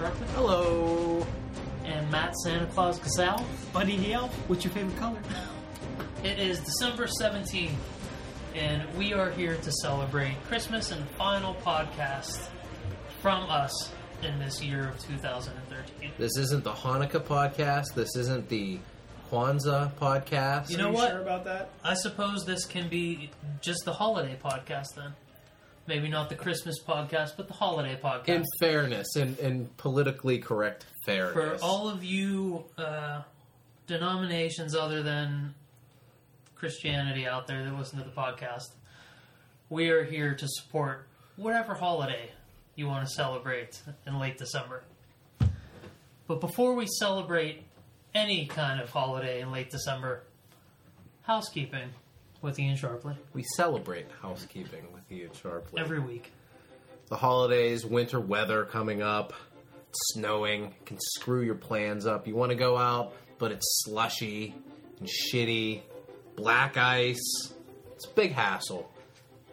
me are Ian Sharpley Hello. and Matt Santa Claus Casal. Buddy the Elf, what's your favorite color? It is December 17th, and we are here to celebrate Christmas and final podcast from us in this year of 2013. This isn't the Hanukkah podcast. This isn't the Kwanzaa podcast. You know Are what? sure about that? I suppose this can be just the holiday podcast then. Maybe not the Christmas podcast, but the holiday podcast. in fairness, in, in politically correct fairness. For all of you uh, denominations other than Christianity out there that listen to the podcast, we are here to support whatever holiday you want to celebrate in late December. But before we celebrate any kind of holiday in late December, housekeeping with Ian Sharpley we celebrate housekeeping Ian Sharpley. every week. the holidays, winter weather coming up, snowing can screw your plans up. You want to go out, but it's slushy and shitty, black ice. It's a big hassle.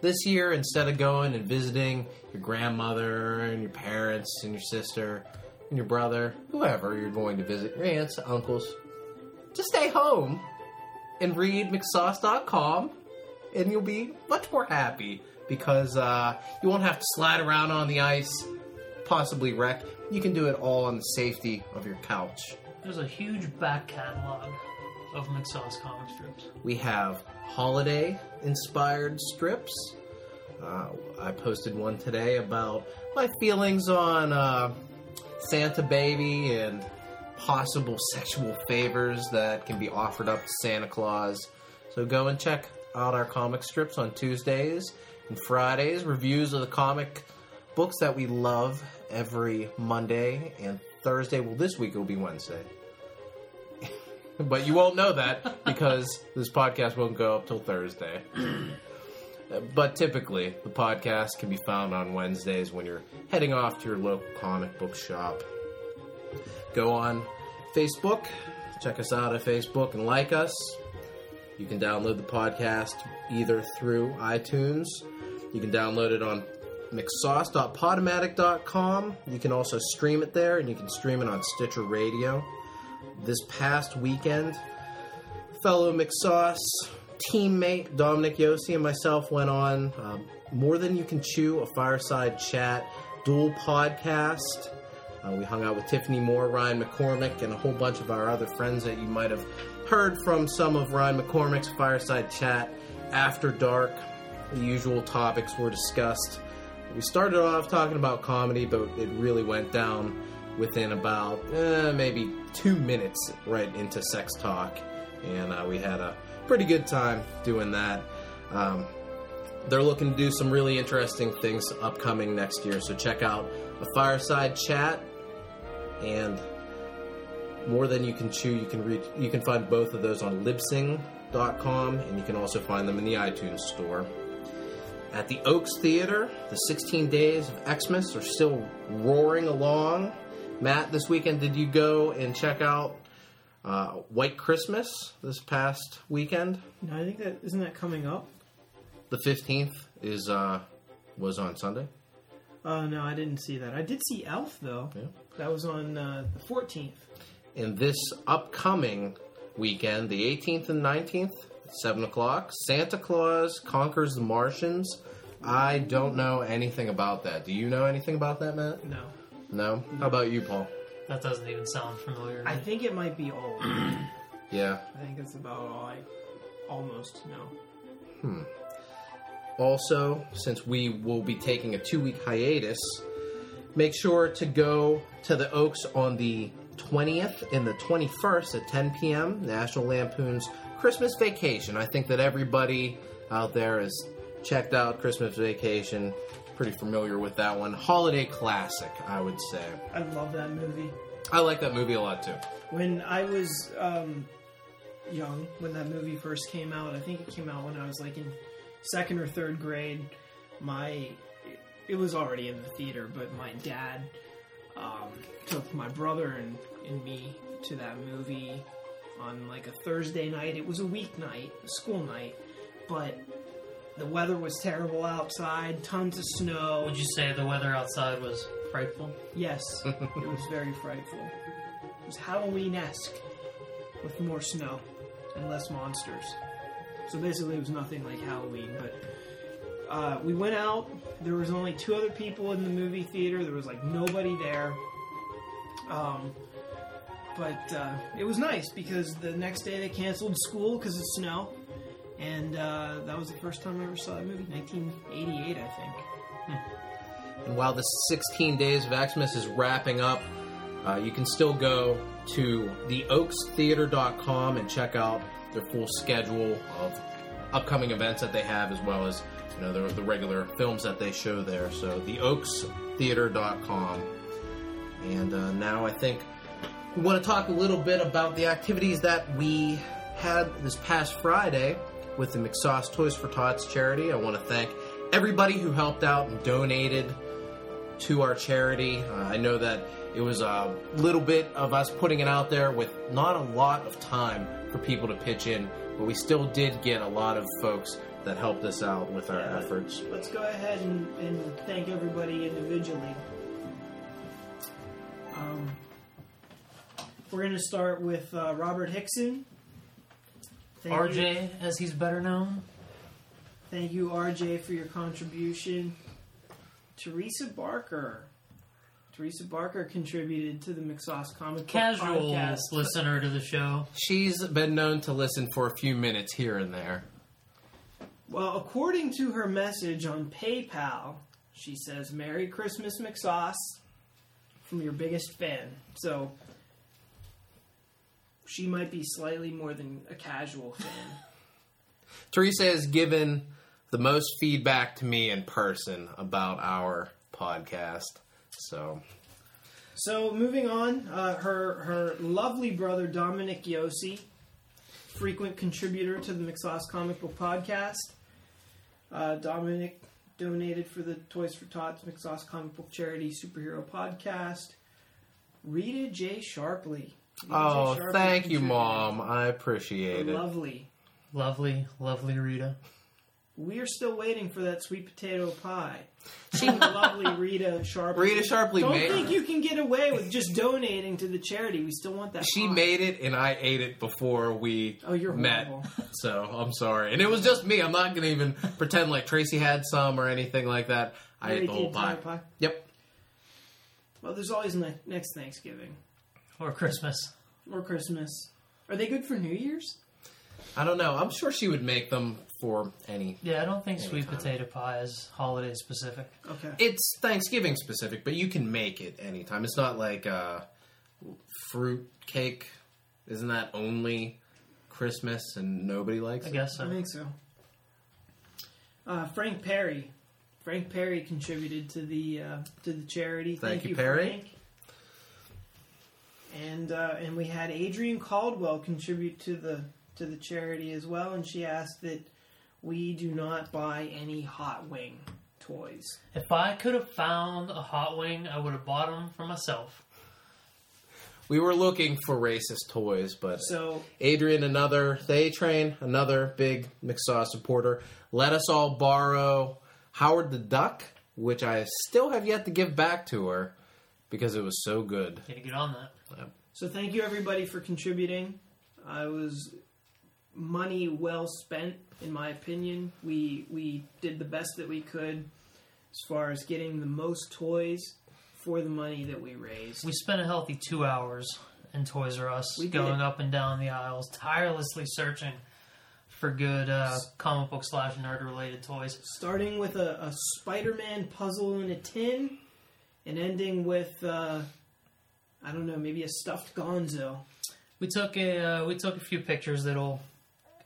This year, instead of going and visiting your grandmother and your parents and your sister and your brother, whoever you're going to visit, your aunts, uncles, just stay home and read McSauce.com and you'll be much more happy because uh, you won't have to slide around on the ice, possibly wreck. You can do it all on the safety of your couch. There's a huge back catalog of McSauce comic strips. We have holiday inspired strips. Uh, I posted one today about my feelings on uh, Santa Baby and possible sexual favors that can be offered up to Santa Claus. So go and check out our comic strips on Tuesdays and Fridays. Reviews of the comic books that we love every Monday and Thursday. Well, this week it'll be Wednesday. but you won't know that because this podcast won't go up till Thursday. but typically, the podcast can be found on Wednesdays when you're heading off to your local comic book shop. Go on Facebook, check us out at Facebook, and like us. You can download the podcast either through iTunes. You can download it on mcsauce.podomatic.com. You can also stream it there, and you can stream it on Stitcher Radio. This past weekend, fellow McSauce teammate Dominic Yossi and myself went on um, More Than You Can Chew, a fireside chat dual podcast. Uh, we hung out with Tiffany Moore, Ryan McCormick, and a whole bunch of our other friends that you might have heard from some of Ryan McCormick's fireside chat after dark. The usual topics were discussed. We started off talking about comedy, but it really went down within about eh, maybe two minutes right into sex talk, and uh, we had a pretty good time doing that. Um, they're looking to do some really interesting things upcoming next year, so check out a fireside chat and more than you can chew. You can reach. You can find both of those on libsyn.com, and you can also find them in the iTunes store. At the Oaks Theater, the 16 Days of Xmas are still roaring along. Matt, this weekend, did you go and check out uh, White Christmas this past weekend? No, I think that isn't that coming up. The 15th is uh, was on Sunday. Oh no, I didn't see that. I did see Elf though. Yeah. That was on uh, the 14th. And this upcoming weekend, the 18th and 19th, 7 o'clock, Santa Claus Conquers the Martians. I don't know anything about that. Do you know anything about that, Matt? No, No? How about you, Paul? That doesn't even sound familiar. I think it might be old. Yeah. I think that's about all I almost know. Hmm. Also, since we will be taking a two week hiatus, make sure to go to the Oaks on the 20th and the 21st at 10 p.m. National Lampoon's Christmas Vacation. I think that everybody out there has checked out Christmas Vacation, pretty familiar with that one. Holiday classic, I would say. I love that movie. I like that movie a lot too. When I was um, young, when that movie first came out, I think it came out when I was like in second or third grade. My it was already in the theater, but my dad um, took my brother and, and me to that movie on like a Thursday night. It was a weeknight, a school night, but The weather was terrible outside, tons of snow. Would you say the weather outside was frightful? Yes, it was very frightful. It was Halloween esque with more snow and less monsters. So basically, it was nothing like Halloween. But uh, we went out. There was only two other people in the movie theater. There was like nobody there. Um, but uh, it was nice because the next day they canceled school because of snow. And uh, that was the first time I ever saw that movie, 1988, I think. And while the 16 days of Xmas is wrapping up, uh, you can still go to theoakstheater.com and check out their full schedule of upcoming events that they have, as well as you know the, the regular films that they show there. So theoakstheater.com. And uh, now I think we want to talk a little bit about the activities that we had this past Friday with the McSauce Toys for Tots charity. I want to thank everybody who helped out and donated to our charity. Uh, I know that it was a little bit of us putting it out there with not a lot of time for people to pitch in, but we still did get a lot of folks that helped us out with our Yeah. efforts. Let's go ahead and, and thank everybody individually. Um, we're going to start with uh, Robert Hickson. Thank You, RJ, as he's better known. thank you, RJ, for your contribution. Teresa Barker. Teresa Barker contributed to the McSauce Comic Book Casual podcast. listener to the show. She's been known to listen for a few minutes here and there. Well, according to her message on PayPal, she says, Merry Christmas, McSauce, from your biggest fan. So, she might be slightly more than a casual fan. Teresa has given the most feedback to me in person about our podcast. So, So, moving on, uh, her, her lovely brother, Dominic Yossi, frequent contributor to the McSauce Comic Book Podcast. Uh, Dominic donated for the Toys for Tots McSauce Comic Book Charity Superhero Podcast. Rita J. Sharpley. Rita J. oh, thank you. Mom. I appreciate it. Lovely. Lovely, lovely Rita. We are still waiting for that sweet potato pie. She, lovely Rita Sharpley. Rita Sharpley Don't made think you can get away with just donating to the charity. We still want that. She pie. made it, and I ate it before we Oh, you're met. horrible. So I'm sorry, and it was just me. I'm not gonna even pretend like Tracy had some or anything like that. I Mary ate the whole Kate pie. pie. Yep. Well, there's always ne- next Thanksgiving Or Christmas. or Christmas. Are they good for New Year's? I don't know. I'm sure she would make them for any. Yeah, I don't think sweet Anytime. potato pie is holiday specific. Okay. It's Thanksgiving specific, but you can make it anytime. It's not like uh, fruit cake. Isn't that only Christmas and nobody likes I it? guess I think so. Uh, Frank Perry. Frank Perry contributed to the uh, to the charity. Thank Thank, you, Perry. Frank. And uh, and we had Adrian Caldwell contribute to the to the charity as well, and she asked that we do not buy any Hot Wing toys. If I could have found a hot wing, I would have bought them for myself. We were looking for racist toys, but So Adrian, another the A Train, another big McSauce supporter, let us all borrow Howard the Duck, which I still have yet to give back to her because it was so good. Need to get on that. So thank you everybody for contributing. I was money well spent, in my opinion. We we did the best that we could as far as getting the most toys for the money that we raised. We spent a healthy two hours in Toys R Us, We did. going up and down the aisles, tirelessly searching for good uh, comic book slash nerd related toys. Starting with a, a Spider-Man puzzle in a tin, and ending with uh, I don't know, maybe a stuffed Gonzo. We took a uh, we took a few pictures that'll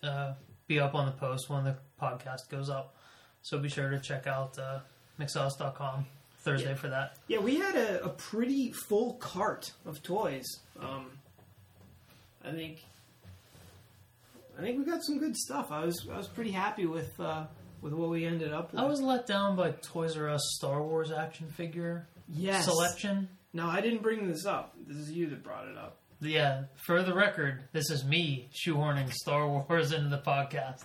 uh, be up on the post when the podcast goes up. So be sure to check out uh, McSauce.com Thursday Yeah. for that. Yeah, we had a, a pretty full cart of toys. Um, I think I think we got some good stuff. I was I was pretty happy with uh, with what we ended up with. I was let down by Toys R Us Star Wars action figure yes. selection. No, I didn't bring this up. This is you that brought it up. Yeah, for the record, this is me shoehorning Star Wars into the podcast.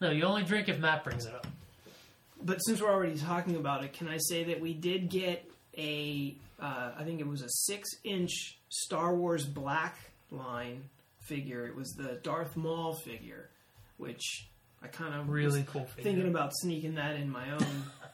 No, you only drink if Matt brings it up. but since we're already talking about it, can I say that we did get a, uh, I think it was a six inch Star Wars Black line figure. It was the Darth Maul figure, which I kind of Really cool figure. thinking about sneaking that in my own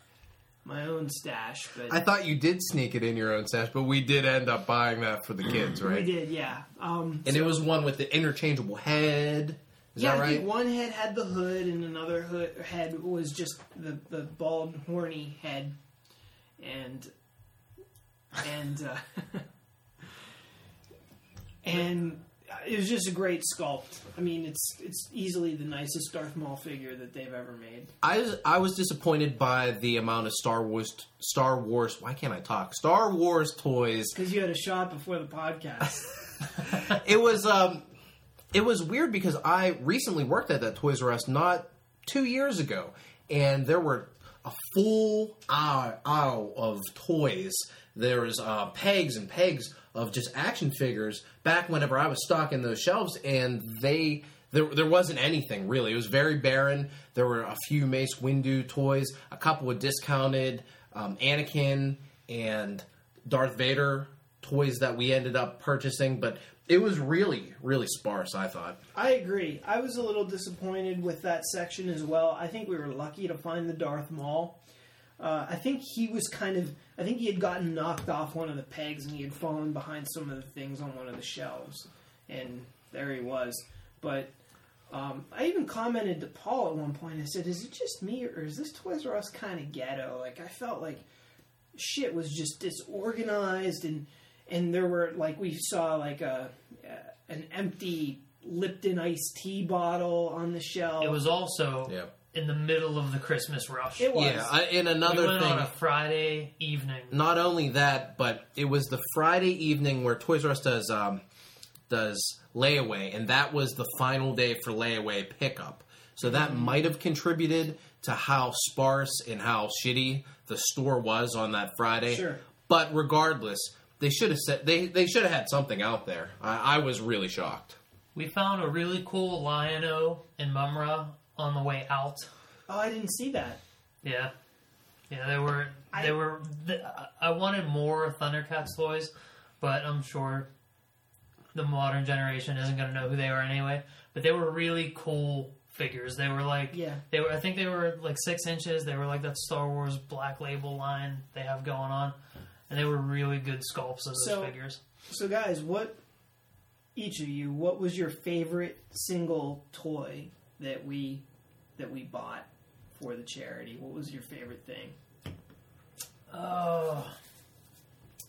my own stash, but I thought you did sneak it in your own stash, but we did end up buying that for the kids, right? we did, yeah. Um, And it was one with the interchangeable head. Is yeah, that right? one head had the hood, and another hood head was just the, the bald, horny head, and and uh, and it was just a great sculpt. I mean, it's it's easily the nicest Darth Maul figure that they've ever made. I was, I was disappointed by the amount of Star Wars Star Wars. Why can't I talk? Star Wars toys. Because you had a shot before the podcast. It was um, it was weird because I recently worked at that Toys R Us not two years ago, and there were a full aisle, aisle of toys. There was uh, pegs and pegs of just action figures back whenever I was stocking those shelves, and they there there wasn't anything really. It was very barren. There were a few Mace Windu toys, a couple of discounted um, Anakin and Darth Vader toys that we ended up purchasing, but it was really really sparse. I thought. I agree. I was a little disappointed with that section as well. I think we were lucky to find the Darth Maul. Uh, I think he was kind of. I think he had gotten knocked off one of the pegs and he had fallen behind some of the things on one of the shelves, and there he was. But um, I even commented to Paul at one point. I said, "Is it just me, or is this Toys R Us kind of ghetto?" Like I felt like shit was just disorganized and and there were like we saw like a an empty Lipton iced tea bottle on the shelf. It was also Yeah. In the middle of the Christmas rush. It was. Yeah, I, and we another went thing. on a Friday evening. not only that, but it was the Friday evening where Toys R Us does um, does layaway, and that was the final day for layaway pickup. So that Mm-hmm. might have contributed to how sparse and how shitty the store was on that Friday. Sure. But regardless, they should have said they they should have had something out there. I, I was really shocked. We found a really cool Lion-O in Mumm-Ra on the way out. oh, I didn't see that. Yeah, yeah, they were I- they were. I wanted more Thundercats toys, but I'm sure the modern generation isn't going to know who they are anyway. But they were really cool figures. They were like Yeah. they were. I think they were like six inches. They were like that Star Wars Black Label line they have going on, and they were really good sculpts of those So- figures. So, guys, what each of you? What was your favorite single toy that we that we bought for the charity? What was your favorite thing? Oh,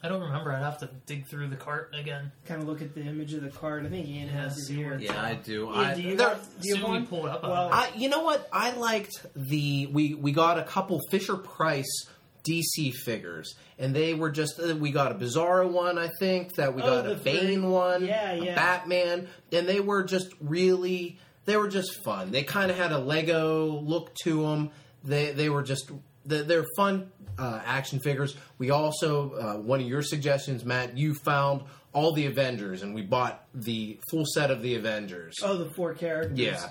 I don't remember. I'd have to dig through the cart again. Kind of look at the image of the card. I think Ian has Yeah, it here. where- Yeah, I do. Yeah, I, do you there- have, do you have Soon one? pull it up. Well, I, you know what? I liked the we we got a couple Fisher Price DC figures, and they were just uh, we got a Bizarro one, I think that we Oh, got a the Bane three- one, yeah, a yeah. Batman, and they were just really they were just fun. They kind of had a Lego look to them. They they were just they- they're fun uh, action figures. We also uh, one of your suggestions, Matt, you found all the Avengers, and we bought the full set of the Avengers. Oh, the four characters. Yeah.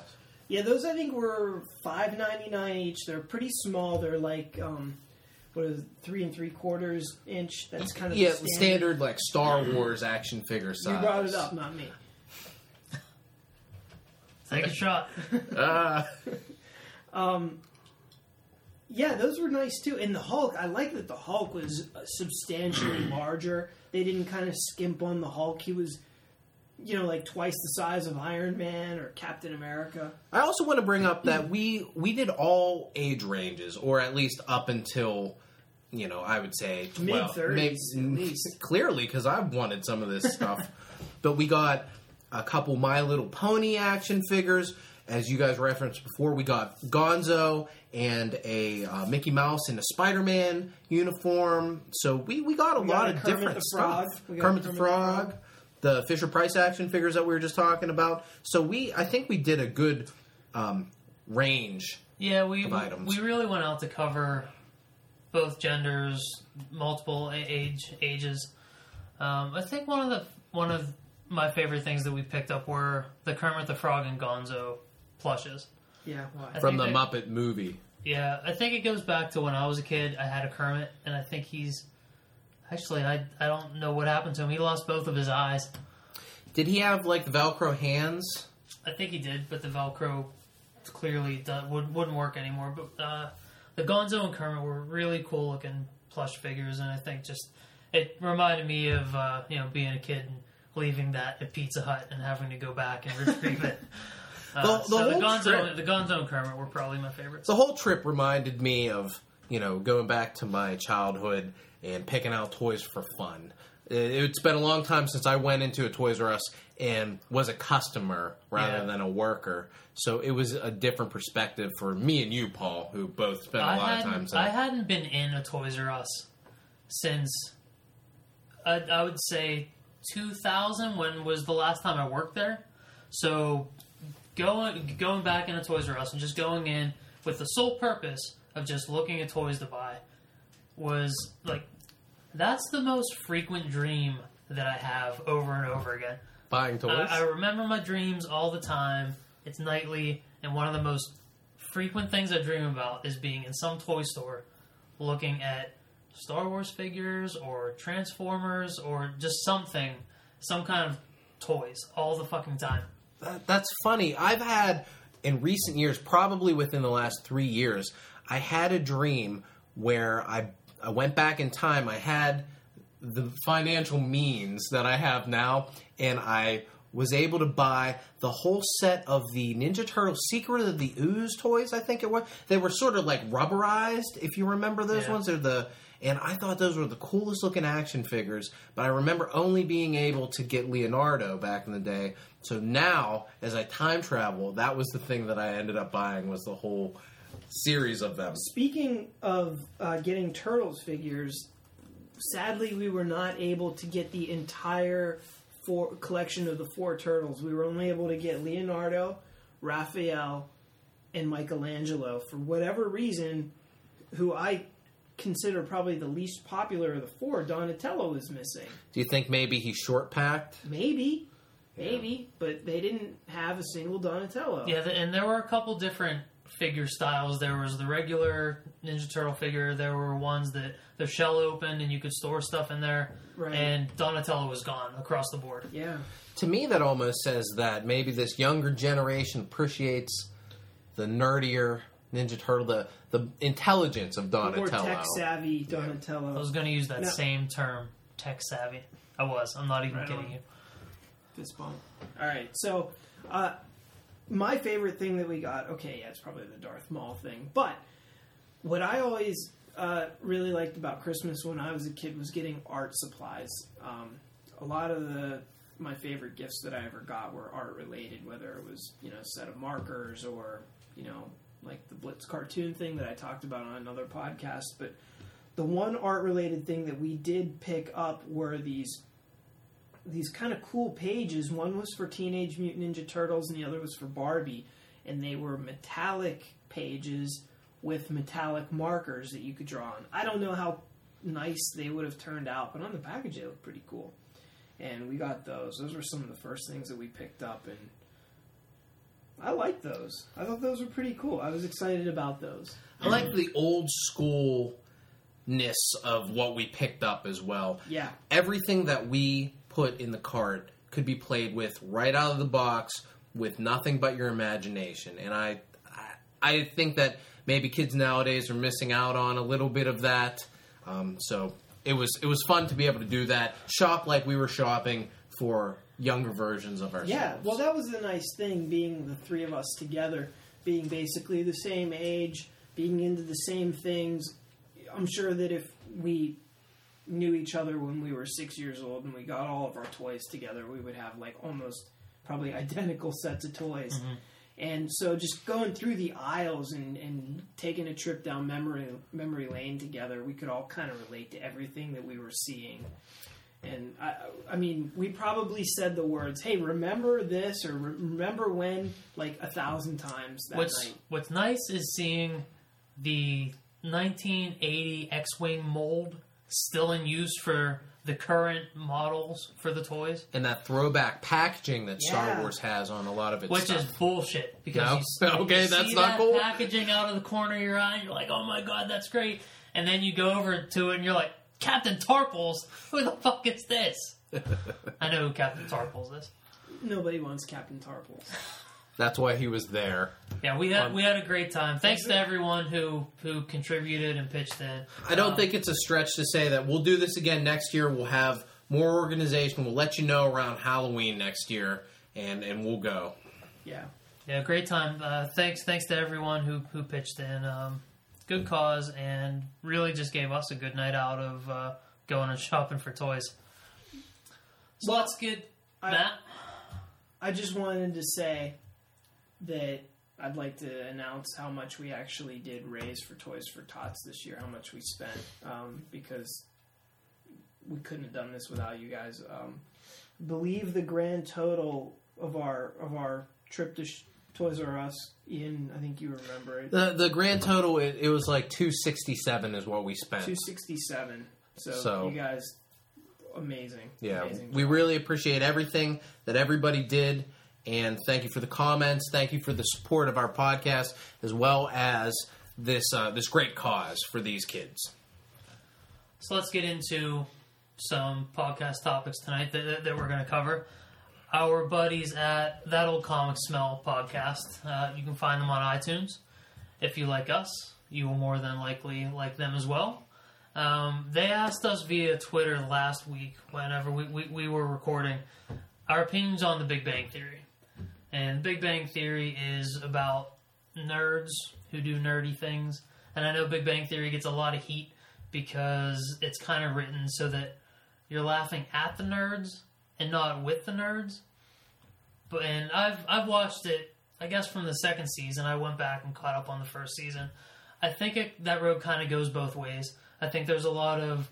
Yeah, those I think were five ninety nine each. They're pretty small. They're like um, what is it, three and three quarters inch. That's kind of Yeah, the standard. standard like Star Wars action figure size. You brought it up, not me. Take a shot. Uh, Yeah, those were nice too. And the Hulk, I like that the Hulk was uh, substantially larger. They didn't kind of skimp on the Hulk. He was, you know, like twice the size of Iron Man or Captain America. I also want to bring up that we we did all age ranges, or at least up until you know I would say Mid-thirties, maybe- at least. Clearly, because I've wanted some of this stuff, but we got a couple My Little Pony action figures. As you guys referenced before, we got Gonzo and a uh, Mickey Mouse in a Spider-Man uniform. So we, we got a We lot got of Kermit different the Frog. stuff. We got Kermit the Kermit the Frog Frog. the Fisher Price action figures that we were just talking about. So we, I think we did a good um, range. Yeah, we of items. we really went out to cover both genders, multiple age ages. Um, I think one of the one of my favorite things that we picked up were the Kermit the Frog and Gonzo plushes. Yeah, why? I From the think Muppet movie. Yeah, I think it goes back to when I was a kid. I had a Kermit, and I think he's actually I I don't know what happened to him. He lost both of his eyes. Did he have like Velcro hands? I think he did, but the Velcro clearly do- would, wouldn't work anymore. But uh, the Gonzo and Kermit were really cool looking plush figures, and I think just it reminded me of uh, you know being a kid and leaving that at Pizza Hut and having to go back and retrieve it. Uh, The- the so the Gonzo, trip- the Gonzo and Kermit were probably my favorites. The whole trip reminded me of, you know, going back to my childhood and picking out toys for fun. It- It's been a long time since I went into a Toys R Us and was a customer rather Yeah. than a worker. So it was a different perspective for me and you, Paul, who both spent a I lot of time. I hadn't been in a Toys R Us since I, I would say 2000 when was the last time I worked there. So going going back into Toys R Us and just going in with the sole purpose of just looking at toys to buy was like that's the most frequent dream that I have over and over again. buying toys. I, I remember my dreams all the time. It's nightly, and one of the most frequent things I dream about is being in some toy store looking at Star Wars figures or Transformers or just something, some kind of toys all the fucking time. That- that's funny. I've had in recent years, probably within the last three years, I had a dream where I I went back in time. I had the financial means that I have now, and I was able to buy the whole set of the Ninja Turtle Secret of the Ooze toys. I think it was. They were sort of like rubberized, if you remember those Yeah. ones. They're the and I thought those were the coolest looking action figures. But I remember only being able to get Leonardo back in the day. So now, as I time travel, that was the thing that I ended up buying was the whole series of them. Speaking of uh, getting Turtles figures, sadly we were not able to get the entire four collection of the four Turtles. We were only able to get Leonardo, Raphael, and Michelangelo for whatever reason. Who I consider probably the least popular of the four, Donatello is missing. Do you think maybe he short packed? Maybe, maybe, but they didn't have a single Donatello. Yeah, th- and there were a couple different figure styles. There was the regular Ninja Turtle figure. There were ones that the shell opened and you could store stuff in there. Right. And Donatello was gone across the board. yeah. To me, that almost says that maybe this younger generation appreciates the nerdier Ninja Turtle, the the intelligence of More Donatello. tech savvy Donatello. I was going to use that No. same term, tech savvy. I was. I'm not even Right kidding on. you. Fist bump. All right, so uh, my favorite thing that we got. Okay, yeah, it's probably the Darth Maul thing. But what I always uh, really liked about Christmas when I was a kid was getting art supplies. Um, a lot of the my favorite gifts that I ever got were art related, whether it was you know a set of markers or you know like the Blitz cartoon thing that I talked about on another podcast. But the one art related thing that we did pick up were these these kind of cool pages. One was for Teenage Mutant Ninja Turtles, and the other was for Barbie, and they were metallic pages with metallic markers that you could draw on. I don't know how nice they would have turned out, but on the package they look pretty cool. And we got those. Those were some of the first things that we picked up, and I like those. I thought those were pretty cool. I was excited about those. I like the old schoolness of what we picked up as well. Yeah, Everything that we put in the cart could be played with right out of the box with nothing but your imagination. And I, I, I think that maybe kids nowadays are missing out on a little bit of that. Um, so it was it was fun to be able to do that. Shop like we were shopping for younger versions of ourselves. Yeah, well, that was the nice thing, being the three of us together, being basically the same age, being into the same things. I'm sure that if we knew each other when we were six years old and we got all of our toys together, we would have like almost probably identical sets of toys. Mm-hmm. And so just going through the aisles and, and taking a trip down memory memory lane together, we could all kind of relate to everything that we were seeing. And I, I mean, we probably said the words, "Hey, remember this?" or "Re- "Remember when?" like a thousand times that What's night. What's nice is seeing the 1980 X-wing mold still in use for the current models for the toys, And that throwback packaging that Star Wars has on a lot of its which stuff. is bullshit. Because No? you, Okay, you that's see not that cool. packaging out of the corner of your eye, and you're like, "Oh my god, that's great!" And then you go over to it, and you're like, "Captain Tarpals, who the fuck is this?" I know who Captain Tarpals is. Nobody wants Captain Tarpals. That's why he was there. Yeah, we had Um, we had a great time. Thanks to everyone who who contributed and pitched in. I don't Um, think it's a stretch to say that we'll do this again next year. We'll have more organization. We'll let you know around Halloween next year, and and we'll go. Yeah. Yeah, great time. Uh, thanks, thanks to everyone who who pitched in. Um, good cause, and really just gave us a good night out of uh, going and shopping for toys. So Well, let's get I- Matt. I just wanted to say that I'd like to announce how much we actually did raise for Toys for Tots this year, how much we spent, um, because we couldn't have done this without you guys. Um, believe the grand total of our of our trip to Sh- Toys R Us, Ian, I think you remember it, The the grand total it, it was like two sixty seven is what we spent. two sixty seven. So, So- you guys, amazing. Yeah, amazing we job. really appreciate everything that everybody did, and thank you for the comments. Thank you for the support of our podcast, as well as this uh, this great cause for these kids. So let's get into some podcast topics tonight that, that, that we're going to cover. Our buddies at That Old Comic Smell podcast. Uh, you can find them on iTunes. If you like us, you will more than likely like them as well. Um, they asked us via Twitter last week, whenever we, we, we were recording, our opinions on the Big Bang Theory. And Big Bang Theory is about nerds who do nerdy things. And I know Big Bang Theory gets a lot of heat because it's kind of written so that you're laughing at the nerds and not with the nerds. But and I've I've watched it. I guess from the second season, I went back and caught up on the first season. I think it, that road kind of goes both ways. I think there's a lot of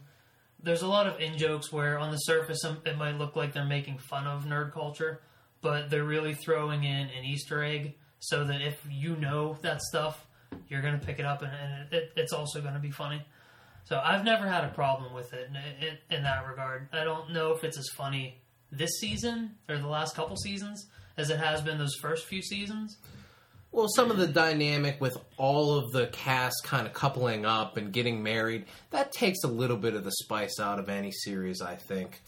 there's a lot of in jokes where on the surface um, it might look like they're making fun of nerd culture, but they're really throwing in an Easter egg so that if you know that stuff, you're gonna pick it up and, and it, it's also gonna be funny. So I've never had a problem with it in, in, in that regard. I don't know if it's as funny this season or the last couple seasons as it has been those first few seasons. Well, some of the dynamic with all of the cast kind of coupling up and getting married, that takes a little bit of the spice out of any series, I think.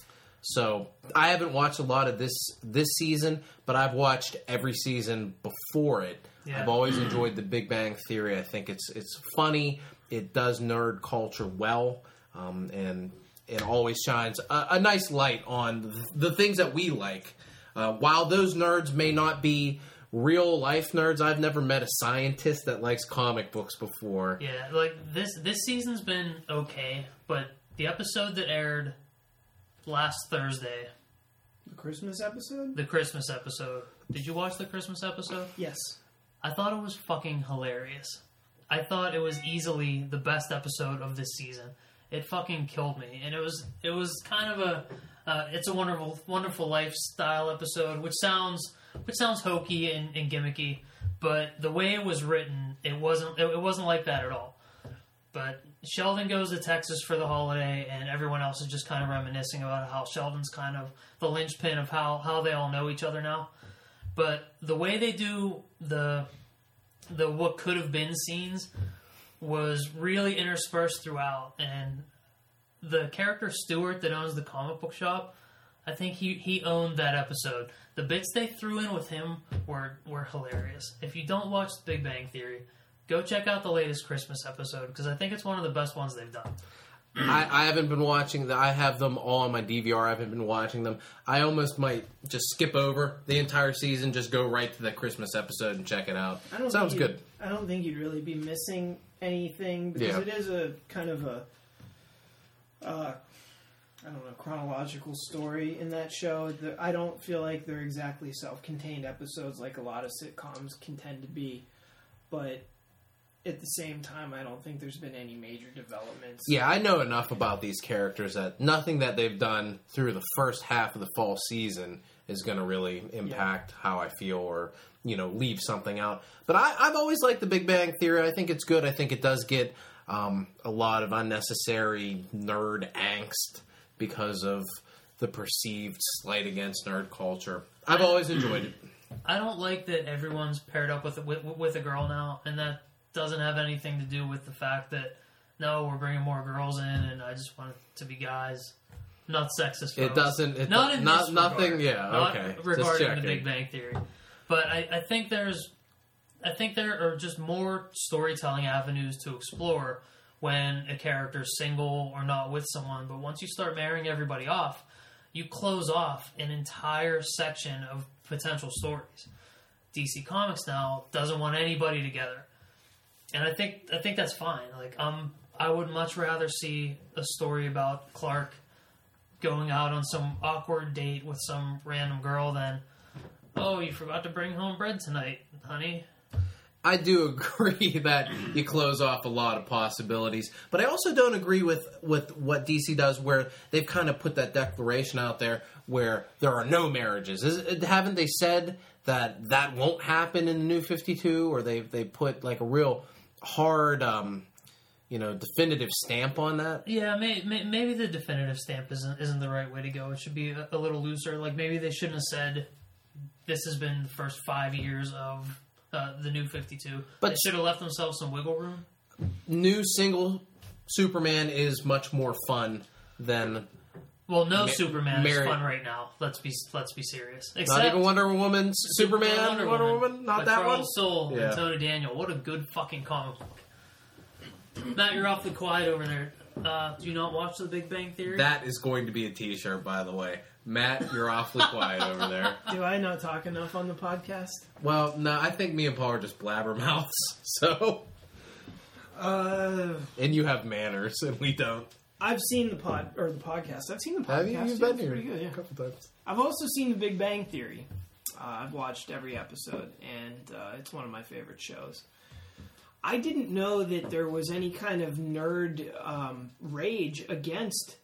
So I haven't watched a lot of this this season, but I've watched every season before it. Yeah. I've always enjoyed The Big Bang Theory. I think it's it's funny. It does nerd culture well, um, and it always shines a, a nice light on the things that we like. Uh, while those nerds may not be real life nerds, I've never met a scientist that likes comic books before. Yeah, like this this season's been okay, but the episode that aired last Thursday, The Christmas episode? the Christmas episode. Did you watch the Christmas episode? Yes. I thought it was fucking hilarious. I thought it was easily the best episode of this season. It fucking killed me, and it was it was kind of a uh, it's a wonderful wonderful lifestyle episode, which sounds which sounds hokey and, and gimmicky, but the way it was written, it wasn't it, it wasn't like that at all. But Sheldon goes to Texas for the holiday, and everyone else is just kind of reminiscing about how Sheldon's kind of the linchpin of how how they all know each other now. But the way they do the the what could have been scenes was really interspersed throughout, and the character Stewart that owns the comic book shop, I think he he owned that episode. The bits they threw in with him were were hilarious. If you don't watch The Big Bang Theory, go check out the latest Christmas episode because I think it's one of the best ones they've done. I, I haven't been watching. The, I have them all on my DVR. I haven't been watching them. I almost might just skip over the entire season, just go right to the Christmas episode and check it out. I don't Sounds good. I don't think you'd really be missing anything because Yeah. it is a kind of a, uh, I don't know, chronological story in that show. The, I don't feel like they're exactly self-contained episodes like a lot of sitcoms can tend to be, but at the same time, I don't think there's been any major developments. Yeah, I know enough about these characters that nothing that they've done through the first half of the fall season is going to really impact how I feel or you know leave something out. But I, I've always liked the Big Bang Theory. I think it's good. I think it does get um, a lot of unnecessary nerd angst because of the perceived slight against nerd culture. I've always enjoyed it. I don't like that everyone's paired up with, with with a girl now, and that doesn't have anything to do with the fact that no, we're bringing more girls in, and I just want it to be guys. Not sexist. It doesn't. It not in not this nothing. regard. Yeah. Not okay. Regarding the. Big Bang Theory, but I, I think there's, I think there are just more storytelling avenues to explore when a character's single or not with someone. But once you start marrying everybody off, you close off an entire section of potential stories. DC Comics now doesn't want anybody together, and I think I think that's fine. Like um, I would much rather see a story about Clark going out on some awkward date with some random girl than oh you forgot to bring home bread tonight, honey. I do agree that you close off a lot of possibilities, but I also don't agree with with what DC does, where they've kind of put that declaration out there where there are no marriages. Is, haven't they said that that won't happen in the New Fifty Two, or they they put like a real hard, um, you know, definitive stamp on that? Yeah, may, may, maybe the definitive stamp isn't isn't the right way to go. It should be a, a little looser. Like maybe they shouldn't have said this has been the first five years of uh, the new Fifty Two. But- they should have left themselves some wiggle room. New single Superman is much more fun than Well, no Ma- Superman Mary- is fun right now. Let's be let's be serious. not Except even Wonder Woman, Superman, Wonder, Woman, not But that Charles one. Soule Yeah. and Tony Daniel. What a good fucking comic book. Matt, you're awfully quiet over there. Uh, do you not watch The Big Bang Theory? That is going to be a T-shirt, by the way. Matt, you're awfully quiet over there. Do I not talk enough on the podcast? Well, no, I think me and Paul are just blabbermouths. So, Uh, and you have manners, and we don't. I've seen the pod or the podcast. I've seen the podcast. Have you? You've yeah, been here Pretty good, yeah. a couple times. I've also seen The Big Bang Theory. Uh, I've watched every episode, and uh, it's one of my favorite shows. I didn't know that there was any kind of nerd um, rage against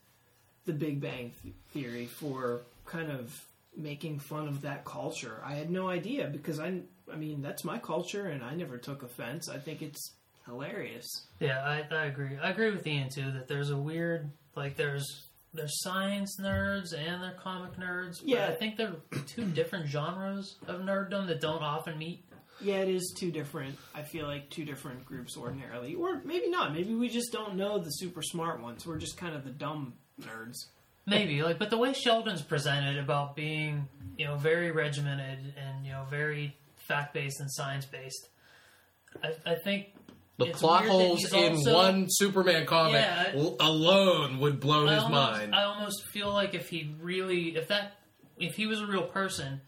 The Big Bang Theory for kind of making fun of that culture. I had no idea because I, I mean, that's my culture, and I never took offense. I think it's hilarious. Yeah, I, I agree. I agree with Ian too that there's a weird like there's there's science nerds and they're comic nerds. But Yeah. I think they're two different genres of nerddom that don't often meet. Yeah, it is two different. I feel like two different groups ordinarily, or maybe not. Maybe we just don't know the super smart ones. We're just kind of the dumb nerds. Maybe like, but the way Sheldon's presented about being you know very regimented and you know very fact based and science based, I, I think The It's plot weird that holes he's in also- one Superman comic Yeah. l- alone would blow I his almost, mind. I almost feel like if he really, if that, if he was a real person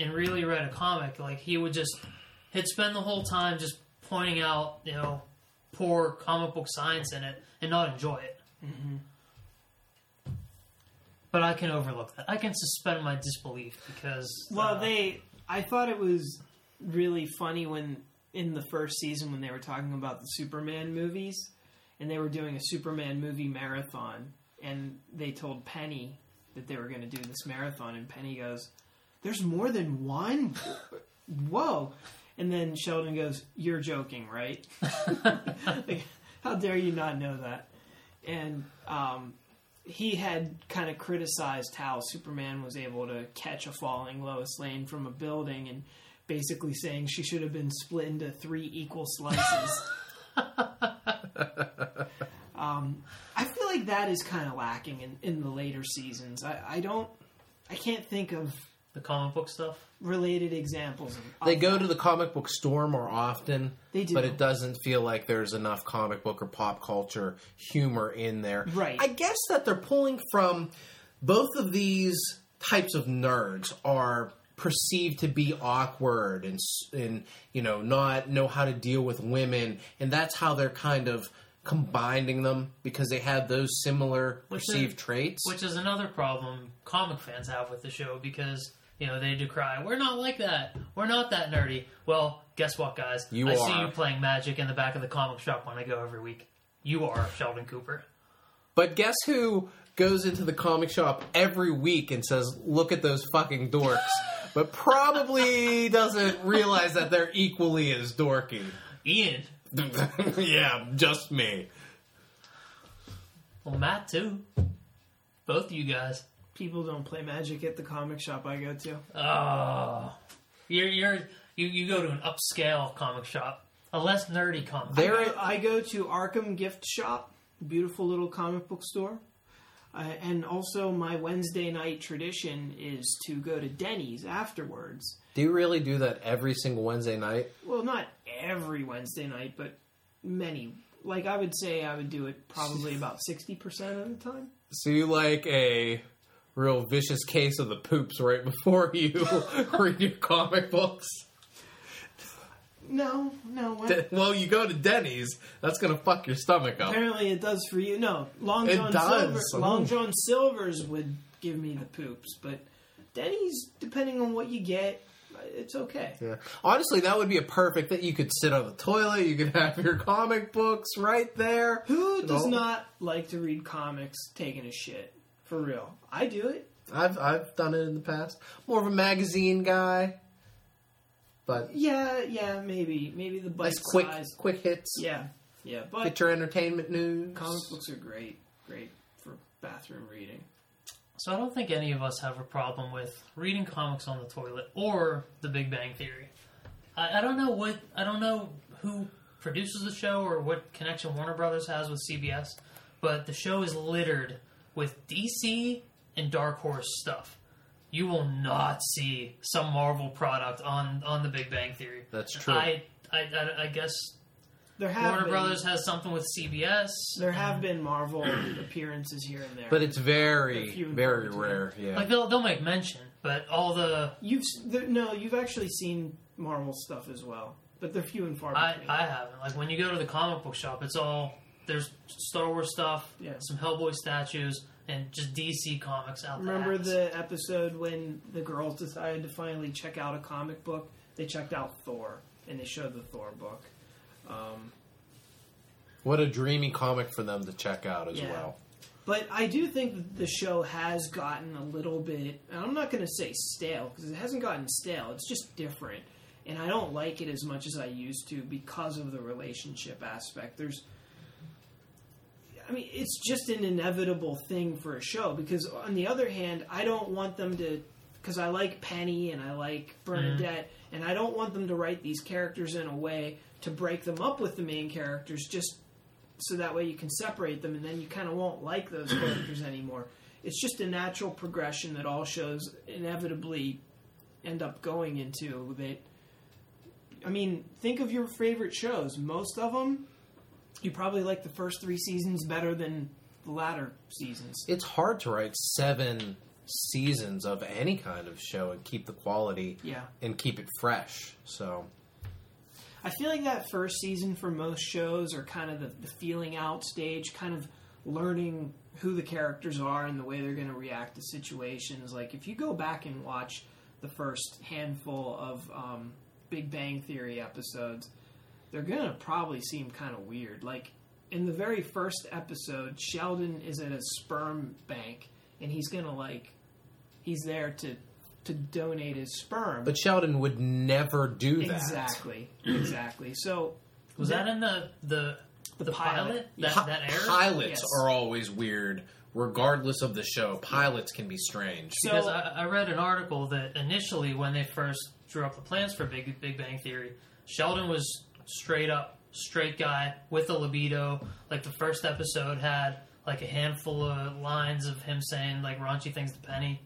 and really read a comic, like he would just, he'd spend the whole time just pointing out, you know, poor comic book science in it and not enjoy it. Mm-hmm. But I can overlook that. I can suspend my disbelief because. Well, uh, they. I thought it was really funny when in the first season when they were talking about the Superman movies, and they were doing a Superman movie marathon, and they told Penny that they were going to do this marathon, and Penny goes, "There's more than one. Whoa!" And then Sheldon goes, "You're joking, right? Like, how dare you not know that?" And um, he had kind of criticized how Superman was able to catch a falling Lois Lane from a building and basically saying she should have been split into three equal slices. um, I feel like that is kind of lacking in, in the later seasons. I, I don't, I can't think of the comic book stuff. related examples. Of, they go to the comic book store more often, They do. but it doesn't feel like there's enough comic book or pop culture humor in there. Right. I guess that they're pulling from both of these types of nerds are perceived to be awkward and and you know not know how to deal with women and that's how they're kind of combining them because they have those similar Which perceived is- traits. Which is another problem comic fans have with the show because, you know, they decry, we're not like that. We're not that nerdy. Well, guess what, guys? You I see you playing Magic in the back of the comic shop when I go every week. You are Sheldon Cooper. But guess who goes into the comic shop every week and says, "Look at those fucking dorks," but probably doesn't realize that they're equally as dorky. Ian. yeah, just me. Well, Matt too. Both of you guys. People don't play Magic at the comic shop I go to. Oh, you're you're you, you go to an upscale comic shop, a less nerdy comic. There- I go, I go to Arkham Gift Shop, beautiful little comic book store. Uh, and also, my Wednesday night tradition is to go to Denny's afterwards. Do you really do that every single Wednesday night? Well, not every Wednesday night, but many. Like, I would say I would do it probably about 60% of the time. So you like a real vicious case of the poops right before you read your comic books? No, no. Well, De- Well, you go to Denny's, that's gonna fuck your stomach up. apparently it does for you. No, Long John. Silver, Long John Silver's would give me the poops, but Denny's, depending on what you get, it's okay. Yeah. Honestly, that would be a perfect that you could sit on the toilet, you could have your comic books right there. Who does No. not like to read comics taking a shit? For real. I do it. I've I've done it in the past. More of a magazine guy, but Yeah, yeah, maybe. Maybe the bite nice quick size. quick hits. Yeah, yeah. But Get your entertainment news. comic books are great. Great for bathroom reading. So I don't think any of us have a problem with reading comics on the toilet or The Big Bang Theory. I, I don't know what I don't know who produces the show or what connection Warner Brothers has with CBS, but the show is littered with DC and Dark Horse stuff. You will not see some Marvel product on on The Big Bang Theory. That's true. I I, I, I guess There have Warner been, Brothers has something with CBS. There have um, been Marvel appearances here and there. but it's very They're few and very rare. Yeah. like they'll they'll make mention, but all the you've s- there, no, you've actually seen Marvel stuff as well, but they're few and far I, between. I haven't. Like when you go to the comic book shop, it's all there's Star Wars stuff, Yeah. some Hellboy statues, and just DC comics out there. Remember the episode when the girls decided to finally check out a comic book? They checked out Thor, and they showed the Thor book. Um, what a dreamy comic for them to check out as Yeah. well. But I do think that the show has gotten a little bit. and I'm not going to say stale because it hasn't gotten stale. It's just different, and I don't like it as much as I used to because of the relationship aspect. There's, I mean, it's just an inevitable thing for a show because on the other hand, I don't want them to. Because I like Penny and I like Bernadette, mm-hmm. and I don't want them to write these characters in a way to break them up with the main characters just so that way you can separate them and then you kind of won't like those characters anymore. It's just a natural progression that all shows inevitably end up going into that I mean, think of your favorite shows. Most of them you probably like the first 3 seasons better than the latter seasons. It's hard to write seven seasons of any kind of show and keep the quality Yeah. and keep it fresh. So I feel like that first season for most shows are kind of the, the feeling out stage, kind of learning who the characters are and the way they're going to react to situations. Like if you go back and watch the first handful of um, Big Bang Theory episodes, they're going to probably seem kind of weird. Like in the very first episode, Sheldon is at a sperm bank and he's going to like he's there to to donate his sperm. But Sheldon would never do that. Exactly, exactly. So was that in the the the, pilot, pilot. that Pi- that aired? Pilots Yes. are always weird, regardless of the show. Pilots can be strange. So- because I, I read an article that initially, when they first drew up the plans for Big Big Bang Theory, Sheldon was straight up straight guy with a libido. Like the first episode had like a handful of lines of him saying like raunchy things to Penny.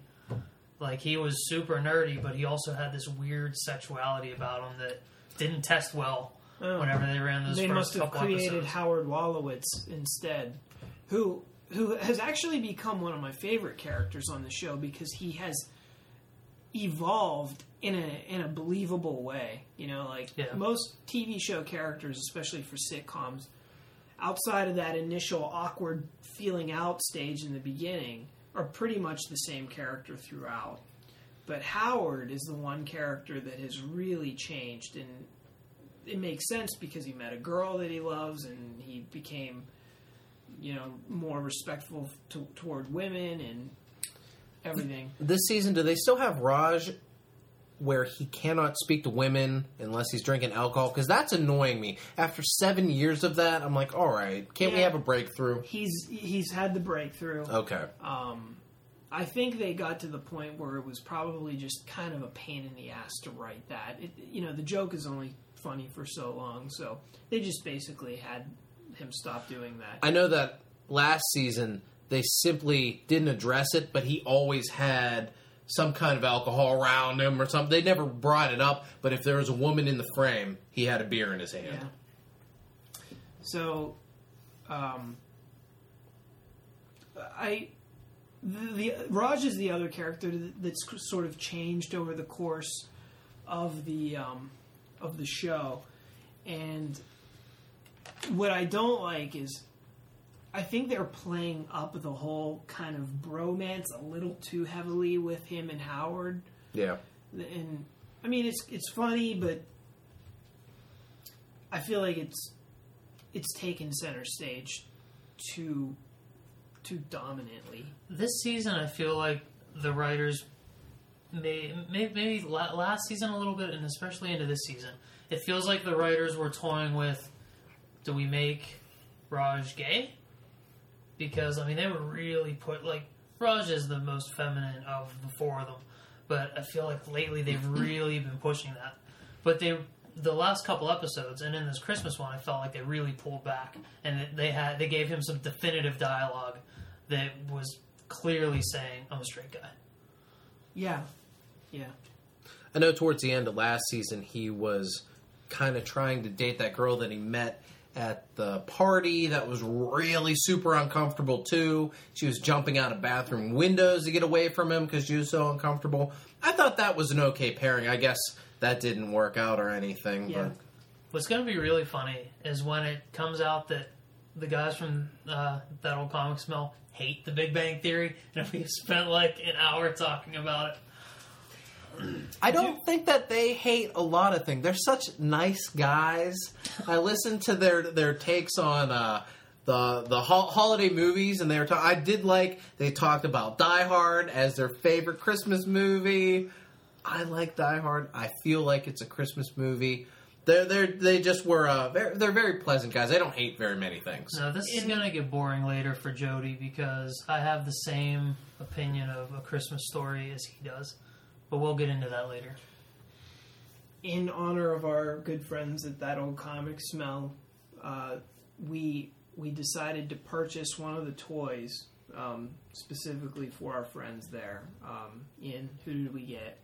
Like he was super nerdy, but he also had this weird sexuality about him that didn't test well Oh. whenever they ran those they first must have created episodes. Howard Wolowitz instead, who who has actually become one of my favorite characters on the show because he has evolved in a in a believable way. You know, like Yeah. most TV show characters, especially for sitcoms, outside of that initial awkward feeling out stage in the beginning, are pretty much the same character throughout. But Howard is the one character that has really changed, and it makes sense because he met a girl that he loves, and he became, you know, more respectful to, toward women and everything. This season, do they still have Raj where he cannot speak to women unless he's drinking alcohol because that's annoying me. After seven years of that, I'm like, all right, can't we have a breakthrough? He's he's had the breakthrough. Okay. Um, I think they got to the point where it was probably just kind of a pain in the ass to write that. It, you know, the joke is only funny for so long, so they just basically had him stop doing that. I know that last season they simply didn't address it, but he always had some kind of alcohol around him or something. They never brought it up, but if there was a woman in the frame, he had a beer in his hand. Yeah. So, um, I the, the Raj is the other character that's sort of changed over the course of the um, of the show, and what I don't like is. I think they're playing up the whole kind of bromance a little too heavily with him and Howard Yeah. and I mean it's it's funny, but I feel like it's it's taken center stage too too dominantly. This season, I feel like the writers may, may maybe last season a little bit, and especially into this season, it feels like the writers were toying with: do we make Raj gay? Because I mean, they were really put like Raj is the most feminine of the four of them, but I feel like lately they've really been pushing that. But they the last couple episodes and in this Christmas one, I felt like they really pulled back and they had they gave him some definitive dialogue that was clearly saying, "I'm a straight guy." Yeah, yeah, I know towards the end of last season, he was kind of trying to date that girl that he met at the party that was really super uncomfortable too. She was jumping out of bathroom windows to get away from him because she was so uncomfortable. I thought that was an okay pairing. I guess that didn't work out or anything. yeah. But What's going to be really funny is when it comes out that the guys from uh, that old comic smell hate the Big Bang Theory, and we've spent like an hour talking about it. I don't think that they hate a lot of things. They're such nice guys. I listened to their their takes on uh, the the ho- holiday movies, and they were. Ta- I did like they talked about Die Hard as their favorite Christmas movie. I like Die Hard. I feel like it's a Christmas movie. They're they they just were uh, they're, they're very pleasant guys. They don't hate very many things. No, this is going to get boring later for Jody because I have the same opinion of a Christmas story as he does, but we'll get into that later. In honor of our good friends at that old comic smell, uh, we we decided to purchase one of the toys um, specifically for our friends there. Um, Ian, who did we get?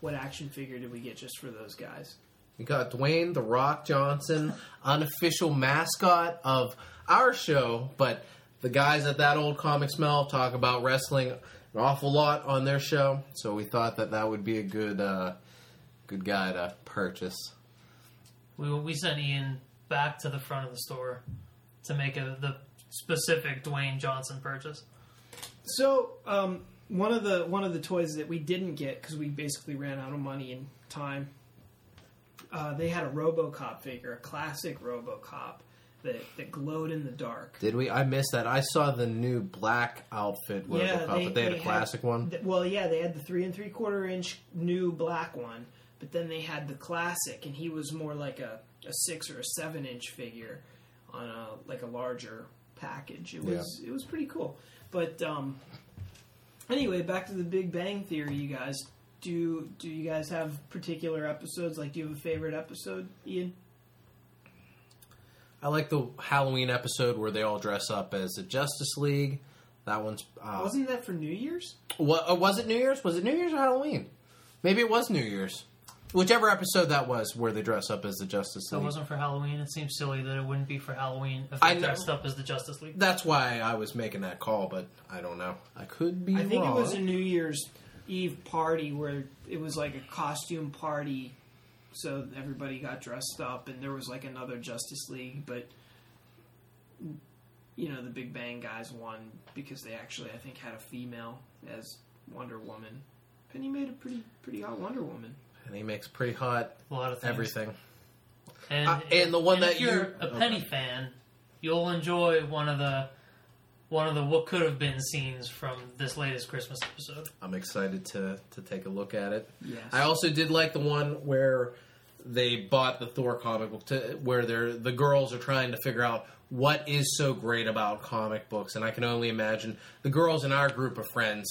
What action figure did we get just for those guys? We got Dwayne the Rock Johnson, unofficial mascot of our show, but the guys at that old comic smell talk about wrestling an awful lot on their show, so we thought that that would be a good uh, good guy to purchase. We we sent Ian back to the front of the store to make a the specific Dwayne Johnson purchase. So um, one of the one of the toys that we didn't get because we basically ran out of money and time. Uh, they had a RoboCop figure, a classic RoboCop that that glowed in the dark. Did we? I missed that. I saw the new black outfit, Yeah, they- but they had they a had- classic one. Th- Well, yeah, they had the three and three quarter inch new black one, but then they had the classic, and he was more like a, a six or a seven inch figure on a like a larger package. It was it was pretty cool. But um, anyway, back to the Big Bang Theory, you guys. Do do you guys have particular episodes? Like, do you have a favorite episode, Ian? I like the Halloween episode where they all dress up as the Justice League. That one's uh, Wasn't that for New Year's? What uh, was it? New Year's? Was it New Year's or Halloween? Maybe it was New Year's. Whichever episode that was, where they dress up as the Justice So it wasn't for Halloween. It seems silly that it wouldn't be for Halloween if I they know. dressed up as the Justice League. That's why I was making that call, but I don't know. I could be I think wrong. it was a New Year's Eve party where it was like a costume party, so everybody got dressed up, and there was like another Justice League, but you know the Big Bang guys won because they actually I think had a female as Wonder Woman, and he made a pretty pretty hot Wonder Woman. and he makes pretty hot A lot of things. everything. And, Uh, and the one and that if you're you- a Penny fan, you'll enjoy one of the one of the what could have been scenes from this latest Christmas episode. I'm excited to to take a look at it. Yes. I also did like the one where they bought the Thor comic book to where they're the girls are trying to figure out what is so great about comic books, and I can only imagine the girls in our group of friends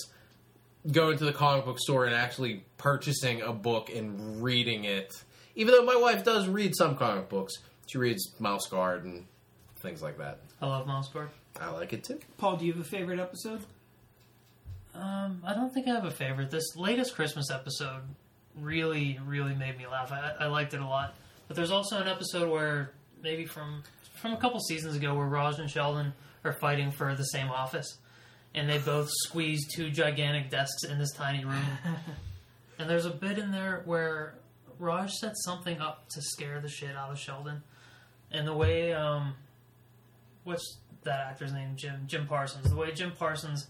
going to the comic book store and actually purchasing a book and reading it. Even though my wife does read some comic books, she reads Mouse Guard and things like that. I love Mouse Guard. I like it too. Paul, do you have a favorite episode? Um, I don't think I have a favorite. This latest Christmas episode really, really made me laugh. I, I liked it a lot. But there's also an episode where maybe from from a couple seasons ago where Raj and Sheldon are fighting for the same office, and they both squeeze two gigantic desks in this tiny room. and there's a bit in there where Raj sets something up to scare the shit out of Sheldon, and the way um, what's that actor's name? Jim Jim Parsons. The way Jim Parsons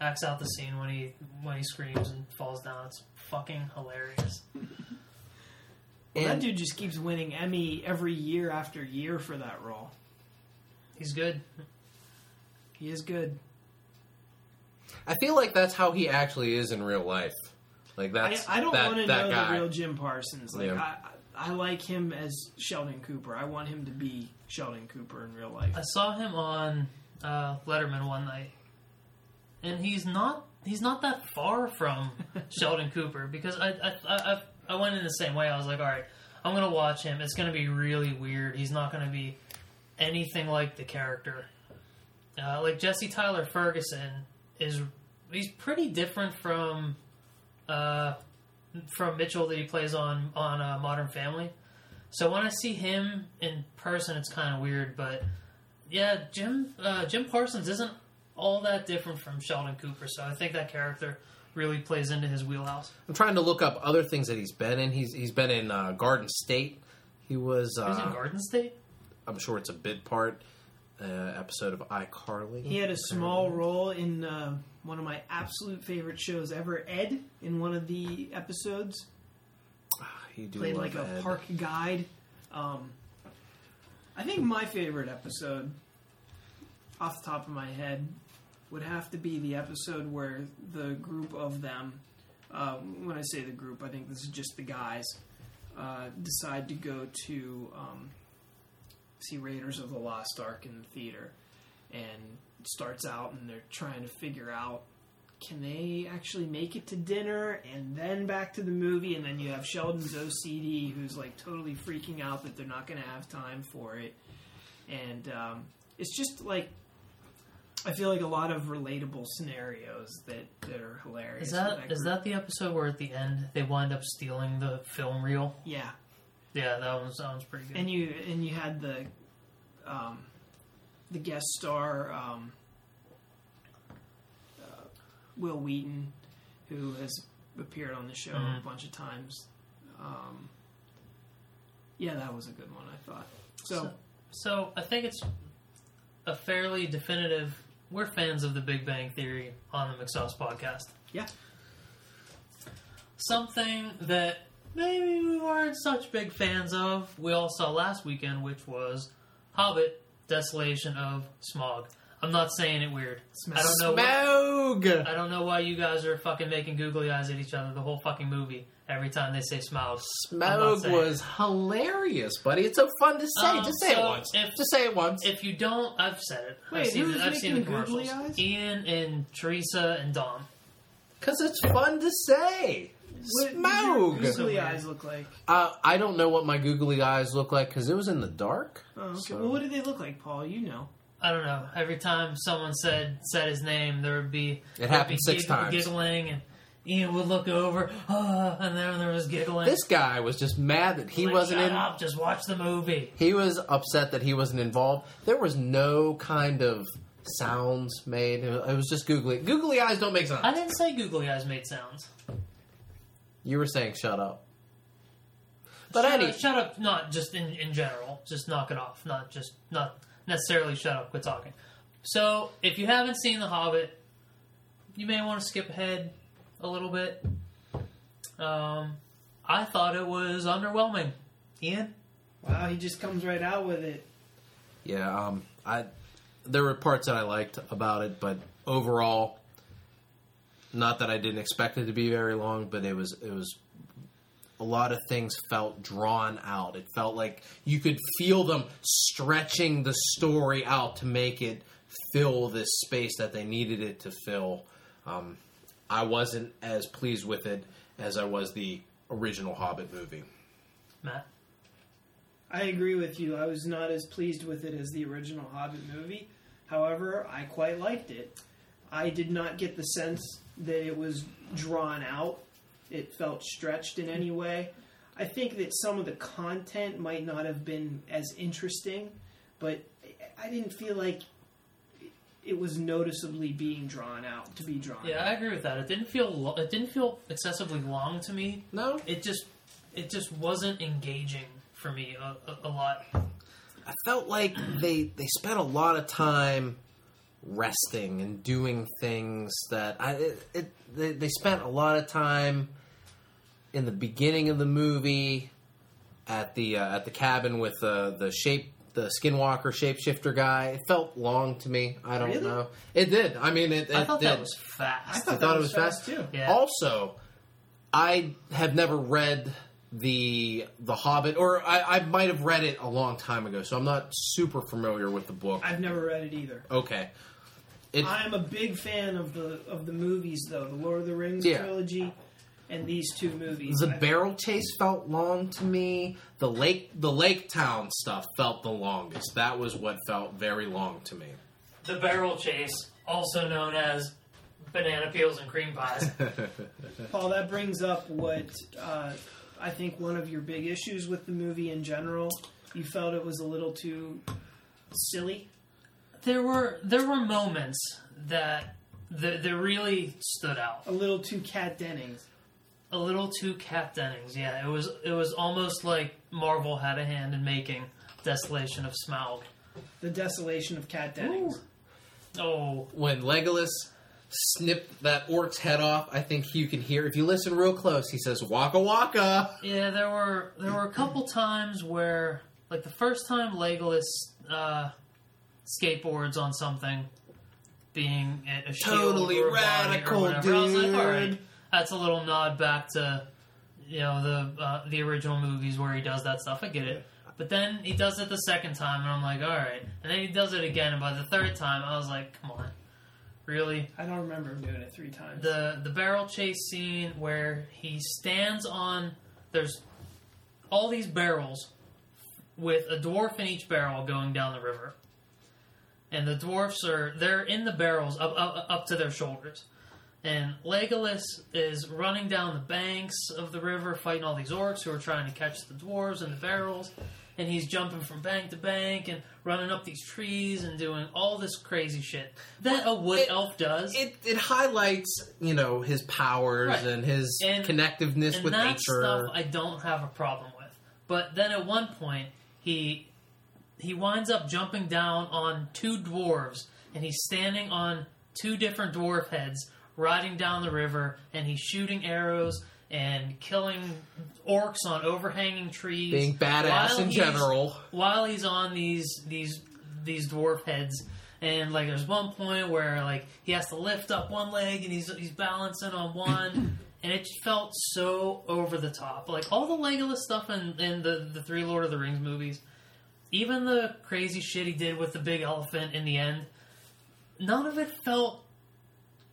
acts out the scene when he when he screams and falls down. It's fucking hilarious. Well, that dude just keeps winning Emmy every year after year for that role. He's good. He is good. I feel like that's how he actually is in real life. Like that's I don't that, want to know guy. the real Jim Parsons. Like Yeah. I, like him as Sheldon Cooper. I want him to be Sheldon Cooper in real life. I saw him on uh, Letterman one night, and he's not he's not that far from Sheldon Cooper because I I, I I I went in the same way. I was like, all right, I'm gonna watch him. It's gonna be really weird. He's not gonna be anything like the character. Uh, like Jesse Tyler Ferguson is he's pretty different from uh, from Mitchell that he plays on on uh, Modern Family. So when I see him in person, it's kind of weird. But yeah, Jim uh, Jim Parsons isn't all that different from Sheldon Cooper. So I think that character really plays into his wheelhouse. I'm trying to look up other things that he's been in. He's he's been in uh, Garden State. He was. He was in Uh, Garden State. I'm sure it's a bit part. Uh, episode of iCarly. He had a small role in uh, one of my absolute favorite shows ever, Ed, in one of the episodes. He do Played like a Ed. park guide. Um, I think my favorite episode, off the top of my head, would have to be the episode where the group of them, uh, when I say the group, I think this is just the guys, uh, decide to go to um, see Raiders of the Lost Ark in the theater. And starts out and they're trying to figure out can they actually make it to dinner and then back to the movie and then you have sheldon's ocd who's like totally freaking out that they're not going to have time for it and um, it's just like i feel like a lot of relatable scenarios that, that are hilarious Is with that is that the episode where at the end they wind up stealing the film reel? yeah Yeah, that one sounds pretty good. and you and you had the um, the guest star um, uh, Wil Wheaton, who has appeared on the show a Mhm. bunch of times. Um, yeah, that was a good one. I thought. So, So, so I think it's a fairly definitive. We're fans of the Big Bang Theory on the McSauce podcast. yeah, Something that maybe we weren't such big fans of. We all saw last weekend, which was Hobbit: Desolation of Smog. I'm not saying it weird. I don't know. Smaug. I don't know why you guys are fucking making googly eyes at each other the whole fucking movie every time they say smog. Smog was hilarious, buddy. It's so fun to say. Um, Just say so it once. if- Just say it once. If you don't, I've said it. I've Wait, seen who's it. I've seen the commercials. eyes? Ian and Teresa and Dom. Because it's fun to say. What does Smaug. your googly eyes look like? Uh, I don't know what my googly eyes look like because it was in the dark. Oh, okay. So- Well, what do they look like, Paul? You know. I don't know. Every time someone said said his name, there would be It happened be six giggle- times. giggling, and Ian would look over, ah, and then there was giggling. This guy was just mad that he Like, wasn't Shut in. up, just watch the movie. He was upset that he wasn't involved. There was no kind of sounds made. It was just googly. Googly eyes don't make sounds. I didn't say googly eyes made sounds. You were saying shut up. But shut, any, up, shut up, not just in, in general. Just knock it off. Not just not necessarily shut up. Quit talking. So if you haven't seen The Hobbit, you may want to skip ahead a little bit. Um, I thought it was underwhelming. Ian, Wow, he just comes right out with it. yeah, um, I there were parts that I liked about it, but overall, not that I didn't expect it to be very long, but it was it was a lot of things felt drawn out. It felt like you could feel them stretching the story out to make it fill this space that they needed it to fill. Um, I wasn't as pleased with it as I was the original Hobbit movie. Matt. I agree with you. I was not as pleased with it as the original Hobbit movie. However, I quite liked it. I did not get the sense that it was drawn out. It felt stretched in any way. I think that some of the content might not have been as interesting, but I didn't feel like it was noticeably being drawn out to be drawn. Yeah, I agree with that. It didn't feel lo- it didn't feel excessively long to me. No, It just it just wasn't engaging for me a, a, a lot. I felt like they they spent a lot of time resting and doing things that I it, it they, they spent a lot of time in the beginning of the movie at the uh, at the cabin with uh, the shape the skinwalker shapeshifter guy. It felt long to me. I don't Really? know. It did. I mean, it. I thought did. that was fast. I thought, I thought it was was fast. too. Yeah. Also, I have never read the the Hobbit, or I, I might have read it a long time ago, so I'm not super familiar with the book. I've never read it either. Okay, it I'm a big fan of the of the movies though, the Lord of the Rings Yeah. trilogy and these two movies. the I- barrel chase felt long to me. The lake the Lake Town stuff felt the longest. That was what felt very long to me. the barrel chase, also known as banana peels and cream pies. Paul, that brings up what uh, I think one of your big issues with the movie in general. You felt it was a little too silly. There were there were moments that that, that really stood out. A little too Kat Dennings. A little too Kat Dennings. Yeah, it was it was almost like Marvel had a hand in making Desolation of Smaug. The desolation of Kat Dennings. Oh, when Legolas snipped that orc's head off, I think you can hear if you listen real close. He says "Waka Waka." Yeah, there were there were a couple times where, like the first time Legolas uh, skateboards on something, being a, a shield Totally or a body or radical, whatever, I was like, all right, that's a little nod back to you know the uh, the original movies where he does that stuff. I get it. But then he does it the second time, and I'm like, all right. And then he does it again, and by the third time, I was like, come on, really? I don't remember him doing it three times. the the barrel chase scene where he stands on there's all these barrels with a dwarf in each barrel going down the river and the dwarfs are they're in the barrels up up, up to their shoulders and Legolas is running down the banks of the river fighting all these orcs who are trying to catch the dwarves in the barrels and he's jumping from bank to bank and running up these trees and doing all this crazy shit that a wood It- elf does It it highlights you know his powers Right. and his And- connectiveness and with nature. stuff I don't have a problem with. But then at one point he he winds up jumping down on two dwarves and he's standing on two different dwarf heads riding down the river and he's shooting arrows and killing orcs on overhanging trees being badass in general. while he's on these these these dwarf heads and like there's one point where like he has to lift up one leg and he's he's balancing on one and it felt so over the top like all the legolas stuff in, in the the three lord of the rings movies even the crazy shit he did with the big elephant in the end none of it felt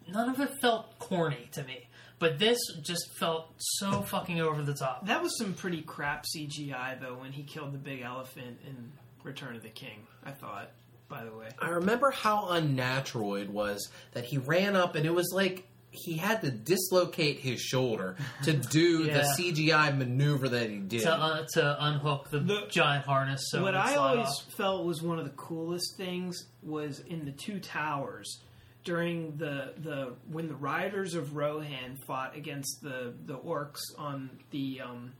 none of it felt corny to me but this just felt so fucking over the top that was some pretty crap CGI though when he killed the big elephant in Return of the King. I thought. By the way, I remember how unnatural it was that he ran up and it was like he had to dislocate his shoulder to do Yeah. the CGI maneuver that he did. to, uh, to unhook the, The- giant harness. So what I always off. felt was one of the coolest things was in the two towers during the the when the riders of Rohan fought against the the orcs on the um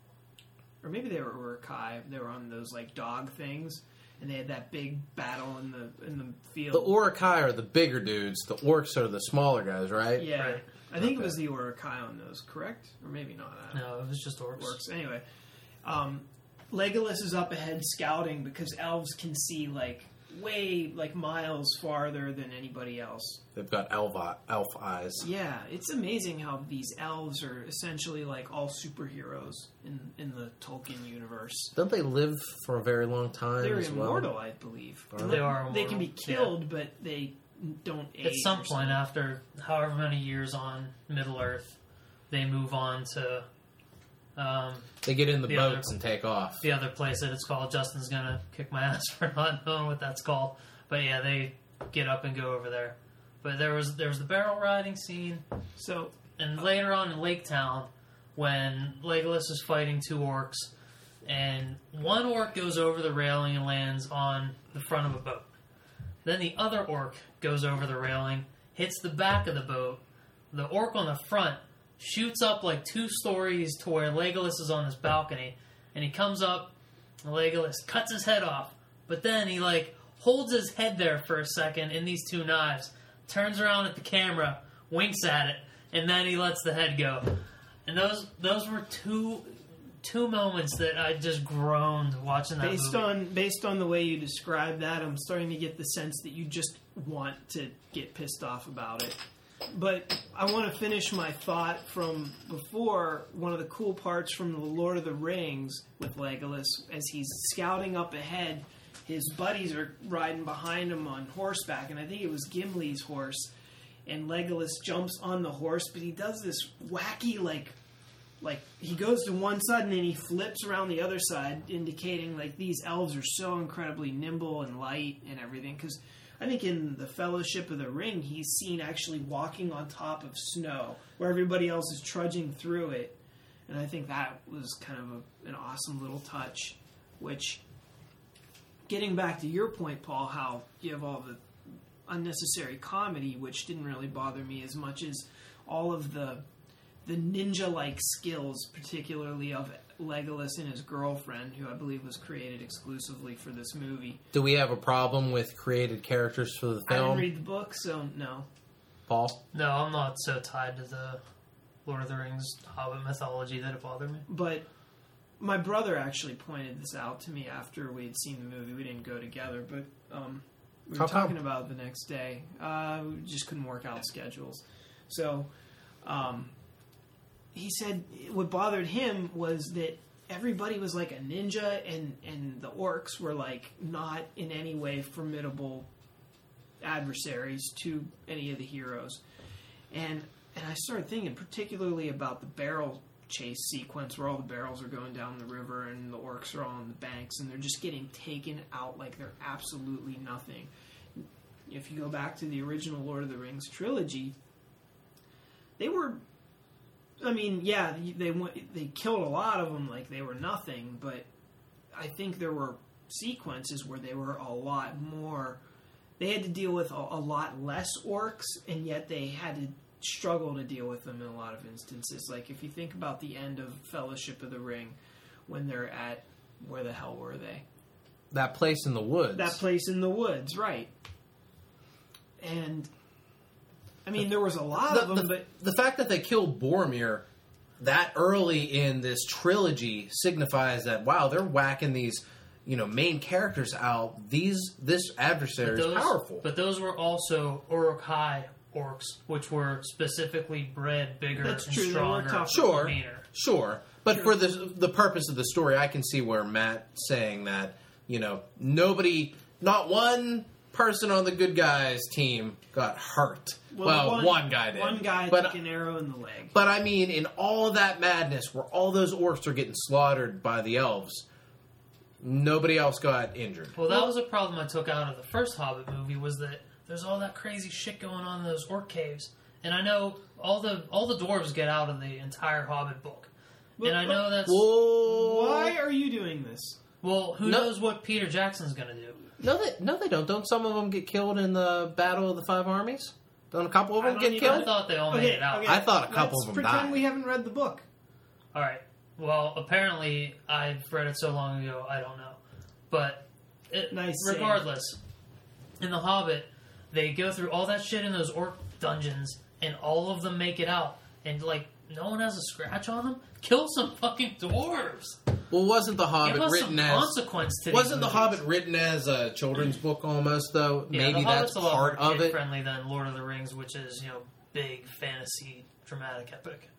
or maybe they were Uruk-hai. They were on those like dog things, and they had that big battle in the in the field. the Uruk-hai are the bigger dudes. The orcs are the smaller guys, right? yeah, Right. I think Okay. it was the Uruk-hai on those, correct? Or maybe not. I don't know. No, it was just orcs. works. Anyway, um, Legolas is up ahead scouting because elves can see like way like miles farther than anybody else. They've got elf, elf eyes. Yeah, it's amazing how these elves are essentially like all superheroes in in the Tolkien universe. Don't they live for a very long time They're as well? immortal, I believe. Are They are They can be immortal, yeah. killed, but they don't age. At some point after however many years on Middle Earth, they move on to um, They get in the, The boats other- and take off. the other place that it's called. Justin's gonna kick my ass for not knowing what that's called. But yeah, they get up and go over there. But there was there was the barrel riding scene, So and later on in Lake Town, when Legolas is fighting two orcs, and one orc goes over the railing and lands on the front of a boat. Then the other orc goes over the railing, hits the back of the boat. The orc on the front shoots up like two stories to where Legolas is on this balcony, and he comes up. and Legolas cuts his head off, but then he like holds his head there for a second in these two knives, turns around at the camera, winks at it, and then he lets the head go. And those those were two two moments that I just groaned watching that based movie. on based on the way you describe that, I'm starting to get the sense that you just want to get pissed off about it. But I want to finish my thought from before. One of the cool parts from the Lord of the Rings with Legolas, as he's scouting up ahead, his buddies are riding behind him on horseback, and I think it was Gimli's horse. And Legolas jumps on the horse, but he does this wacky like like he goes to one side and then he flips around the other side, indicating like these elves are so incredibly nimble and light and everything. Because I think in the Fellowship of the Ring, he's seen actually walking on top of snow, where everybody else is trudging through it. And I think that was kind of a, an awesome little touch. Which, getting back to your point, Paul, how you have all the unnecessary comedy, which didn't really bother me as much as all of the the ninja like skills, particularly of Legolas and his girlfriend, who I believe was created exclusively for this movie. Do we have a problem with created characters for the film? I didn't read the book, so no. Paul? No, I'm not so tied to the Lord of the Rings Hobbit mythology that it bothered me. But my brother actually pointed this out to me after we had seen the movie. We didn't go together, but um, we were How come? talking about it the next day. Uh, we just couldn't work out schedules. So um, he said what bothered him was that everybody was like a ninja, and, and the orcs were like not in any way formidable adversaries to any of the heroes. And and I started thinking particularly about the barrel chase sequence where all the barrels are going down the river and the orcs are all on the banks and they're just getting taken out like they're absolutely nothing. If you go back to the original Lord of the Rings trilogy, they were I mean, yeah, they went, they killed a lot of them like they were nothing, but I think there were sequences where they were a lot more they had to deal with a, a lot less orcs, and yet they had to struggle to deal with them in a lot of instances. Like if you think about the end of Fellowship of the Ring, when they're at where the hell were they? That place in the woods. That place in the woods, right? And I mean, there was a lot the, of them, the- but the fact that they killed Boromir that early in this trilogy signifies that wow, they're whacking these you know main characters out. These this adversary is powerful. But those were also Uruk-hai orcs, which were specifically bred bigger That's and true, they were stronger. Sure, meaner. sure. But for the the purpose of the story, I can see where Matt saying that you know nobody, not one person on the good guys team got hurt. Well, one, guy did. One guy but took an arrow in the leg. But I mean, in all that madness, where all those orcs are getting slaughtered by the elves, nobody else got injured. Well, that was a problem I took out of the first Hobbit movie was that there's all that crazy shit going on in those orc caves, and I know all the all the dwarves get out of the entire Hobbit book, But- and I know that's Whoa! Why are you doing this? Well, who No. knows what Peter Jackson's gonna do? No, they no, they don't. Don't some of them get killed in the Battle of the Five Armies? Don't a couple of them get even- I thought they all made it out. I thought a couple let's of them pretend died. we haven't read the book. All right. Well, apparently I've read it so long ago, I don't know. But it, Nice save. regardless, in The Hobbit, they go through all that shit in those orc dungeons, and all of them make it out, and like no one has a scratch on them. Kill some fucking dwarves. Well, wasn't the Hobbit Give us written some as consequence to wasn't the. Hobbit written as a children's book almost though? Yeah, Maybe the that's a lot part of it. friendly than Lord of the Rings, which is you know big fantasy dramatic epic.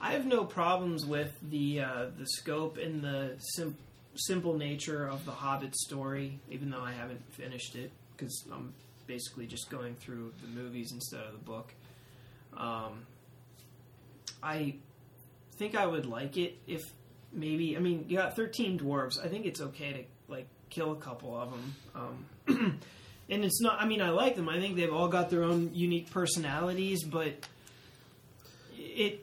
I have no problems with the uh, the scope and the sim- simple nature of the Hobbit story, even though I haven't finished it because I'm basically just going through the movies instead of the book. Um, I think I would like it if maybe I mean you got 13 dwarves. I think it's okay to like kill a couple of them. Um, and it's not. I mean, I like them. I think they've all got their own unique personalities, but it.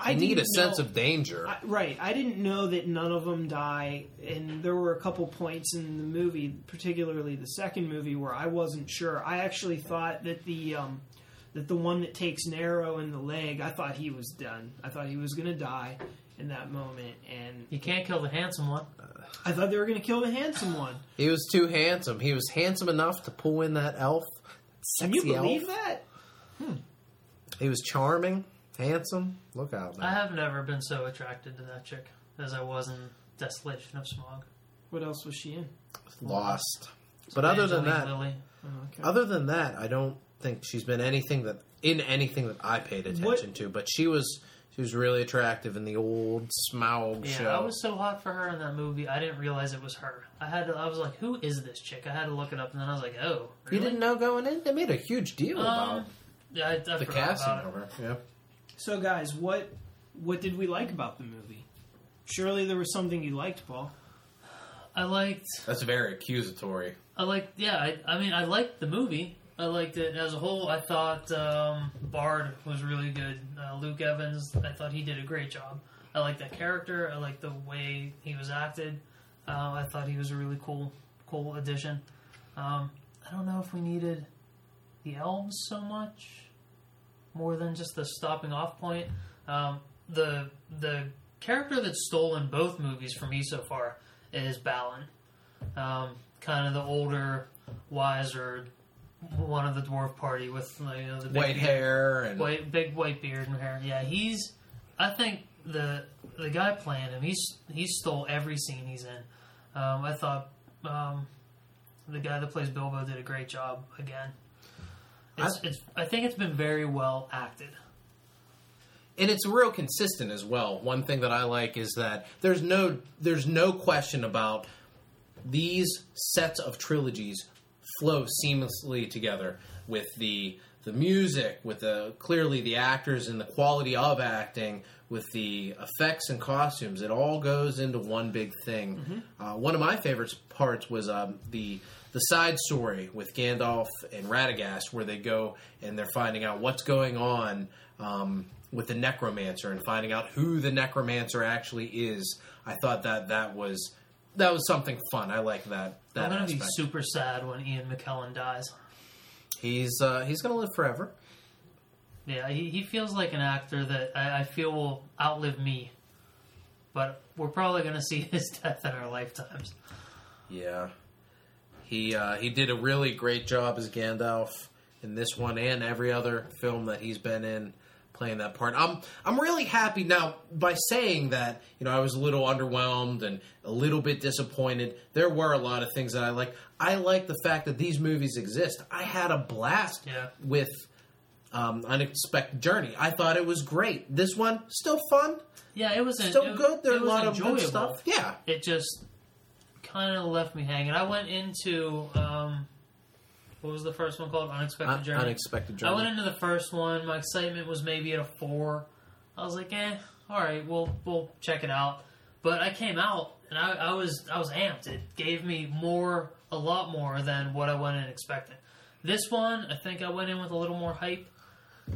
I need a didn't sense of danger. I, right. I didn't know that none of them die, and there were a couple points in the movie, particularly the second movie, where I wasn't sure. I actually thought that the um, that the one that takes Narrow in the leg, I thought he was done. I thought he was going to die in that moment, and You can't kill the handsome one. I thought they were going to kill the handsome one. He was too handsome. He was handsome enough to pull in that elf. Can you Sexy believe elf. that? Hmm. He was charming, handsome. Look out, I man. have never been so attracted to that chick as I was in Desolation of Smog. What else was she in? Lost. But other than Angelina that, Lily. Oh, okay. other than that, I don't think she's been anything that in anything that I paid attention to. But she was she was really attractive in the old Smaug Yeah, show. I was so hot for her in that movie. I didn't realize it was her. I had to. I was like, "Who is this chick?" I had to look it up, and then I was like, "Oh, You didn't know going in? They made a huge deal Um, about Yeah, I, I the casting about it. of her. Yeah. So, guys, what what did we like about the movie? Surely there was something you liked, Paul. I liked. That's very accusatory. I liked. Yeah, I, I mean, I liked the movie. I liked it as a whole. I thought um, Bard was really good. Uh, Luke Evans, I thought he did a great job. I liked that character. I liked the way he was acted. Uh, I thought he was a really cool, cool addition. Um, I don't know if we needed the elves so much more than just the stopping off point. Um, the the character that's stolen both movies for me so far is Balin. Um, kind of the older, wiser one of the dwarf party with you know, the White hair and white, big white beard and hair. Yeah, he's. I think the the guy playing him, he's he stole every scene he's in. Um, I thought um, the guy that plays Bilbo did a great job again. It's, it's, I think it's been very well acted. and it's real consistent as well. One thing that I like is that there's no there's no question about these sets of trilogies flow seamlessly together with the the music, with the clearly the actors and the quality of acting, with the effects and costumes. It all goes into one big thing. Uh, one of my favorite parts was um, the the side story with Gandalf and Radagast, where they go and they're finding out what's going on. Um, with the necromancer and finding out who the necromancer actually is, I thought that that was that was something fun. I like that. That I'm gonna be super sad when Ian McKellen dies. He's uh, he's gonna live forever. Yeah, he, he feels like an actor that I, I feel will outlive me. But we're probably going to see his death in our lifetimes. Yeah, he uh, he did a really great job as Gandalf in this one and every other film that he's been in, playing that part. I'm I'm really happy now by saying that. You know, I was a little underwhelmed and a little bit disappointed. There were a lot of things that I like. I like the fact that these movies exist. I had a blast Yeah. with um, Unexpected Journey. I thought it was great. This one still fun, Yeah, it was still it, good. There are a lot of good stuff. Yeah. It just kind of left me hanging. I went into um, what was the first one called? Unexpected Journey. Unexpected Journey. I went into the first one. My excitement was maybe at a four. I was like, eh, all right, we'll we'll check it out. But I came out and I, I was I was amped. It gave me more, a lot more than what I went in expecting. This one, I think I went in with a little more hype,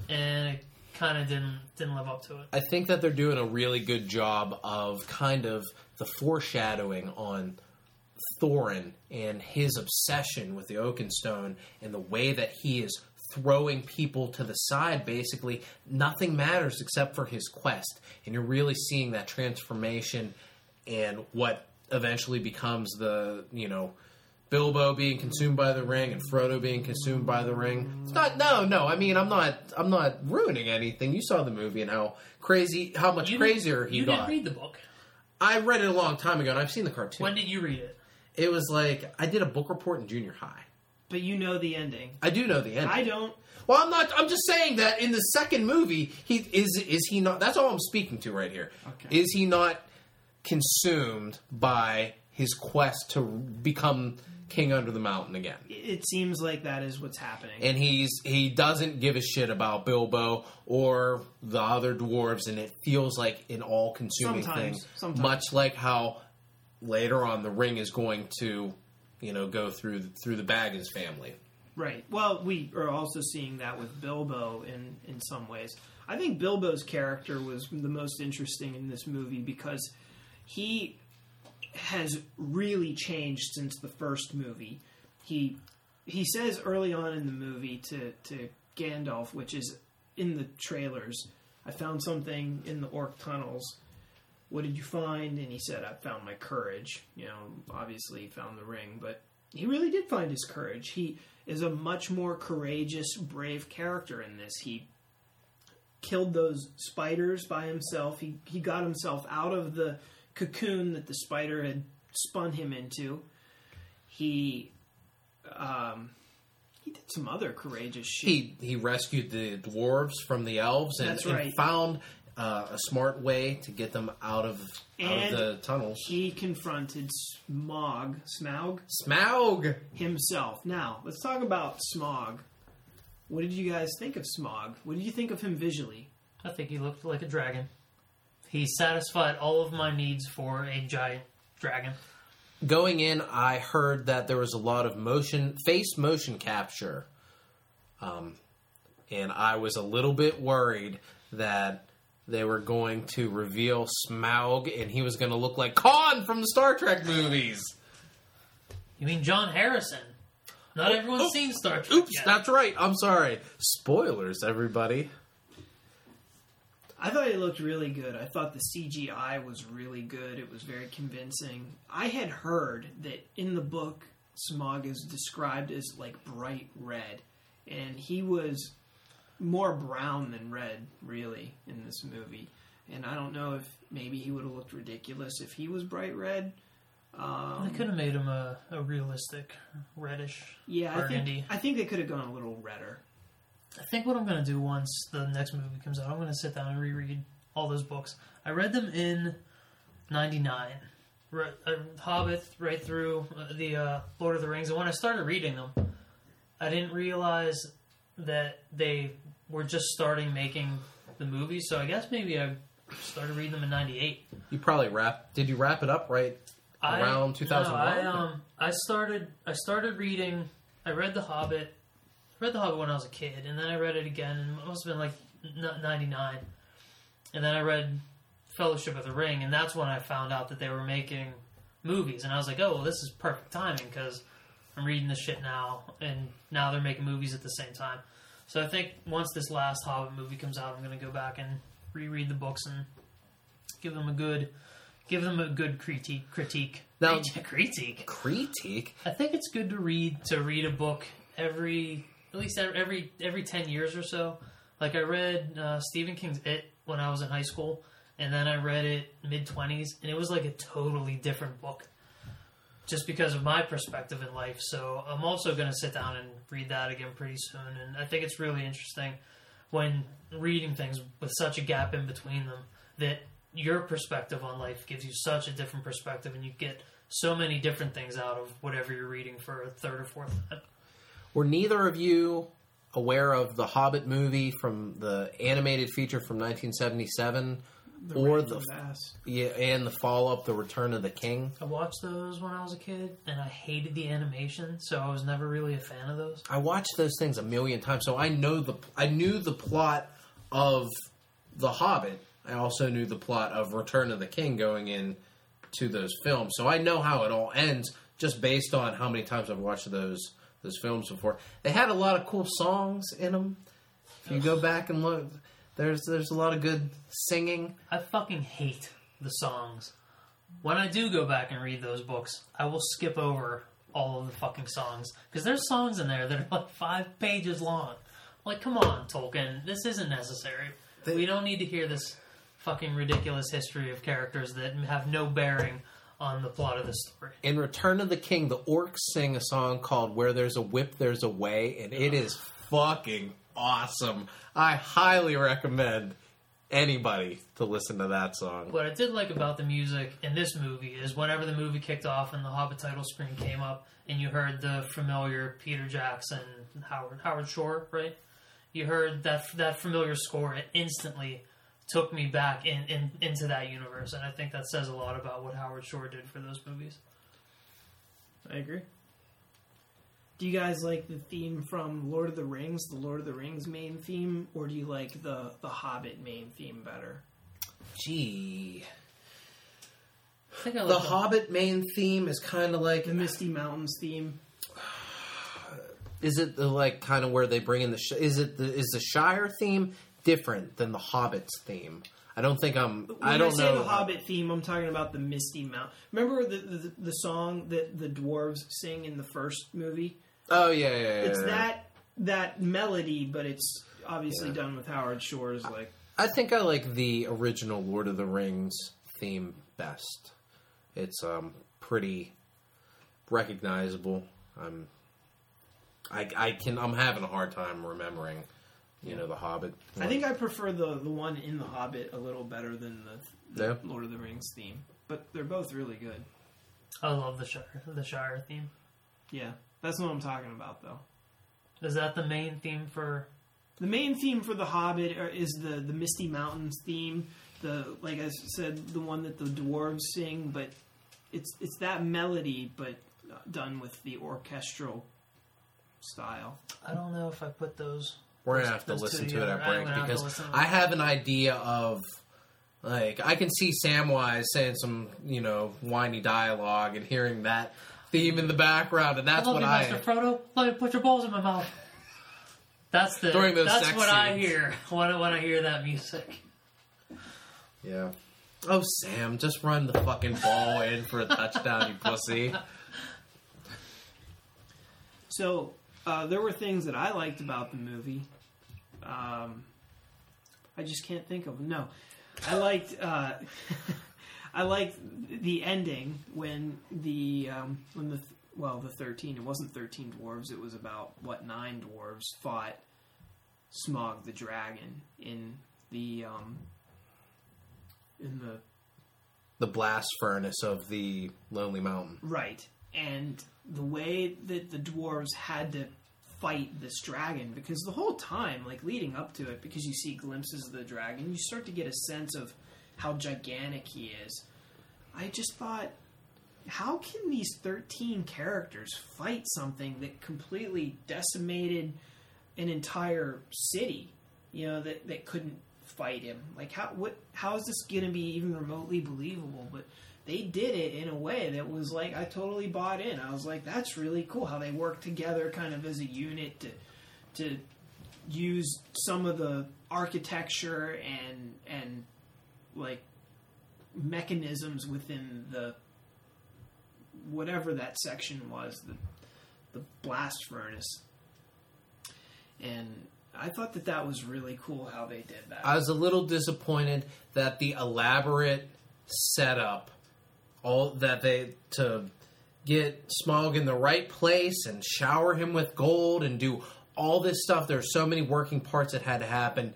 and it kind of didn't didn't live up to it. I think that they're doing a really good job of kind of the foreshadowing on Thorin and his obsession with the Arkenstone and the way that he is throwing people to the side. Basically, nothing matters except for his quest, and you're really seeing that transformation and what eventually becomes the you know Bilbo being consumed by the ring and Frodo being consumed by the ring. It's not no, no. I mean, I'm not I'm not ruining anything. You saw the movie and how crazy how much You crazier he you got. didn't read the book. I read it a long time ago and I've seen the cartoon. When did you read it? It was like I did a book report in junior high. But you know the ending. I do know the end. I don't. Well, I'm not. I'm just saying that in the second movie, he is is he not? That's all I'm speaking to right here. Okay. Is he not consumed by his quest to become king under the mountain again? It seems like that is what's happening. And he's he doesn't give a shit about Bilbo or the other dwarves, and it feels like an all-consuming Sometimes, thing. sometimes. Much like how later on the ring is going to, you know, go through through the Baggins family. Right. Well, we are also seeing that with Bilbo in in some ways. I think Bilbo's character was the most interesting in this movie because he has really changed since the first movie. He he says early on in the movie to to Gandalf, which is in the trailers, I found something in the orc tunnels. What did you find? And he said, I found my courage. You know, obviously he found the ring, but he really did find his courage. He is a much more courageous, brave character in this. He killed those spiders by himself. He he got himself out of the cocoon that the spider had spun him into. He um he did some other courageous shit. He he rescued the dwarves from the elves and, That's and found uh, a smart way to get them out of out of the tunnels. he confronted Smog, Smaug Smaug. himself. Now, let's talk about Smaug. What did you guys think of Smaug? What did you think of him visually? I think he looked like a dragon. He satisfied all of my needs for a giant dragon. Going in, I heard that there was a lot of motion, face motion capture, um, and I was a little bit worried that they were going to reveal Smaug and he was going to look like Khan from the Star Trek movies. You mean John Harrison? Not Oh, everyone's oh, seen Star Trek. Oops, yet. that's right. I'm sorry. Spoilers, everybody. I thought it looked really good. I thought the CGI was really good. It was very convincing. I had heard that in the book, Smaug is described as like bright red, and he was more brown than red, really, in this movie. And I don't know if maybe he would have looked ridiculous if he was bright red. Um, They could have made him a, a realistic reddish yeah, I think. I think they could have gone a little redder. I think what I'm going to do once the next movie comes out, I'm going to sit down and reread all those books. I read them in '99, Re- uh, Hobbit right through uh, the uh, Lord of the Rings, and when I started reading them, I didn't realize that they were just starting making the movies. So I guess maybe I started reading them in '98. You probably wrap. Did you wrap it up right around 2001? No, I um I started I started reading. I read The Hobbit. Read The Hobbit when I was a kid, and then I read it again, and it must have been like ninety nine. And then I read Fellowship of the Ring, and that's when I found out that they were making movies, and I was like, oh well, this is perfect timing because I'm reading this shit now, and now they're making movies at the same time. So I think once this last Hobbit movie comes out, I'm going to go back and reread the books and give them a good, give them a good critique. Critique. Now- critique. Critique. I think it's good to read to read a book every at least every every, every ten years or so. Like I read uh, Stephen King's It when I was in high school, and then I read it mid twenties, and it was like a totally different book, just because of my perspective in life. So I'm also going to sit down and read that again pretty soon, and I think it's really interesting when reading things with such a gap in between them that your perspective on life gives you such a different perspective, and you get so many different things out of whatever you're reading for a third or fourth time. Were neither of you aware of the Hobbit movie from the animated feature from 1977, The or the yeah, and the follow up, The Return of the King? I watched those when I was a kid, and I hated the animation, so I was never really a fan of those. I watched those things a million times, so I know the I knew the plot of the Hobbit. I also knew the plot of Return of the King going in to those films, so I know how it all ends just based on how many times I've watched those those films before. They had a lot of cool songs in them. If you go back and look, there's there's a lot of good singing. I fucking hate the songs. When I do go back and read those books, I will skip over all of the fucking songs because there's songs in there that are like five pages long. Like, come on, Tolkien, this isn't necessary. They- we don't need to hear this fucking ridiculous history of characters that have no bearing on the plot of the story. In Return of the King, the orcs sing a song called "Where There's a Whip, There's a Way," and it is fucking awesome. I highly recommend anybody to listen to that song. What I did like about the music in this movie is whenever the movie kicked off and the Hobbit title screen came up, and you heard the familiar Peter Jackson, Howard Howard Shore, right? You heard that that familiar score. It instantly took me back in, in into that universe, and I think that says a lot about what Howard Shore did for those movies. I agree. Do you guys like the theme from Lord of the Rings, the Lord of the Rings main theme, or do you like the the Hobbit main theme better? Gee, I think I the like Hobbit main theme is kind of like The Misty Mountains theme. Is it the like kind of where they bring in the? Sh- is it the is the Shire theme different than the Hobbit's theme? I don't think I'm. When I don't say know. the Hobbit theme, I'm talking about the Misty Mount. Remember the, the the song that the dwarves sing in the first movie? Oh yeah, yeah, yeah. It's yeah. that that melody, but it's obviously Yeah. done with Howard Shore's like. I think I like the original Lord of the Rings theme best. It's um pretty recognizable. I'm. I, I can I'm having a hard time remembering, you know, the Hobbit. I think I prefer the the one in the Hobbit a little better than the, the Yeah. Lord of the Rings theme, but they're both really good. I love the Shire the Shire theme. Yeah, that's what I'm talking about, though. Is that the main theme for? The main theme for the Hobbit is the the Misty Mountains theme. The like I said, the one that the dwarves sing, but it's it's that melody, but done with the orchestral style. I don't know if I put those. We're gonna have to listen to it at break gonna have to because I have an idea of like I can see Samwise saying some you know whiny dialogue and hearing that theme in the background, and that's I love what you, I. Master Frodo. Let me put your balls in my mouth. That's the. During those that's sex what I hear when when I hear that music. Yeah. Oh Sam, just run the fucking ball in for a touchdown, you pussy. So uh, there were things that I liked about the movie. Um, I just can't think of no. I liked uh, I like the ending when the um, when the well the thirteen it wasn't thirteen dwarves it was about what nine dwarves fought Smaug the dragon in the um, in the The blast furnace of the Lonely Mountain. Right. And the way that the dwarves had to fight this dragon, because the whole time, like leading up to it, because you see glimpses of the dragon, you start to get a sense of how gigantic he is. I just thought, how can these 13 characters fight something that completely decimated an entire city? You know, that, that couldn't fight him. Like, how, what, how is this going to be even remotely believable? But they did it in a way that was like I totally bought in. I was like, that's really cool how they work together, kind of as a unit to to use some of the architecture and and like mechanisms within the whatever that section was, the the blast furnace. And I thought that that was really cool how they did that. I was a little disappointed that the elaborate setup, all that they to get Smaug in the right place and shower him with gold and do all this stuff. There's so many working parts that had to happen.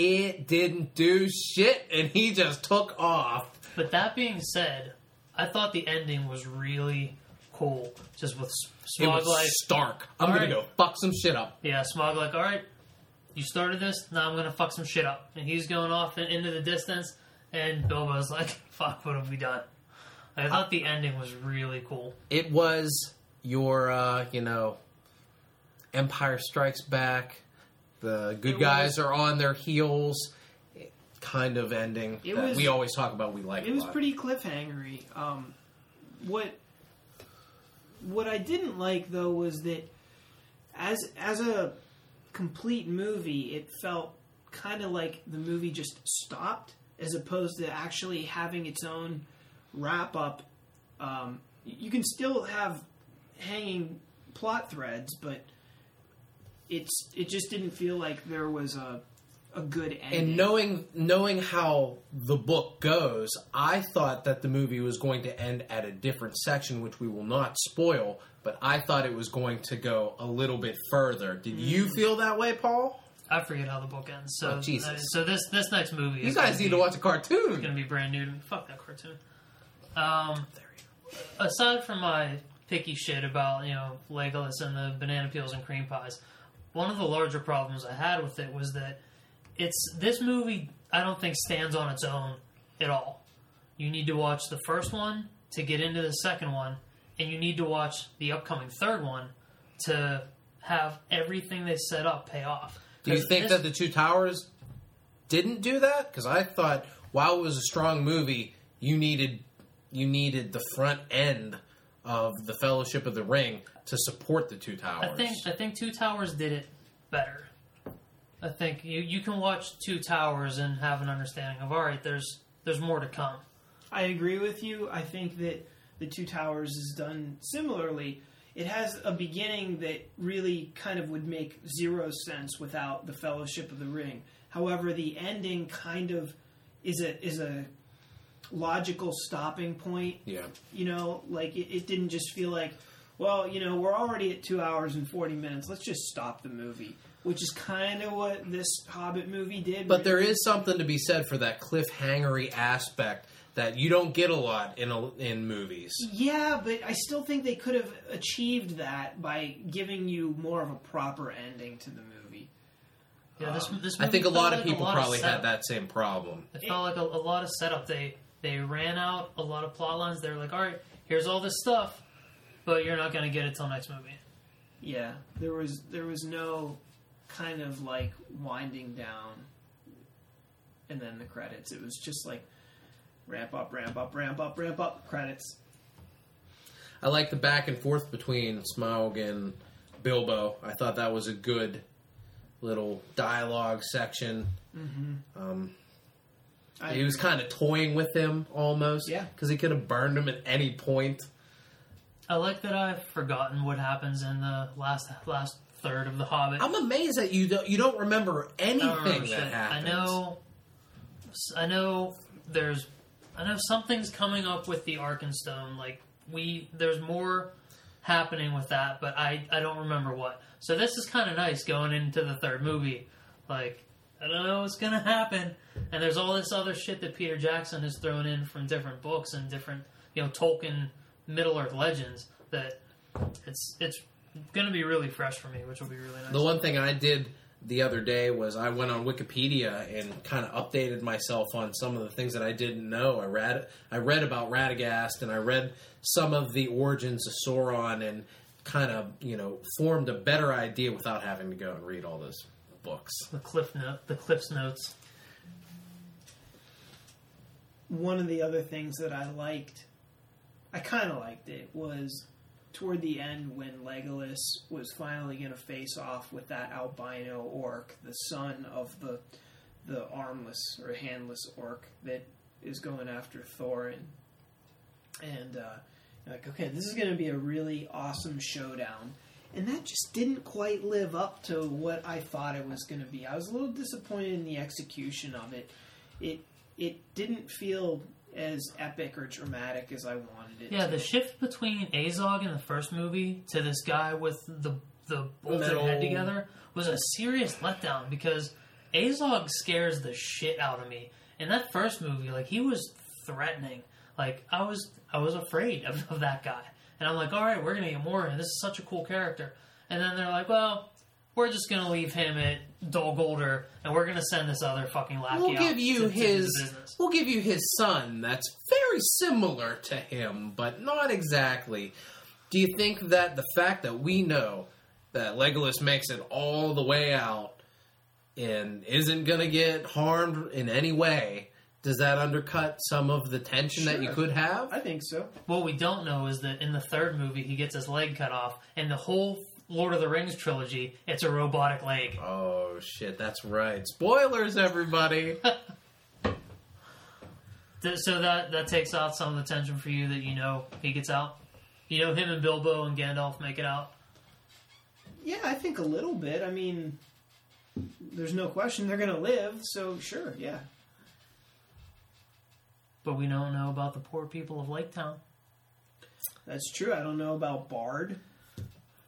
It didn't do shit, and he just took off. But that being said, I thought the ending was really cool. Just with Smaug was like, stark. I'm gonna right. go fuck some shit up. yeah, Smaug like, all right, you started this, now I'm gonna fuck some shit up, and he's going off into the distance, and Bilbo's like, fuck, what have we done? I thought the ending was really cool. It was your, uh, you know, Empire Strikes Back. The good It guys are on their heels. Kind of ending It that was- we always talk about. We like. it was pretty cliffhangery. Um, what what I didn't like though was that as as a complete movie, it felt kind of like the movie just stopped, as opposed to actually having its own wrap up. Um, you can still have hanging plot threads, but it's it just didn't feel like there was a a good ending. And knowing knowing how the book goes, I thought that the movie was going to end at a different section, which we will not spoil. But I thought it was going to go a little bit further. Did Mm. you feel that way, Paul? I forget how the book ends. So Oh, Jesus. uh, so this this next movie You is guys need be, to watch a cartoon. It's going to be brand new. Fuck that cartoon. Um, aside from my picky shit about you know Legolas and the banana peels and cream pies, one of the larger problems I had with it was that it's this movie. I don't think stands on its own at all. You need to watch the first one to get into the second one, and you need to watch the upcoming third one to have everything they set up pay off. Do you think this- that the Two Towers didn't do that? Because I thought while it was a strong movie, you needed you needed the front end of the Fellowship of the Ring to support the Two Towers. I think I think Two Towers did it better. I think you you can watch Two Towers and have an understanding of all right. There's there's more to come. I agree with you. I think that the Two Towers is done similarly. It has a beginning that really kind of would make zero sense without the Fellowship of the Ring. However, the ending kind of is a is a logical stopping point. yeah. You know, like it, it didn't just feel like, well, you know, we're already at two hours and forty minutes. Let's just stop the movie, which is kind of what this Hobbit movie did. But there is something to be said for that cliffhangery aspect that you don't get a lot in a, in movies. Yeah, but I still think they could have achieved that by giving you more of a proper ending to the movie. Yeah, this um, this I think a felt lot of people lot probably setup. had that same problem. It felt like a, a lot of setup. They they ran out a lot of plot lines. They were like, all right, here's all this stuff, but you're not going to get it till next movie. Yeah, there was there was no kind of like winding down and then the credits. It was just like ramp up, ramp up, ramp up, ramp up, credits. I like the back and forth between Smaug and Bilbo. I thought that was a good little dialogue section. Mm-hmm. Um, he was kind of toying with him almost, Yeah. because he could have burned him at any point. I like that I've forgotten what happens in the last last third of The Hobbit. I'm amazed that you don't you don't remember I don't anything remember that shit. happens. I know, I know. There's, I know something's coming up with the Arkenstone. Like we, there's more happening with that, but I, I don't remember what. So this is kind of nice going into the third movie. Like I don't know what's gonna happen, and there's all this other shit that Peter Jackson has thrown in from different books and different, you know, Tolkien Middle Earth legends. That it's it's gonna be really fresh for me, which will be really nice. The one thing I did the other day was I went on Wikipedia and kind of updated myself on some of the things that I didn't know. I read I read about Radagast and I read some of the origins of Sauron and kind of you know formed a better idea without having to go and read all those books. the cliff note, the cliff's notes. one of the other things that I liked, I kind of liked it, was toward the end when Legolas was finally going to face off with that albino orc, the son of the the armless or handless orc that is going after Thorin. And uh, like, okay, this is going to be a really awesome showdown. And that just didn't quite live up to what I thought it was going to be. I was a little disappointed in the execution of it. It it didn't feel as epic or dramatic as I wanted it. Yeah, to. the shift between Azog in the first movie to this guy with the the bolted Metal. head together was a serious letdown because Azog scares the shit out of me. In that first movie, like he was threatening. Like I was I was afraid of, of that guy. And I'm like, all right, we're gonna get more. And this is such a cool character. And then they're like, well, we're just gonna leave him at Dol Guldur, and we're gonna send this other fucking lackey We'll give you to, to do the his business. we'll give you his son that's very similar to him, but not exactly. Do you think that the fact that we know that Legolas makes it all the way out and isn't going to get harmed in any way, does that undercut some of the tension that you could have? I think so. What we don't know is that in the third movie, he gets his leg cut off, and the whole Lord of the Rings trilogy, it's a robotic leg. Oh shit, that's right. Spoilers everybody. So that that takes out some of the tension for you that you know he gets out. You know, him and Bilbo and Gandalf make it out. Yeah, I think a little bit. I mean, there's no question they're gonna live. So sure, yeah. But we don't know about the poor people of Lake Town That's true. I don't know about Bard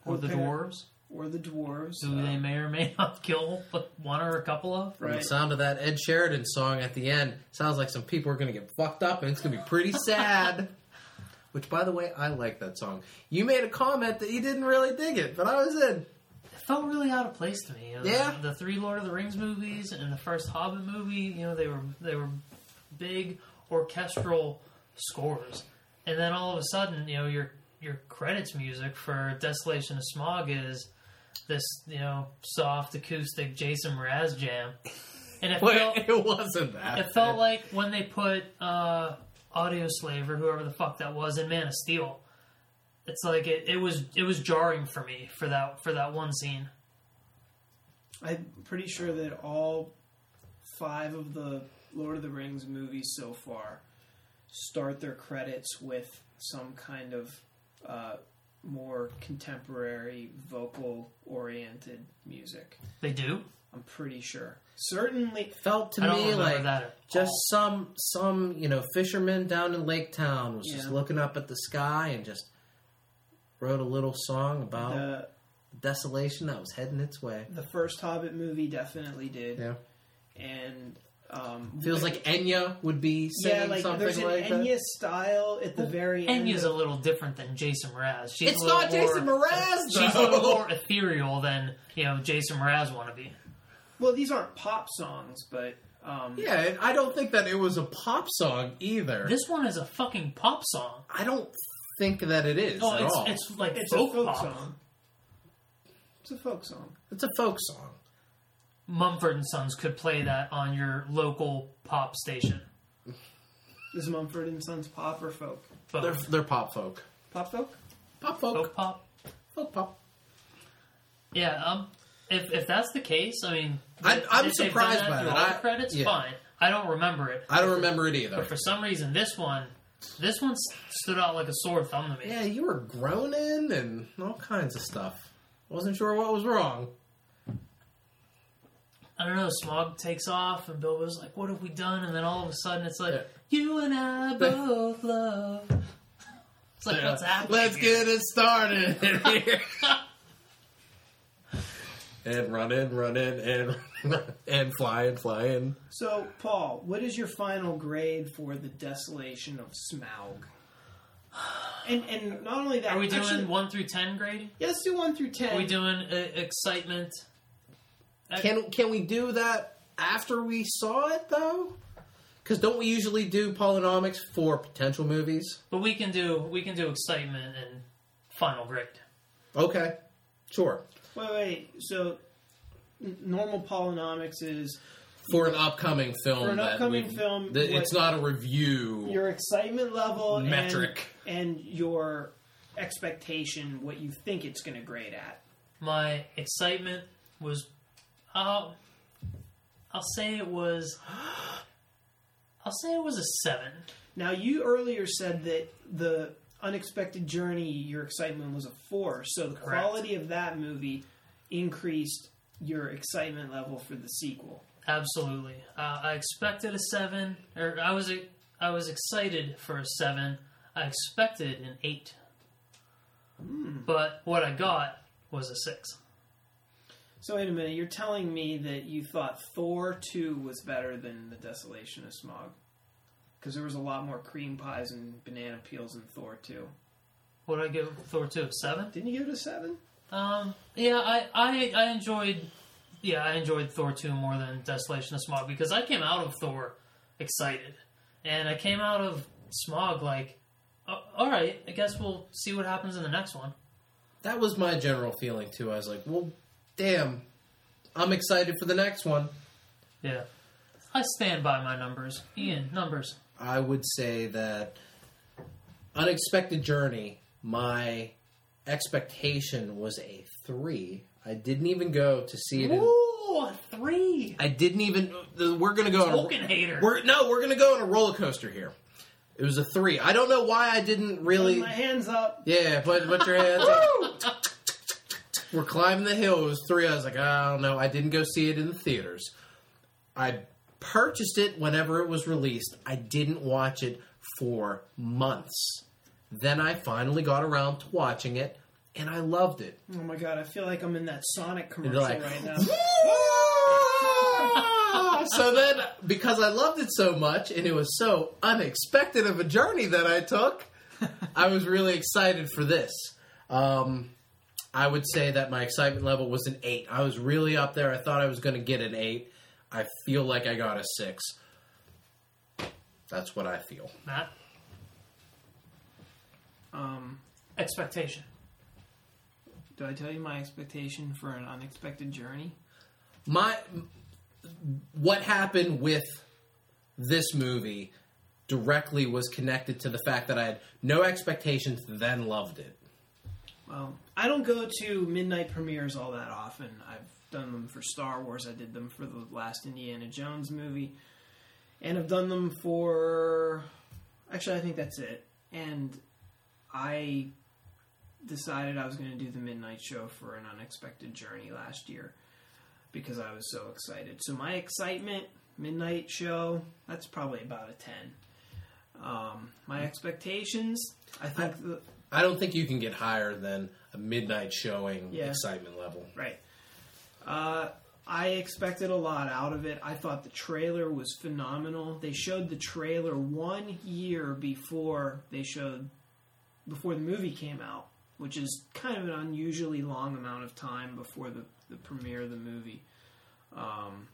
or the dwarves, or the dwarves. who Uh, they may or may not kill, but one or a couple of. From the Right. sound of that Ed Sheeran song at the end, sounds like some people are going to get fucked up and it's going to be pretty sad. Which, by the way, I like that song. You made a comment that you didn't really dig it, but I was in. It felt really out of place to me. You know, Yeah. the, three Lord of the Rings movies and the first Hobbit movie, you know, they were they were big orchestral scores, and then all of a sudden, you know, your your credits music for Desolation of Smaug is this, you know, soft acoustic Jason Mraz jam, and it felt it wasn't that. it felt like when they put uh, Audioslave or whoever the fuck that was in Man of Steel. It's like it, it was it was jarring for me for that for that one scene. I'm pretty sure that all five of the Lord of the Rings movies so far start their credits with some kind of uh, more contemporary, vocal oriented music. They do. I'm pretty sure. Certainly, felt to me like that. Just all. some some you know fisherman down in Lake Town was just looking up at the sky and just wrote a little song about the desolation that was heading its way. the first Hobbit movie definitely did, Yeah, and um, feels like Enya would be saying yeah, like something there's an like Enya that. style at the very end. Enya's a little different than Jason Mraz. She's It's a little not more, Jason Mraz She's a little more ethereal than you know Jason Mraz want to be. well, these aren't pop songs, but um, Yeah, I don't think that it was a pop song either. This one is a fucking pop song. I don't think that it is Oh, at it's all. it's like it's folk, a folk pop. song. It's a folk song. It's a folk song. Mumford and Sons could play that on your local pop station. Is Mumford and Sons pop or folk? Both. They're they're pop folk. Pop folk? Pop folk. folk pop. Folk pop. Yeah, um, if if that's the case, I mean, I, I'm if surprised done by through that. I- credits, yeah. fine. I don't remember it, I don't remember it either. but for some reason, this one, this one stood out like a sore thumb to me. Yeah, you were groaning and all kinds of stuff. I wasn't sure what was wrong. I don't know. Smaug takes off, and Bilbo's like, "What have we done?" And then all of a sudden, it's like, Yeah. "You and I both love." It's like, what's happening? Let's here? get it started here. and running, running, and fly and flying, flying. So, Paul, what is your final grade for the Desolation of Smaug? And and not only that, Are we doing actually- one through ten grading? Yeah, let's do one through ten. Are we doing uh, excitement? Can can we do that after we saw it though? Because don't we usually do polynomics for potential movies? But we can do we can do excitement and final grade. Okay, sure. Wait, wait. So, n- normal polynomics is For an upcoming film, For an that upcoming we've- film, that what- it's not a review. your excitement level and- Metric. and, your expectation, what you think it's going to grade at. My excitement was, uh, I'll say it was, I'll say it was a seven. Now, you earlier said that the unexpected journey, your excitement was a four. So the Correct. quality of that movie increased your excitement level for the sequel. Absolutely. Uh, I expected a seven, or I was I was excited for a seven. I expected an eight, but what I got was a six. So wait a minute, you're telling me that you thought Thor 2 was better than The Desolation of Smaug? Because there was a lot more cream pies and banana peels in Thor 2. What did I give Thor two? A seven? Didn't you give it a 7? Um, yeah, I, I I enjoyed yeah I enjoyed Thor two more than Desolation of Smaug because I came out of Thor excited, and I came out of Smaug like, "Oh, all right, I guess we'll see what happens in the next one. That was my general feeling too. I was like, well, damn, I'm excited for the next one. Yeah, I stand by my numbers. Ian, numbers. I would say that Unexpected Journey, my expectation was a three. I didn't even go to see it. In, Ooh, a three. I didn't even. We're gonna go. on a- Tolkien hater. We're no, we're gonna go on a roller coaster here. It was a three. I don't know why I didn't really. My hands up. Yeah, put put your hands up. We're climbing the hill. It was three. I was like, I don't know. I didn't go see it in the theaters. I purchased it whenever it was released. I didn't watch it for months. Then I finally got around to watching it, and I loved it. Oh my god, I feel like I'm in that Sonic commercial like, right now. so then, because I loved it so much, and it was so unexpected of a journey that I took, I was really excited for this. Um, I would say that my excitement level was an eight. I was really up there. I thought I was going to get an eight. I feel like I got a six. That's what I feel. Matt, Um, expectation. do I tell you my expectation for an unexpected journey? my what happened with this movie directly was connected to the fact that I had no expectations, then loved it. Well, I don't go to midnight premieres all that often. I've done them for Star Wars. I did them for the last Indiana Jones movie, and I've done them for. Actually, I think that's it. And I decided I was going to do the midnight show for an unexpected journey last year because I was so excited. So my excitement, midnight show, that's probably about a ten. Um, my expectations, I think. the, I don't think you can get higher than a midnight showing Yeah. excitement level. Right. Uh, I expected a lot out of it. I thought the trailer was phenomenal. They showed the trailer one year before they showed before the movie came out, which is kind of an unusually long amount of time before the, the premiere of the movie. Um,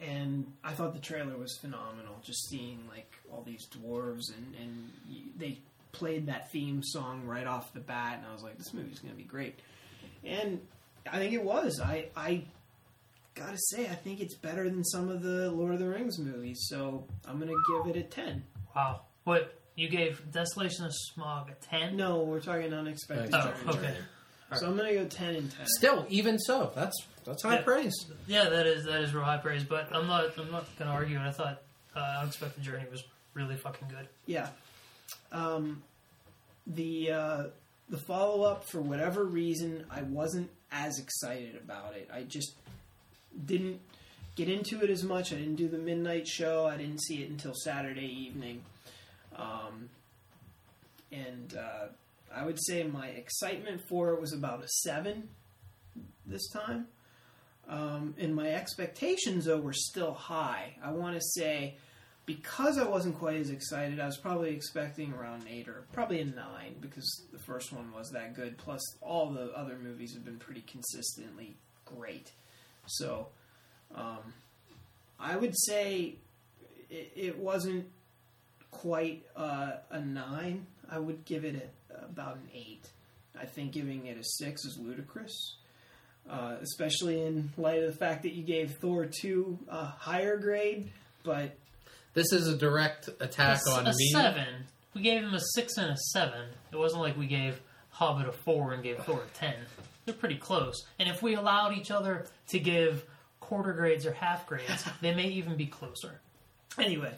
and I thought the trailer was phenomenal. Just seeing like all these dwarves and and they played that theme song right off the bat, and I was like, this movie's going to be great. And I think it was. I I gotta say, I think it's better than some of the Lord of the Rings movies. So I'm gonna give it a ten. Wow. What you gave Desolation of Smaug a ten? No, we're talking unexpected. Oh, journey. okay. So I'm gonna go ten and ten. Still, even so, that's that's high Yeah. praise. Yeah, that is that is real high praise. But I'm not I'm not gonna argue. And I thought uh, Unexpected Journey was really fucking good. Yeah. Um, the uh, the follow up for whatever reason, I wasn't as excited about it. I just didn't get into it as much. I didn't do the midnight show. I didn't see it until Saturday evening. Um, and uh, I would say my excitement for it was about a seven this time. Um, and my expectations, though, were still high. I want to say because I wasn't quite as excited, I was probably expecting around an eight or probably a nine because the first one was that good. Plus, all the other movies have been pretty consistently great. So, um, I would say it, it wasn't quite uh, a nine. I would give it a, about an eight. I think giving it a six is ludicrous. Uh, especially in light of the fact that you gave Thor 2 a higher grade, but This is a direct attack a, on a me. seven. We gave him a six and a seven. It wasn't like we gave Hobbit a four and gave Thor a ten. They're pretty close. And if we allowed each other to give quarter grades or half grades, they may even be closer. anyway,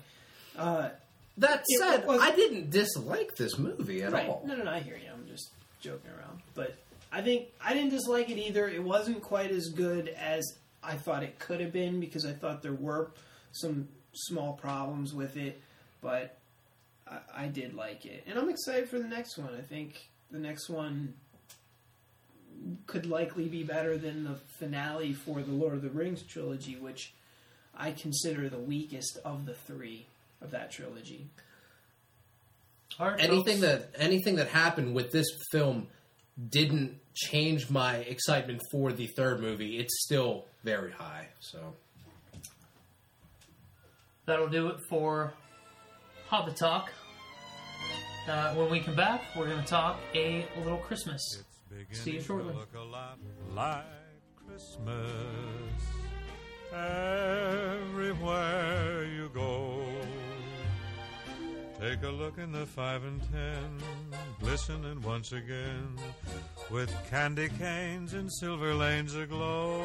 uh, That It said, was- I didn't dislike this movie at right? all. No, no, no. I hear you. I'm just joking around, but I think I didn't dislike it either. It wasn't quite as good as I thought it could have been because I thought there were some small problems with it, but I, I did like it, and I'm excited for the next one. I think the next one could likely be better than the finale for the Lord of the Rings trilogy, which I consider the weakest of the three of that trilogy. All right, anything folks. that anything that happened with this film didn't change my excitement for the third movie. It's still very high. So That'll do it for Hobbit Talk. Uh, when we come back, we're going to talk a little Christmas. See you shortly. Look a lot like Christmas everywhere you go. Take a look in the five and ten, glistening once again with candy canes and silver lanes aglow.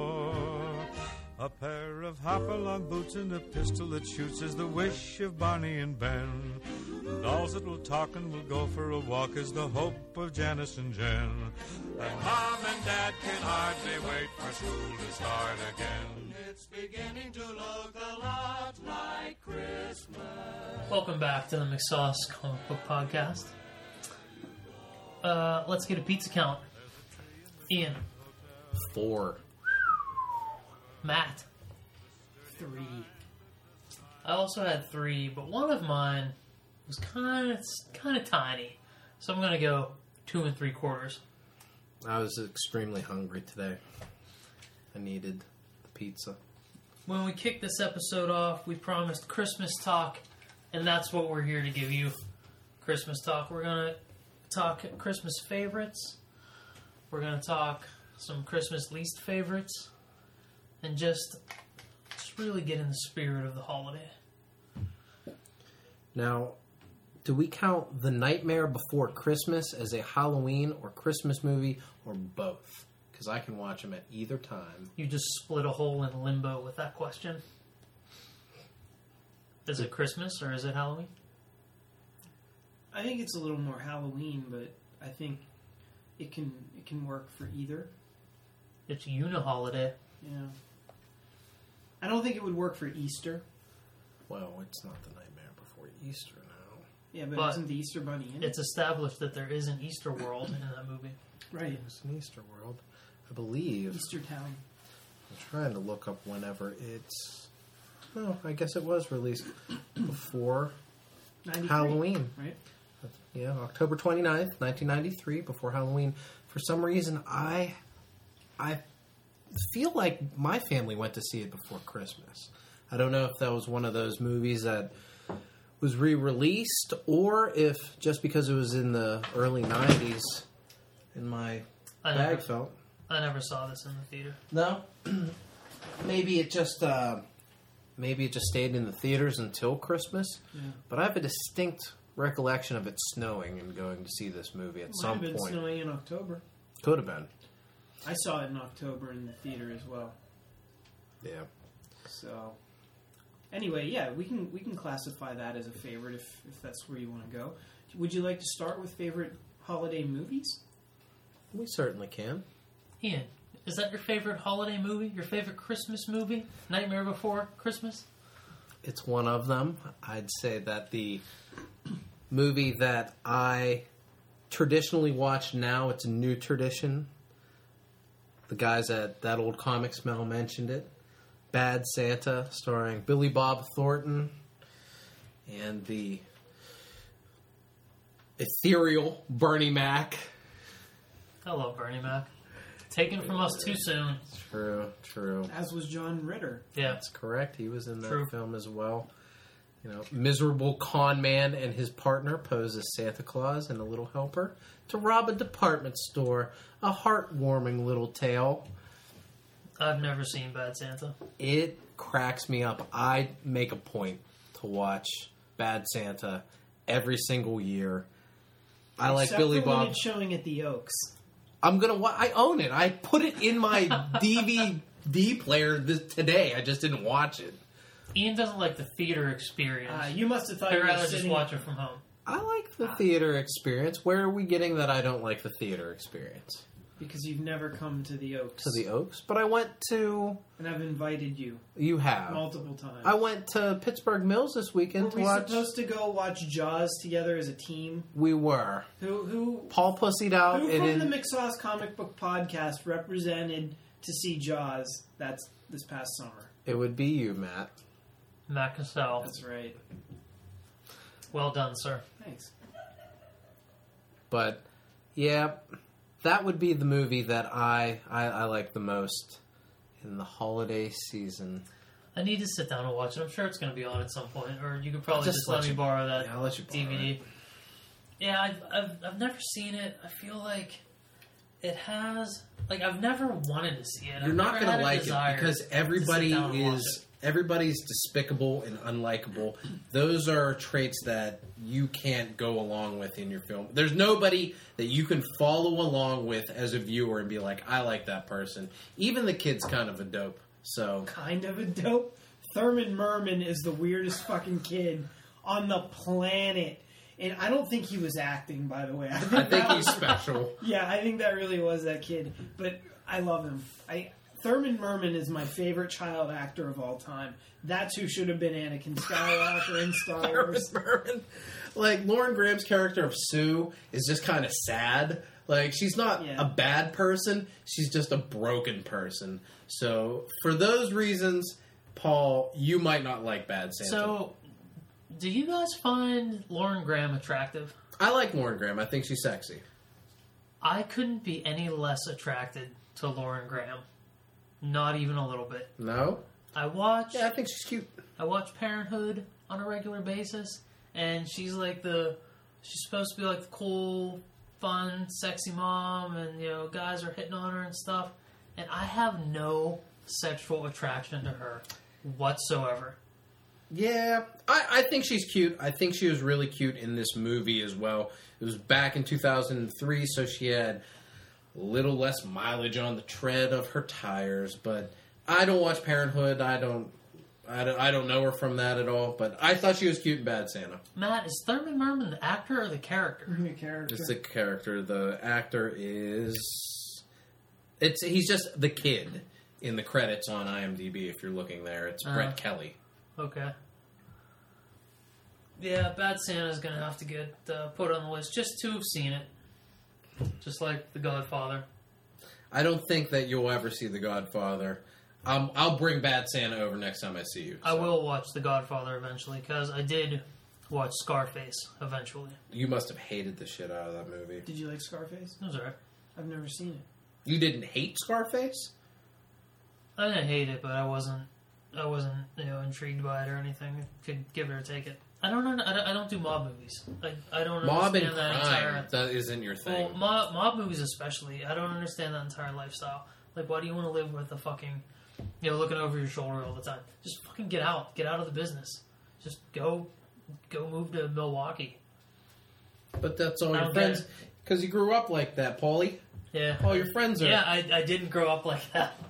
A pair of hopalong boots and a pistol that shoots is the wish of Barney and Ben. Dolls that will talk and will go for a walk is the hope of Janice and Jen. And Mom and Dad can hardly wait for school to start again. It's beginning to look a lot like Christmas. Welcome back to the McSauce Comic Book Podcast. Uh, let's get a pizza count. Ian, Four. Matt. Three. I also had three, but one of mine was kind of kind of tiny, so I'm gonna go two and three quarters. I was extremely hungry today. I needed the pizza. When we kicked this episode off, we promised Christmas talk, and that's what we're here to give you. Christmas talk. We're gonna talk Christmas favorites. We're gonna talk some Christmas least favorites, and just just really get in the spirit of the holiday. Now, do we count The Nightmare Before Christmas as a Halloween or Christmas movie or both? Because I can watch them at either time. You just split a hole in limbo with that question. Is it Christmas or is it Halloween? I think it's a little more Halloween, but I think it can it can work for either. It's a Uniholiday. Yeah. I don't think it would work for Easter. Well, it's not The Nightmare Before Easter now. Yeah, but, But isn't the Easter Bunny in it? It's established that there is an Easter world in that movie. Right. It's an Easter world. I believe. Easter Town. I'm trying to look up whenever it's. Oh, I guess it was released before 93, Halloween. Right? Yeah, October 29th, 1993, before Halloween. For some reason, I I feel like my family went to see it before Christmas. I don't know if that was one of those movies that was re-released or if just because it was in the early 90s in my I bag never, felt. I never saw this in the theater. No. maybe it just uh, maybe it just stayed in the theaters until Christmas. Yeah. But I have a distinct recollection of it snowing and going to see this movie at Might some have been point. snowing in October. Could have been. I saw it in October in the theater as well. Yeah. So anyway, yeah, we can we can classify that as a favorite if if that's where you want to go. Would you like to start with favorite holiday movies? We certainly can. Ian, is that your favorite holiday movie? Your favorite Christmas movie? Nightmare Before Christmas? It's one of them. I'd say that the movie that I traditionally watch now, it's a new tradition. The guys at That Old Comic Smell mentioned it. Bad Santa, starring Billy Bob Thornton and the ethereal Bernie Mac. I love Bernie Mac. Taken from us too soon. True, true. As was John Ritter. Yeah. That's correct. He was in that True. film as well. You know, miserable con man and his partner pose as Santa Claus and a little helper to rob a department store. A heartwarming little tale. I've never seen Bad Santa. It cracks me up. I make a point to watch Bad Santa every single year. I like Billy for when Bob. it's showing at the Oaks. I'm gonna. Wa- I own it. I put it in my DVD player this, today. I just didn't watch it. Ian doesn't like the theater experience. Uh, you must have thought I'd you were rather just sitting. watch it from home. I like the theater experience. Where are we getting that I don't like the theater experience? because you've never come to the Oaks. To the Oaks, but I went to. and I've invited you You have. multiple times. I went to Pittsburgh Mills this weekend Were to we watch. supposed to go watch Jaws together as a team? we were. Who who Paul pussied out. who and from in, the McSauce Comic Book Podcast represented to see Jaws? That's this past summer. it would be you, Matt. Matt Cassell. That's right. Well done, sir. Thanks. But yeah, that would be the movie that I I, I like the most in the holiday season. I need to sit down and watch it. I'm sure it's going to be on at some point, or you could probably Just just, let let, me borrow that Yeah, I'll let you borrow DVD. Yeah, I've, I've I've never seen it. I feel like it has like I've never wanted to see it. You're I've not going to a like it desire because to sit everybody down and watch is everybody's despicable and unlikable. Those are traits that you can't go along with in your film. There's nobody that you can follow along with as a viewer and be like, I like that person. Even the kid's kind of a dope. So kind of a dope. Thurman Merman is the weirdest fucking kid on the planet. And I don't think he was acting, by the way. I think, I think he's special. Yeah, I think that really was that kid. But I love him. I Thurman Merman is my favorite child actor of all time. That's who should have been Anakin Skywalker in Star Wars. Merman. Like Lauren Graham's character of Sue is just kind of sad. Like she's not Yeah. a bad person; she's just a broken person. So for those reasons, Paul, you might not like Bad Santa. So, do you guys find Lauren Graham attractive? I like Lauren Graham. I think she's sexy. I couldn't be any less attracted to Lauren Graham. Not even a little bit. No, I watch yeah, I think she's cute. I watch Parenthood on a regular basis, and she's like the she's supposed to be like the cool, fun, sexy mom, and you know guys are hitting on her and stuff, and I have no sexual attraction to her whatsoever. Yeah, I, I think she's cute. I think she was really cute in this movie as well. It was back in 2003, so she had little less mileage on the tread of her tires. But I don't watch Parenthood. I don't. I don't, I don't know her from that at all, but I thought she was cute in Bad Santa. Matt is Thurman Merman the actor or the character? New character. It's the character. The actor is. It's he's just the kid in the credits on IMDb. If you're looking there, it's Uh-huh. Brett Kelly. Okay. Yeah, Bad Santa's gonna have to get uh, put on the list just to have seen it, just like The Godfather. I don't think that you'll ever see The Godfather. Um, I'll bring Bad Santa over next time I see you. I will watch The Godfather eventually because I did watch Scarface eventually. You must have hated the shit out of that movie. Did you like Scarface? It was alright. I've never seen it. You didn't hate Scarface? I didn't hate it, but I wasn't. I wasn't, you know, intrigued by it or anything. Could give it or take it. I don't know. I don't, I don't do mob movies. I, I don't Mob and understand that crime. entire. That isn't your thing. Well, mob, mob movies especially. I don't understand that entire lifestyle. Like, why do you want to live with a fucking, you know, looking over your shoulder all the time? Just fucking get out. Get out of the business. Just go, go move to Milwaukee. but that's all I your friends. Because you grew up like that, Paulie. Yeah. All your friends are. Yeah, I, I didn't grow up like that.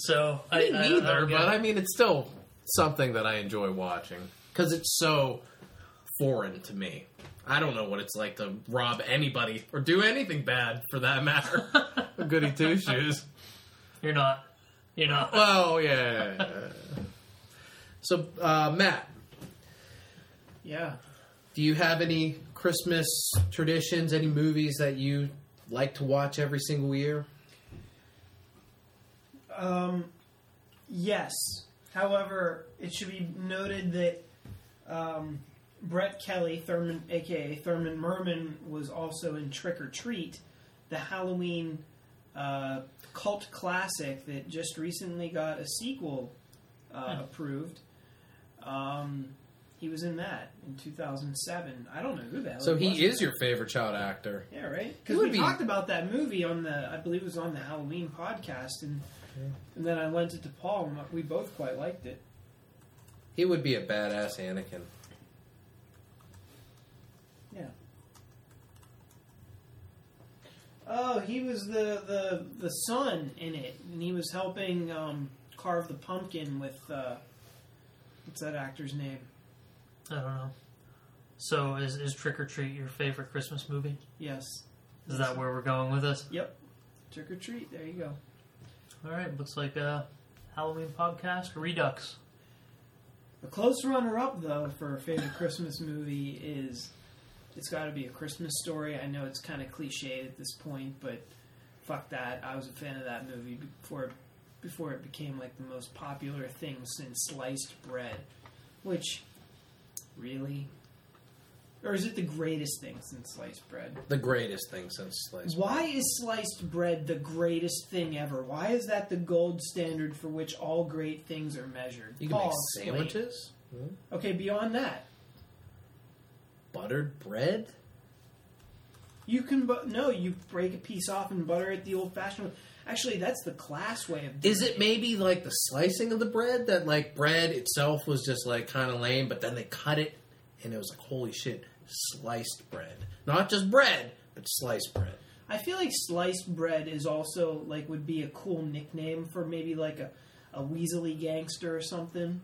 So I, Me I, I neither, get but it. I mean, it's still something that I enjoy watching. Because it's so foreign to me. I don't know what it's like to rob anybody or do anything bad for that matter. Goody two shoes. You're not. You're not. Well, yeah. so, uh, Matt, Yeah. do you have any Christmas traditions, any movies that you like to watch every single year? Um, yes. However, it should be noted that um, Brett Kelly, Thurman, aka Thurman Merman, was also in Trick or Treat, the Halloween uh, cult classic that just recently got a sequel uh, Hmm. approved. Um, he was in that in 2007. I don't know who that. So was. he is your favorite child actor. Yeah, right. Because we be- talked about that movie on the, I believe it was on the Halloween podcast, and and then I lent it to Paul, and we both quite liked it. He would be a badass Anakin. Yeah. Oh, he was the the the son in it, and he was helping um, carve the pumpkin with uh, what's that actor's name? I don't know. So is is Trick or Treat your favorite Christmas movie? Yes. Is that where we're going with this? Yep. Trick or treat. There you go. All right. Looks like a Halloween podcast Redux. A close runner-up, though, for a favorite Christmas movie is it's got to be a Christmas story. I know it's kind of cliched at this point, but fuck that. I was a fan of that movie before before it became like the most popular thing since sliced bread. Which really, or is it the greatest thing since sliced bread? The greatest thing since sliced. Why is sliced bread the greatest thing ever? Why is that the gold standard for which all great things are measured? You can Paul, make sandwiches, Okay, beyond that. buttered bread. You can, but no, you break a piece off and butter it the old-fashioned. Way. Actually, that's the class way of. doing Is it maybe like the slicing of the bread that like bread itself was just like kind of lame, but then they cut it and it was like holy shit, sliced bread, not just bread, but sliced bread. I feel like sliced bread is also like would be a cool nickname for maybe like a a Weasley gangster or something.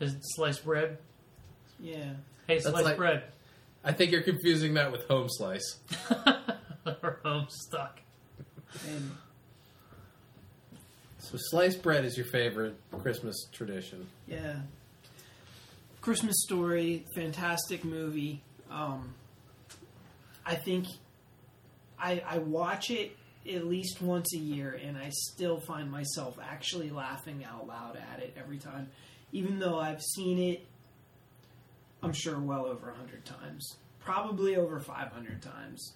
Is it sliced bread? Yeah. Hey, That's sliced like- bread. I think you're confusing that with home slice. or home stuck. And So sliced bread is your favorite Christmas tradition. yeah. Christmas Story, fantastic movie. Um, I think I, I watch it at least once a year, and I still find myself actually laughing out loud at it every time, even though I've seen it. I'm sure well over a hundred times, probably over five hundred times,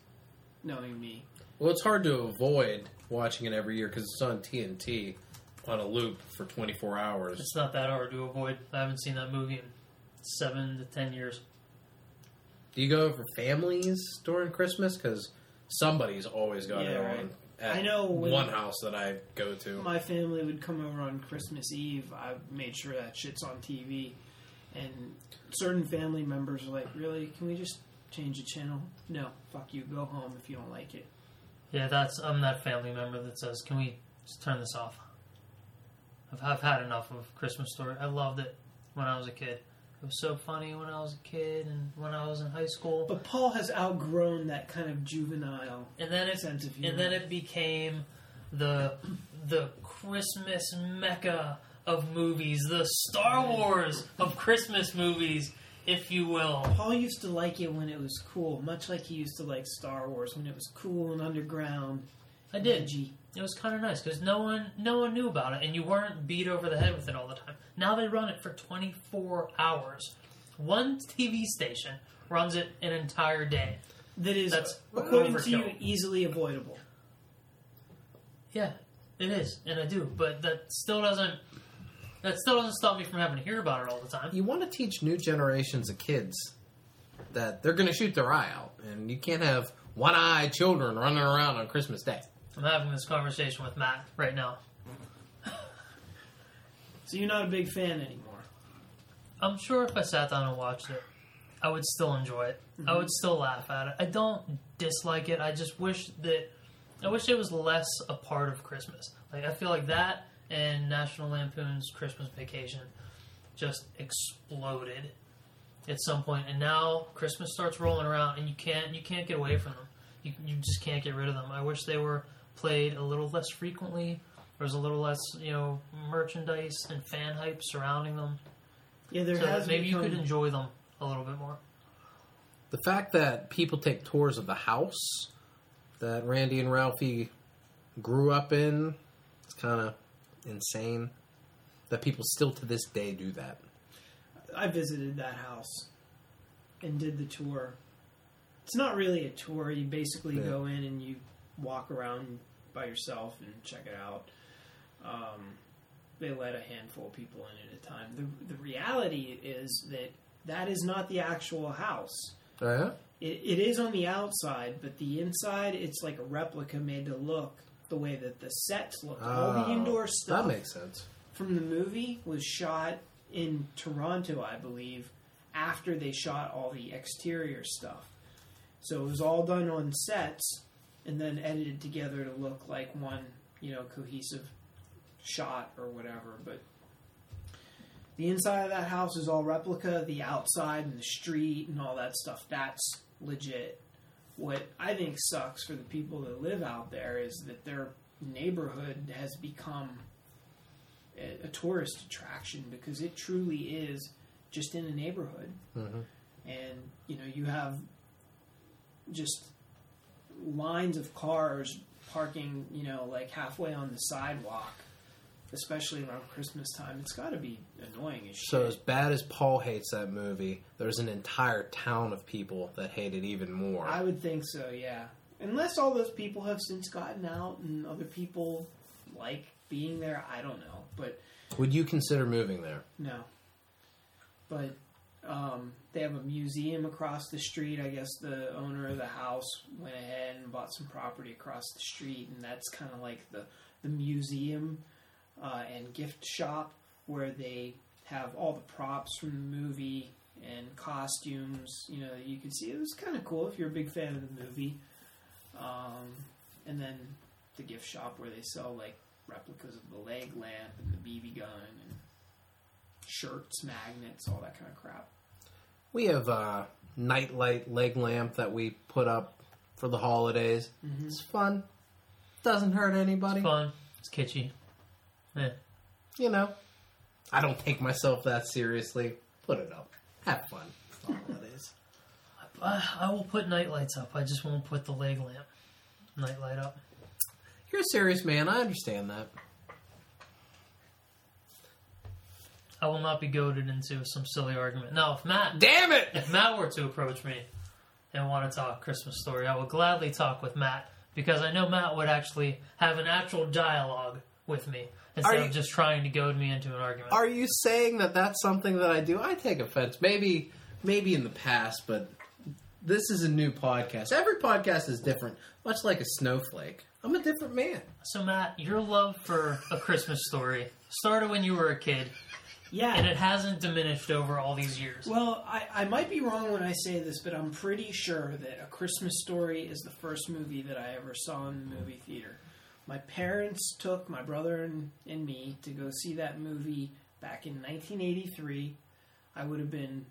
knowing me. Well, it's hard to avoid watching it every year because it's on TNT on a loop for 24 hours. It's not that hard to avoid. I haven't seen that movie in seven to ten years. Do you go over families during Christmas? Because somebody's always got Yeah, it on. right. At I know one house that I go to. my family would come over on Christmas Eve, I made sure that shit's on TV. And certain family members are like, really? Can we just change the channel? No, fuck you. Go home if you don't like it. Yeah, that's I'm that family member that says, "Can we just turn this off?" I've, I've had enough of Christmas Story. I loved it when I was a kid. It was so funny when I was a kid and when I was in high school. But Paul has outgrown that kind of juvenile and then it sense of humor. and then it became the the Christmas mecca of movies, the Star Wars of Christmas movies, if you will. Paul used to like it when it was cool, much like he used to like Star Wars when it was cool and underground. I did. edgy. It was kind of nice because no one no one knew about it, and you weren't beat over the head with it all the time. Now they run it for 24 hours. One TV station runs it an entire day. That is, That's according to you, easily avoidable. Yeah, it is, and I do, but that still doesn't that still doesn't stop me from having to hear about it all the time. You want to teach new generations of kids that they're going to shoot their eye out, and you can't have one-eyed children running around on Christmas Day. I'm having this conversation with Matt right now. So you're not a big fan anymore. I'm sure if I sat down and watched it, I would still enjoy it. I would mm-hmm. still laugh at it. I don't dislike it. I just wish that I wish it was less a part of Christmas. Like I feel like that and National Lampoon's Christmas Vacation just exploded at some point, and now Christmas starts rolling around, and you can't you can't get away from them. You you just can't get rid of them. I wish they were played a little less frequently. There was a little less, you know, merchandise and fan hype surrounding them Yeah, there so has that maybe you could enjoy them a little bit more. The fact that people take tours of the house that Randy and Ralphie grew up in, it's kind of insane. That people still to this day do that. I visited that house and did the tour. It's not really a tour. You basically Yeah. go in and you walk around by yourself and check it out. Um, they let a handful of people in at a time. The, the reality is that that is not the actual house. Yeah? It, it is on the outside, but the inside, it's like a replica made to look the way that the sets look. All the Oh, indoor stuff That makes sense. from the movie was shot in Toronto, I believe, after they shot all the exterior stuff. So it was all done on sets and then edited together to look like one, you know, cohesive shot or whatever. But the inside of that house is all replica. The outside and the street and all that stuff, that's legit. What I think sucks for the people that live out there is that their neighborhood has become a, a tourist attraction because it truly is just in a neighborhood, Mhm. and you know you have just lines of cars parking, you know, like halfway on the sidewalk, especially around Christmas time. It's got to be annoying as shit. So as bad as Paul hates that movie, there's an entire town of people that hate it even more. I would think so, yeah. Unless all those people have since gotten out and other people like being there, I don't know, but Would you consider moving there? no. But um, they have a museum across the street. I guess the owner of the house went ahead and bought some property across the street, and that's kind of like the the museum uh, and gift shop where they have all the props from the movie and costumes. You know, you can see it was kind of cool if you're a big fan of the movie. Um, and then the gift shop where they sell like replicas of the leg lamp and the BB gun and shirts, magnets, all that kind of crap. We have a nightlight leg lamp that we put up for the holidays. Mm-hmm. It's fun. Doesn't hurt anybody. Fun. It's kitschy. Yeah. You know, I don't take myself that seriously. Put it up. Have fun. It's the holidays. I, I will put night lights up. I just won't put the leg lamp night light up. You're a serious man. I understand that. I will not be goaded into some silly argument. Now, if Matt Damn it! if Matt were to approach me and want to talk Christmas story, I would gladly talk with Matt because I know Matt would actually have an actual dialogue with me instead you- of just trying to goad me into an argument. Are you saying that that's something that I do? I take offense. Maybe, maybe in the past, but this is a new podcast. Every podcast is different, much like a snowflake. I'm a different man. so, Matt, your love for a Christmas story started when you were a kid, Yeah. and it hasn't diminished over all these years. Well, I, I might be wrong when I say this, but I'm pretty sure that A Christmas Story is the first movie that I ever saw in the movie theater. My parents took my brother and, and me to go see that movie back in 1983. I would have been,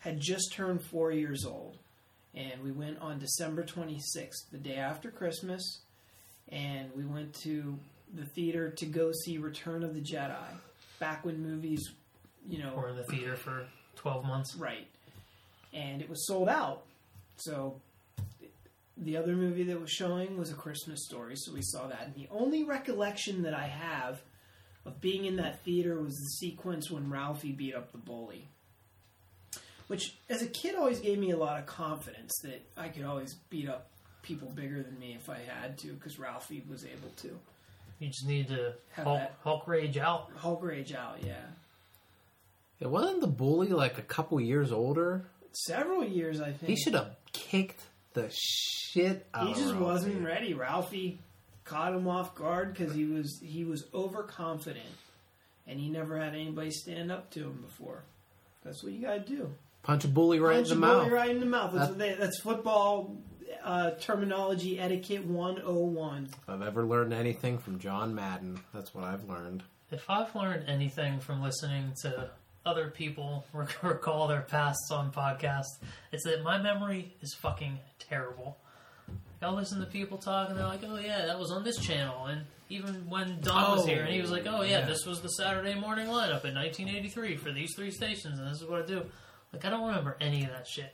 had just turned four years old. And we went on December 26th, the day after Christmas. And we went to the theater to go see Return of the Jedi. Back when movies, you know, Or in the theater for 12 months. Right. And it was sold out. So the other movie that was showing was A Christmas Story, so we saw that. And the only recollection that I have of being in that theater was the sequence when Ralphie beat up the bully. Which, as a kid, always gave me a lot of confidence that I could always beat up people bigger than me if I had to, because Ralphie was able to. You just need to Have Hulk, that. Hulk rage out. Hulk Rage out, yeah. It wasn't the bully like a couple years older. Several years, I think. He should have kicked the shit out. he of just Ralphie. wasn't ready. Ralphie caught him off guard because he was he was overconfident, and he never had anybody stand up to him before. That's what you gotta do. Punch a bully right Punch in the a bully mouth. right in the mouth. That's, That- what they, that's football uh, terminology etiquette one oh one. If I've ever learned anything from John Madden, that's what I've learned. If I've learned anything from listening to other people rec- recall their pasts on podcasts, it's that my memory is fucking terrible. I'll listen to people talk and they're like, oh yeah, that was on this channel. And even when Don was Oh, here and he was like, oh yeah, yeah. this was the Saturday morning lineup in 1983 for these three stations and this is what I do. Like, I don't remember any of that shit.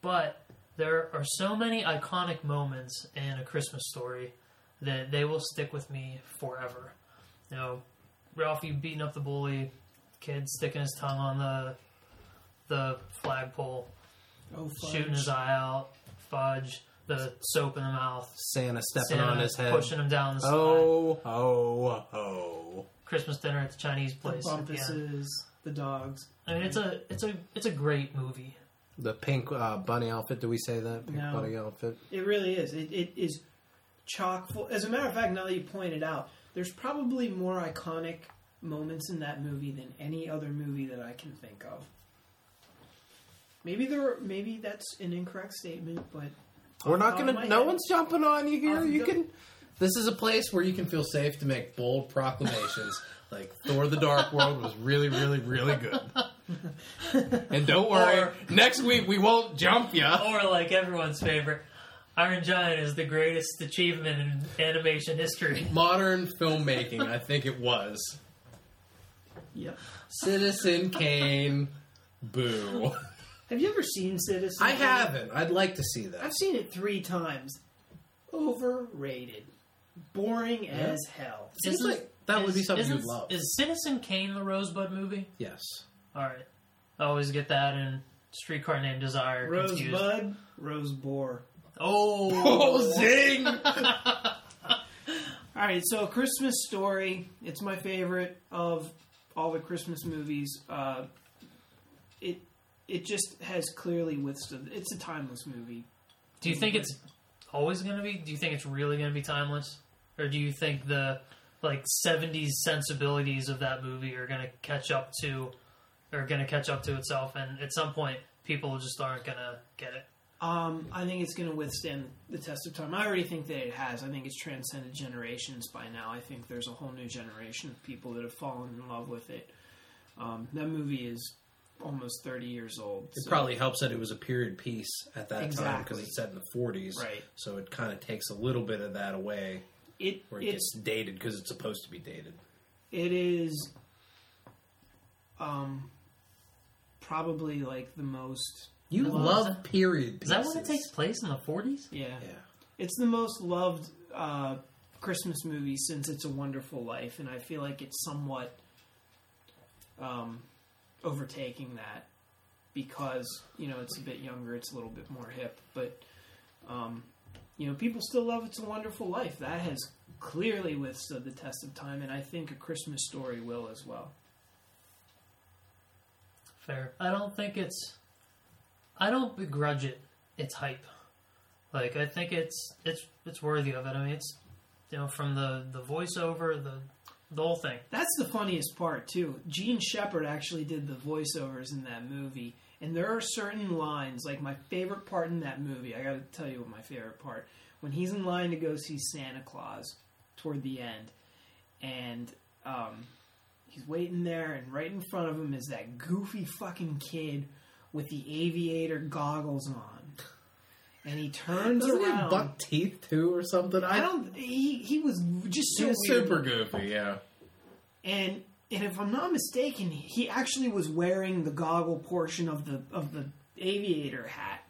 But there are so many iconic moments in A Christmas Story that they will stick with me forever. You know, Ralphie beating up the bully, kid sticking his tongue on the the flagpole, Oh, shooting his eye out, fudge, the soap in the mouth, Santa stepping Santa on his head. pushing him down the side, Oh, oh, oh. Christmas dinner at the Chinese place. at the end. bumpuses, the dogs. I mean, it's a it's a it's a great movie. The pink uh, bunny outfit. Do we say that? Pink No. bunny outfit. It really is. It, it is chock full. As a matter of fact, now that you point it out, there's probably more iconic moments in that movie than any other movie that I can think of. Maybe there, were, maybe that's an incorrect statement, but We're not gonna. No head- one's jumping on you here. Off You can. This is a place where you can feel safe to make bold proclamations. like Thor: The Dark World was really, really, really good. and don't worry, Or- next week we won't jump ya. Or like everyone's favorite, Iron Giant is the greatest achievement in animation history. Modern filmmaking, I think it was. yeah. Citizen Kane. Boo. Have you ever seen Citizen? I Kane? haven't. I'd like to see that. I've seen it three times. Overrated, boring as hell. Seems Isn't- like that would be something isn't- you'd love. Is Citizen Kane the Rosebud movie? Yes. All right, I always get that in Streetcar Named Desire confused. Rosebud, Rosebore. Oh, Oh, zing! All right, so A Christmas Story. It's my favorite of all the Christmas movies. Uh, it it just has clearly withstood. It's a timeless movie. Do you think it's always going to be? Do you think it's really going to be timeless, or do you think the like '70s sensibilities of that movie are going to catch up to, are going to catch up to itself, and at some point people just aren't going to get it? Um, I think it's going to withstand the test of time. I already think that it has. I think it's transcended generations by now. I think there's a whole new generation of people that have fallen in love with it. Um, that movie is almost 30 years old. It so- probably helps that it was a period piece at that time because it's set in the 40s. Right. So it kind of takes a little bit of that away it, where it it's gets dated because it's supposed to be dated. it is um, probably like the most You Well, love that- period Is that when it takes place in the '40s? yeah Yeah. it's the most loved uh, Christmas movie since It's a Wonderful Life, and I feel like it's somewhat um, overtaking that because you know it's a bit younger, it's a little bit more hip, but um, you know people still love It's a Wonderful Life. That has clearly withstood the test of time, and I think A Christmas Story will as well. Fair. I don't think it's. I don't begrudge it. Its hype. Like I think it's it's it's worthy of it. I mean, it's you know from the the voiceover, the the whole thing. That's the funniest part too. Jean Shepherd actually did the voiceovers in that movie, and there are certain lines. Like my favorite part in that movie, I got to tell you my favorite part when he's in line to go see Santa Claus toward the end, and um, he's waiting there, and right in front of him is that goofy fucking kid with the aviator goggles on, and he turns Doesn't he around. have buck teeth too or something? I don't. He he was just so He's weird super goofy, yeah. and and if I'm not mistaken, he actually was wearing the goggle portion of the of the aviator hat,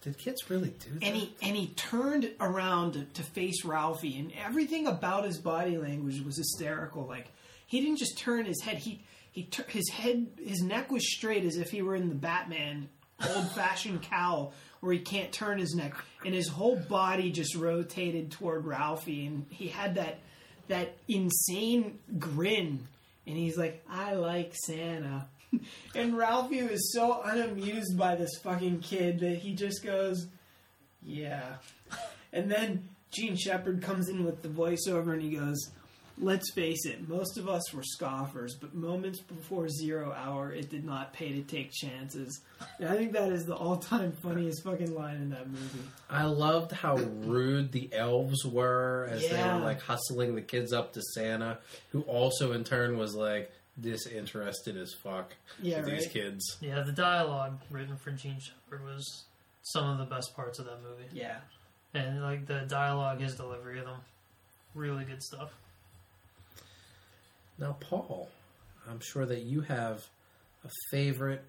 Did kids really do that? and he and he turned around to, to face Ralphie, and everything about his body language was hysterical. Like he didn't just turn his head; he he tur- his head his neck was straight as if he were in the Batman old fashioned cowl where he can't turn his neck, and his whole body just rotated toward Ralphie, and he had that that insane grin, and he's like, "I like Santa." And Ralphie was so unamused by this fucking kid that he just goes, yeah. And then Jean Shepherd comes in with the voiceover and he goes, Let's face it, most of us were scoffers, but moments before zero hour, it did not pay to take chances. And I think that is the all time funniest fucking line in that movie. I loved how rude the elves were as they were like hustling the kids up to Santa, who also in turn was like disinterested as fuck Yeah, to these kids. Yeah, the dialogue written for Jean Shepherd was some of the best parts of that movie, Yeah. and like the dialogue, his delivery of them, really good stuff. Now, Paul, I'm sure that you have a favorite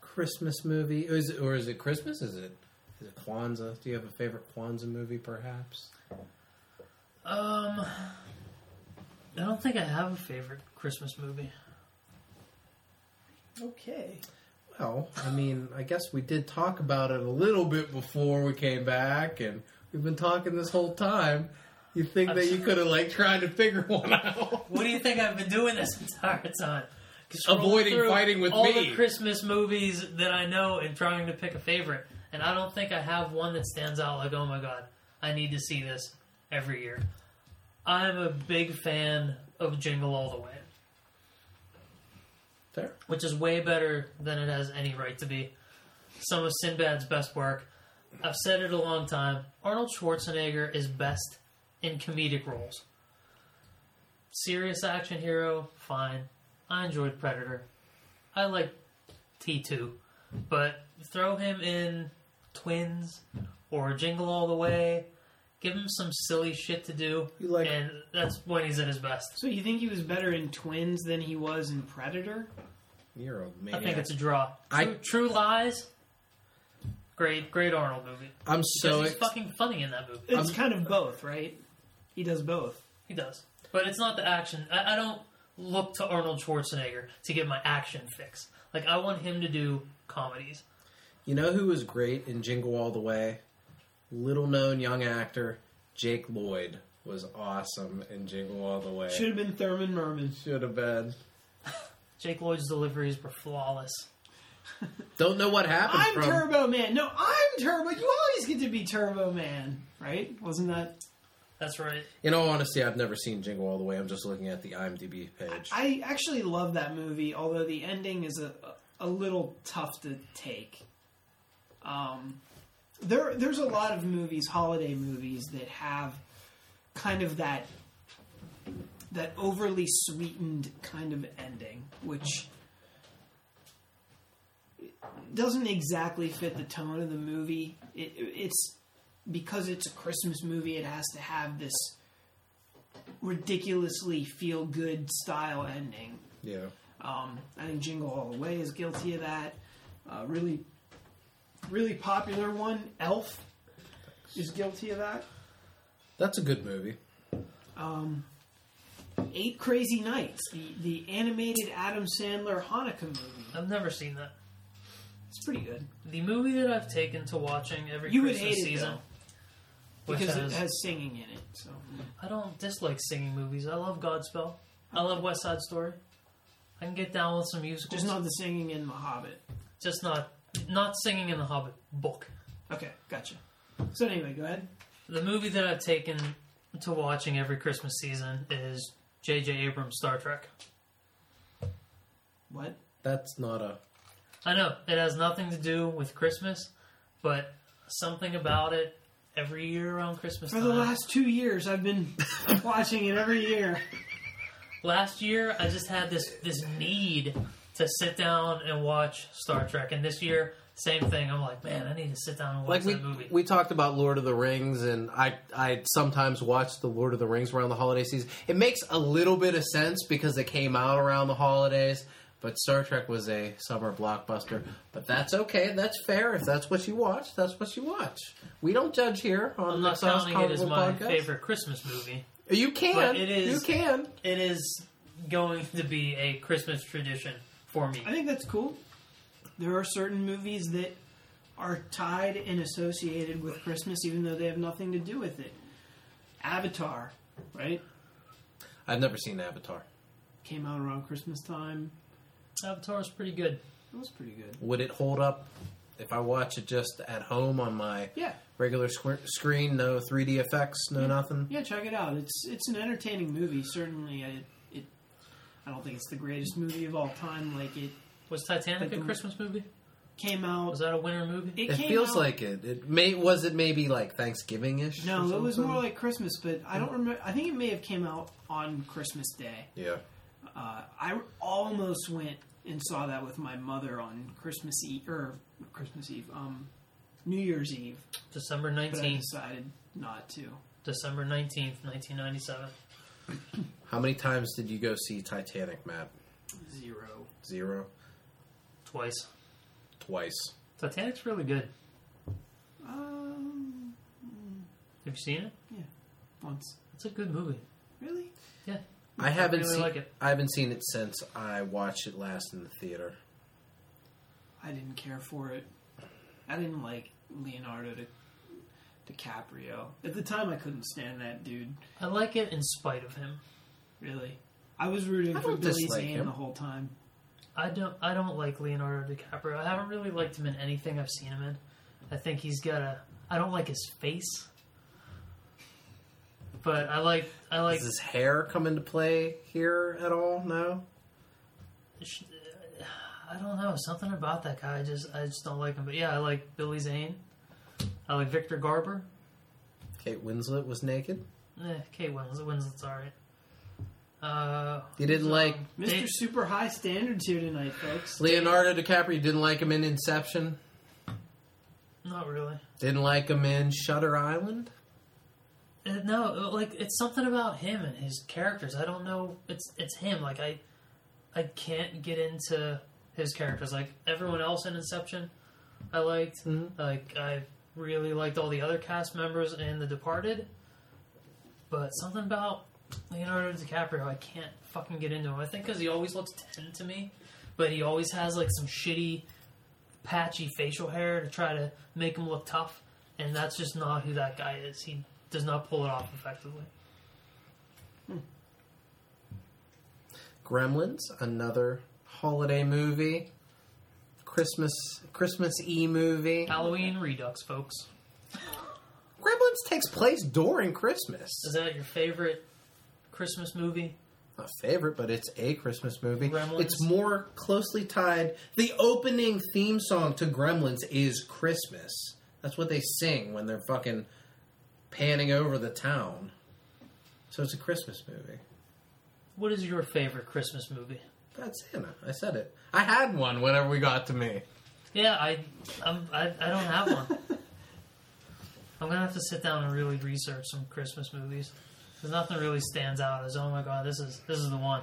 Christmas movie. Or is it, or is it Christmas? Is it is it Kwanzaa? Do you have a favorite Kwanzaa movie, perhaps? Um, I don't think I have a favorite Christmas movie. Okay. Well, I mean, I guess we did talk about it a little bit before we came back, and we've been talking this whole time. You think that you could have like tried to figure one out? What do you think I've been doing this entire time? Avoiding fighting with all me. All the Christmas movies that I know and trying to pick a favorite, and I don't think I have one that stands out. Like, oh my god, I need to see this every year. I'm a big fan of Jingle All the Way, There. which is way better than it has any right to be. Some of Sinbad's best work. I've said it a long time. Arnold Schwarzenegger is best in comedic roles. Serious action hero, fine. I enjoyed Predator. I like T2. But throw him in Twins or Jingle All the Way. Give him some silly shit to do. You like- and that's when he's at his best. So you think he was better in Twins than he was in Predator? You're a maniac. I think it's a draw. I- True, True Lies. Great, great Arnold movie. I'm Because so he's ex- fucking funny in that movie. It's kind of both, right? He does both. He does. But it's not the action. I, I don't look to Arnold Schwarzenegger to get my action fix. Like, I want him to do comedies. You know who was great in Jingle All the Way? Little known young actor Jake Lloyd was awesome in Jingle All the Way. Should have been Thurman Merman. Should have been. Jake Lloyd's deliveries were flawless. Don't know what happened I'm from. Turbo Man. No, I'm Turbo. You always get to be Turbo Man, right? Wasn't that? That's right. In all honesty, I've never seen Jingle All the Way. I'm just looking at the IMDb page. I actually love that movie, although the ending is a a little tough to take. Um, there there's a lot of movies, holiday movies, that have kind of that that overly sweetened kind of ending, which doesn't exactly fit the tone of the movie. It, it's because it's a Christmas movie; it has to have this ridiculously feel good style ending. yeah. Um, I think Jingle All the Way is guilty of that. Uh, really, really popular one, Elf, is guilty of that. That's a good movie. Um, Eight Crazy Nights, the, the animated Adam Sandler Hanukkah movie. I've never seen that. It's pretty good The movie that I've taken to watching every You would Christmas hate it, season. though, which because has, it has singing in it. So I don't dislike singing movies. I love Godspell. I love West Side Story. I can get down with some musicals. just not the singing in The Hobbit. just not not singing in the Hobbit book. Okay, gotcha. So anyway, go ahead. The movie that I've taken to watching every Christmas season is J.J. Abrams' Star Trek. What? That's not a. I know it has nothing to do with Christmas, but something about it every year around Christmas For time. the last two years, I've been watching it every year. Last year, I just had this this need to sit down and watch Star Trek, and this year, same thing. I'm like, man, I need to sit down and watch Like we that movie. we talked about Lord of the Rings, and I I sometimes watch the Lord of the Rings around the holiday season. It makes a little bit of sense because it came out around the holidays. But Star Trek was a summer blockbuster. But that's okay. That's fair. If that's what you watch, that's what you watch. We don't judge here on I'm the not Sauce counting it as my podcast. favorite Christmas movie. You can. But it is- You can. It is going to be a Christmas tradition for me. I think that's cool. There are certain movies that are tied and associated with Christmas, even though they have nothing to do with it. Avatar, right? I've never seen Avatar. Came out around Christmas time. Avatar is pretty good. It was pretty good. Would it hold up if I watch it just at home on my Yeah, regular squ- screen? No 3D effects, no nothing. yeah. Check it out. It's it's an entertaining movie. Certainly, I, it. I don't think it's the greatest movie of all time. Like it Was Titanic Like a Christmas movie? came out. Was that a winter movie? it It came feels out- like it. It may was it maybe like Thanksgiving ish. No, it was more like Christmas, but I don't remember. I think it may have came out on Christmas Day. yeah. Uh, I almost went and saw that with my mother on Christmas Eve or Christmas Eve, um, New Year's Eve, December but I 19th. decided not to. December 19th, 1997. How many times did you go see Titanic, Matt? Zero. Zero, Twice. twice. Titanic's really good. Um, Have you seen it? Yeah. Once. It's a good movie. Really? I haven't really seen. like it. I haven't seen it since I watched it last in the theater. I didn't care for it. I didn't like Leonardo Di- DiCaprio. At the time, I couldn't stand that dude. I like it in spite of him. Really. I was rooting I for Billy dislike Zane him. the whole time. I don't. I don't like Leonardo DiCaprio. I haven't really liked him in anything I've seen him in. I think he's got a. I don't like his face. But I like. I like. Does his hair come into play here at all? No. I don't know. Something about that guy. I just. I just don't like him. But yeah, I like Billy Zane. I like Victor Garber. Kate Winslet was naked. Eh, Kate Winslet. Winslet's alright. Uh, You didn't who's, like um, Mr. Dave- Super High Standards here tonight, folks. Leonardo DiCaprio. Didn't like him in Inception. Not really. Didn't like him in Shutter Island. No, like it's something about him and his characters. I don't know. It's it's him. Like I, I can't get into his characters. Like everyone else in Inception, I liked. Mhm. Like I really liked all the other cast members in The Departed. But something about Leonardo DiCaprio, I can't fucking get into him. I think because he always looks ten to me, but he always has like some shitty, patchy facial hair to try to make him look tough, and that's just not who that guy is. He does not pull it off effectively. Hmm. Gremlins, another holiday movie. Christmas Christmas E movie. Halloween Redux, folks. Gremlins takes place during Christmas. Is that your favorite Christmas movie? Not favorite, but it's a Christmas movie. Gremlins? It's more closely tied. The opening theme song to Gremlins is Christmas. That's what they sing when they're fucking panning over the town. So it's a Christmas movie. What is your favorite Christmas movie? Bad Santa. I said it. I had one whenever we got to me. Yeah, I, I'm, I, I don't have one. I'm gonna have to sit down and really research some Christmas movies. Because nothing really stands out as oh my god, this is this is the one.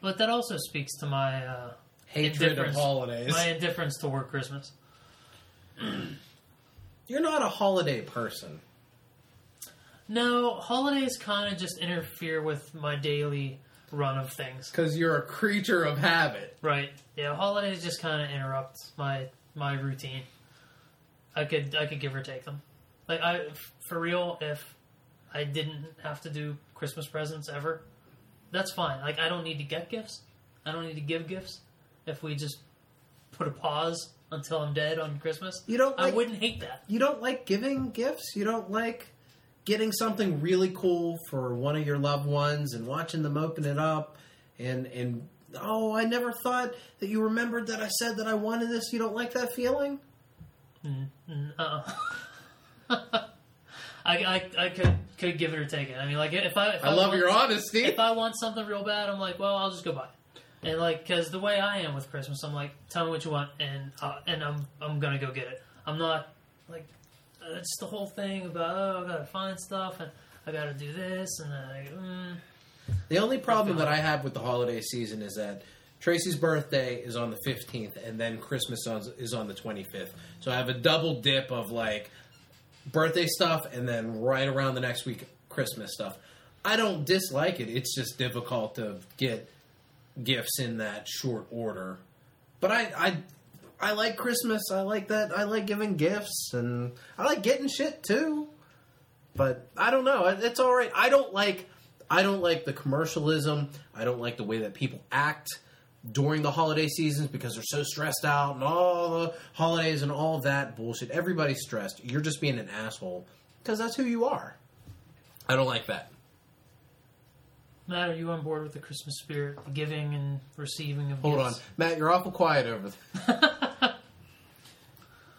But that also speaks to my uh, Hatred of holidays. My indifference toward Christmas. You're not a holiday person. No, holidays kind of just interfere with my daily run of things. Because you're a creature of habit. Right. Yeah, holidays just kind of interrupt my my routine. I could I could give or take them. Like I for real if I didn't have to do Christmas presents ever, that's fine. Like I don't need to get gifts. I don't need to give gifts. If we just put a pause until I'm dead on Christmas, You don't I wouldn't hate that. You don't like giving gifts? You don't like getting something really cool for one of your loved ones and watching them open it up and and oh, I never thought that you remembered that I said that I wanted this. You don't like that feeling? Uh-uh. I, I, I could could give it or take it. I mean, like if I if I love want- your honesty. if I want something real bad, I'm like, well, I'll just go buy it. And like, because the way I am with Christmas, I'm like, tell me what you want, and uh, and I'm I'm gonna go get it. I'm not like it's the whole thing about oh I gotta find stuff and I gotta do this and I mm. The only problem that I have with the holiday season is that Tracy's birthday is on the 15th and then Christmas is on the 25th. So I have a double dip of like birthday stuff and then right around the next week Christmas stuff. I don't dislike it. It's just difficult to get gifts in that short order. But I I I like Christmas. I like that. I like giving gifts and I like getting shit too. But I don't know. It's all right. I don't like. I don't like the commercialism. I don't like the way that people act during the holiday seasons because they're so stressed out and all the holidays and all that bullshit. Everybody's stressed. You're just being an asshole because that's who you are. I don't like that. Matt, are you on board with the Christmas spirit, the giving and receiving of Hold on. Matt. You're awful quiet over there.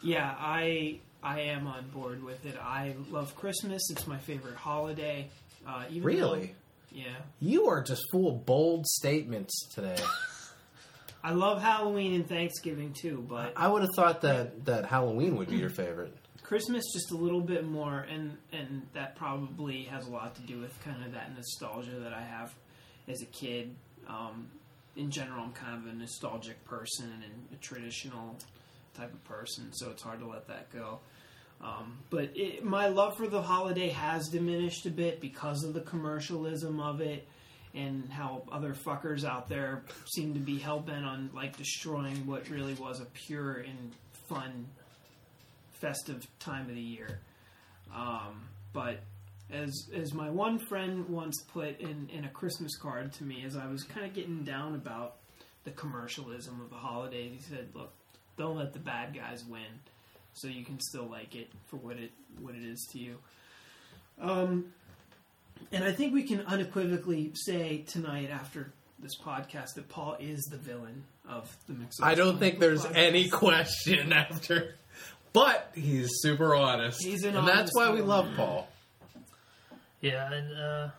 Yeah, I I am on board with it. I love Christmas. It's my favorite holiday. Uh, even though- Really? yeah. You are just full of bold statements today. I love Halloween and Thanksgiving too, but I would have thought that that Halloween would be your favorite. Christmas just a little bit more, and and that probably has a lot to do with kind of that nostalgia that I have as a kid. Um, in general, I'm kind of a nostalgic person and a traditional type of person, so it's hard to let that go. Um, but it, my love for the holiday has diminished a bit because of the commercialism of it and how other fuckers out there seem to be hell bent on like destroying what really was a pure and fun festive time of the year. Um, but as as my one friend once put in, in a Christmas card to me, as I was kind of getting down about the commercialism of the holiday, he said, "Look, don't let the bad guys win, so you can still like it for what it what it is to you." Um, and I think we can unequivocally say tonight after this podcast that Paul is the villain of the mix. I don't think there's podcast. any question after. But he's super honest. He's an and that's why we man. love Paul. Yeah, and uh,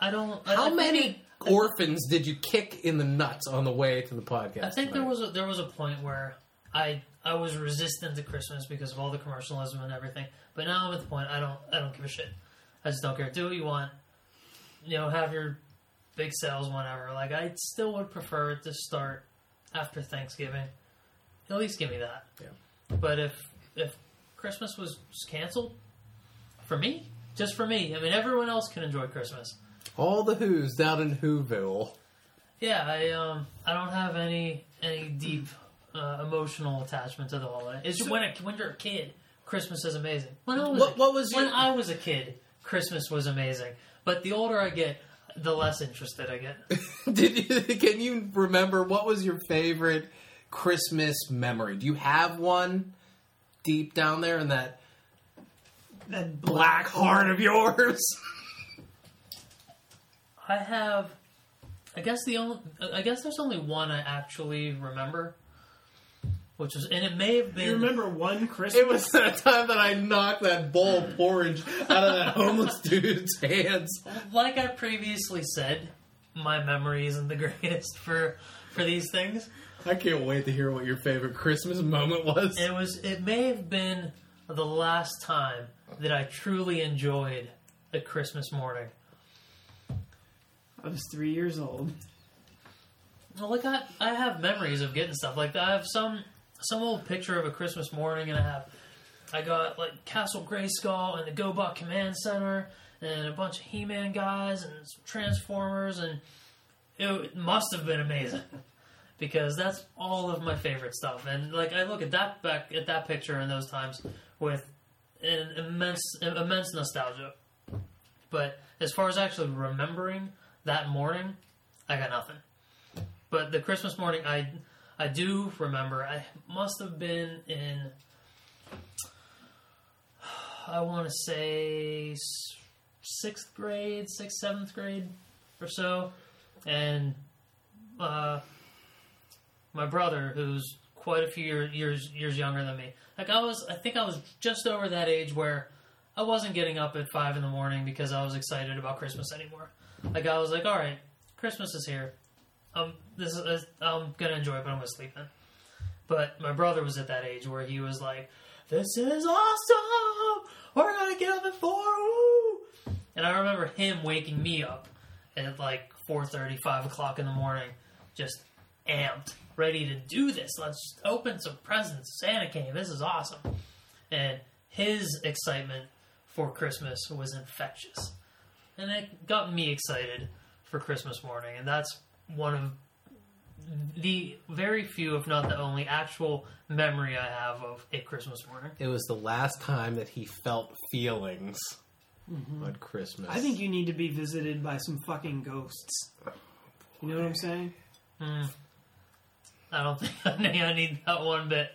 I don't. I- I How think many it- orphans did you kick in the nuts on the way to the podcast? I think there was a, there was a point where I I was resistant to Christmas because of all the commercialism and everything. But now I'm at the point I don't I don't give a shit. I just don't care. Do what you want. You know, have your big sales whenever. Like I still would prefer it to start after Thanksgiving. At least give me that. Yeah. But if if Christmas was canceled for me, just for me. I mean, everyone else can enjoy Christmas. All the Who's down in Whoville. Yeah, I um I don't have any any deep uh, emotional attachment to the holiday. It's when a, when you're a kid, Christmas is amazing. When I was What- a, what was when your- I was a kid, Christmas was amazing. But the older I get, the less interested I get. Did you, can you remember what was your favorite Christmas memory? Do you have one deep down there in that That black heart of yours? I have, I guess the only, I guess there's only one I actually remember, which was, and it may have been. You remember one Christmas? It was that time that I knocked that bowl of porridge out of that homeless dude's hands. like I previously said, my memory isn't the greatest for for these things. I can't wait to hear what your favorite Christmas moment was. It was, it may have been the last time that I truly enjoyed a Christmas morning. I was three years old. Well, like I, I have memories of getting stuff like that. I have some some old picture of a Christmas morning, and I have I got like Castle Grayskull and the GoBot Command Center, and a bunch of He-Man guys and Transformers, and it must have been amazing because that's all of my favorite stuff. And like I look at that back at that picture in those times with an immense immense nostalgia. But as far as actually remembering that morning, I got nothing. But the Christmas morning, I I do remember. I must have been in. I want to say sixth grade, sixth seventh grade, or so, and uh, my brother, who's quite a few year, years years younger than me, like I was, I think I was just over that age where I wasn't getting up at five in the morning because I was excited about Christmas anymore. Like I was like, all right, Christmas is here. Um, this is I'm gonna enjoy it, but I'm gonna sleep in. But my brother was at that age where he was like, "This is awesome! We're gonna get up at four, woo!" And I remember him waking me up at like 4:30, 5 o'clock in the morning, just amped, ready to do this. Let's open some presents. Santa came. This is awesome. And his excitement for Christmas was infectious, and it got me excited for Christmas morning. And that's one of the very few, if not the only, actual memory I have of a Christmas morning. It was the last time that he felt feelings mm-hmm. on Christmas. I think you need to be visited by some fucking ghosts. You know what I'm saying? Hmm. I don't think I need, I need that one bit.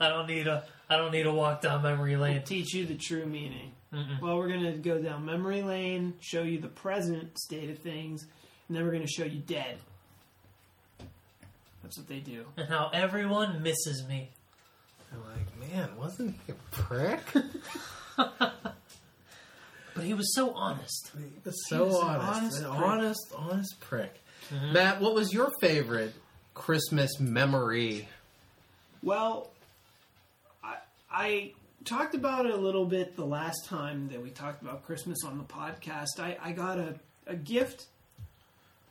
I don't need a I don't need a walk down memory lane. Teach you the true meaning. Well, we're gonna go down memory lane, show you the present state of things, and then we're gonna show you dead. That's what they do. And how everyone misses me. I'm like, man, wasn't he a prick? But he was so honest. He was so was an honest, honest an prick. honest, honest prick. Mm-hmm. Matt, what was your favorite Christmas memory? Well, I, I talked about it a little bit the last time that we talked about Christmas on the podcast. I, I got a, a gift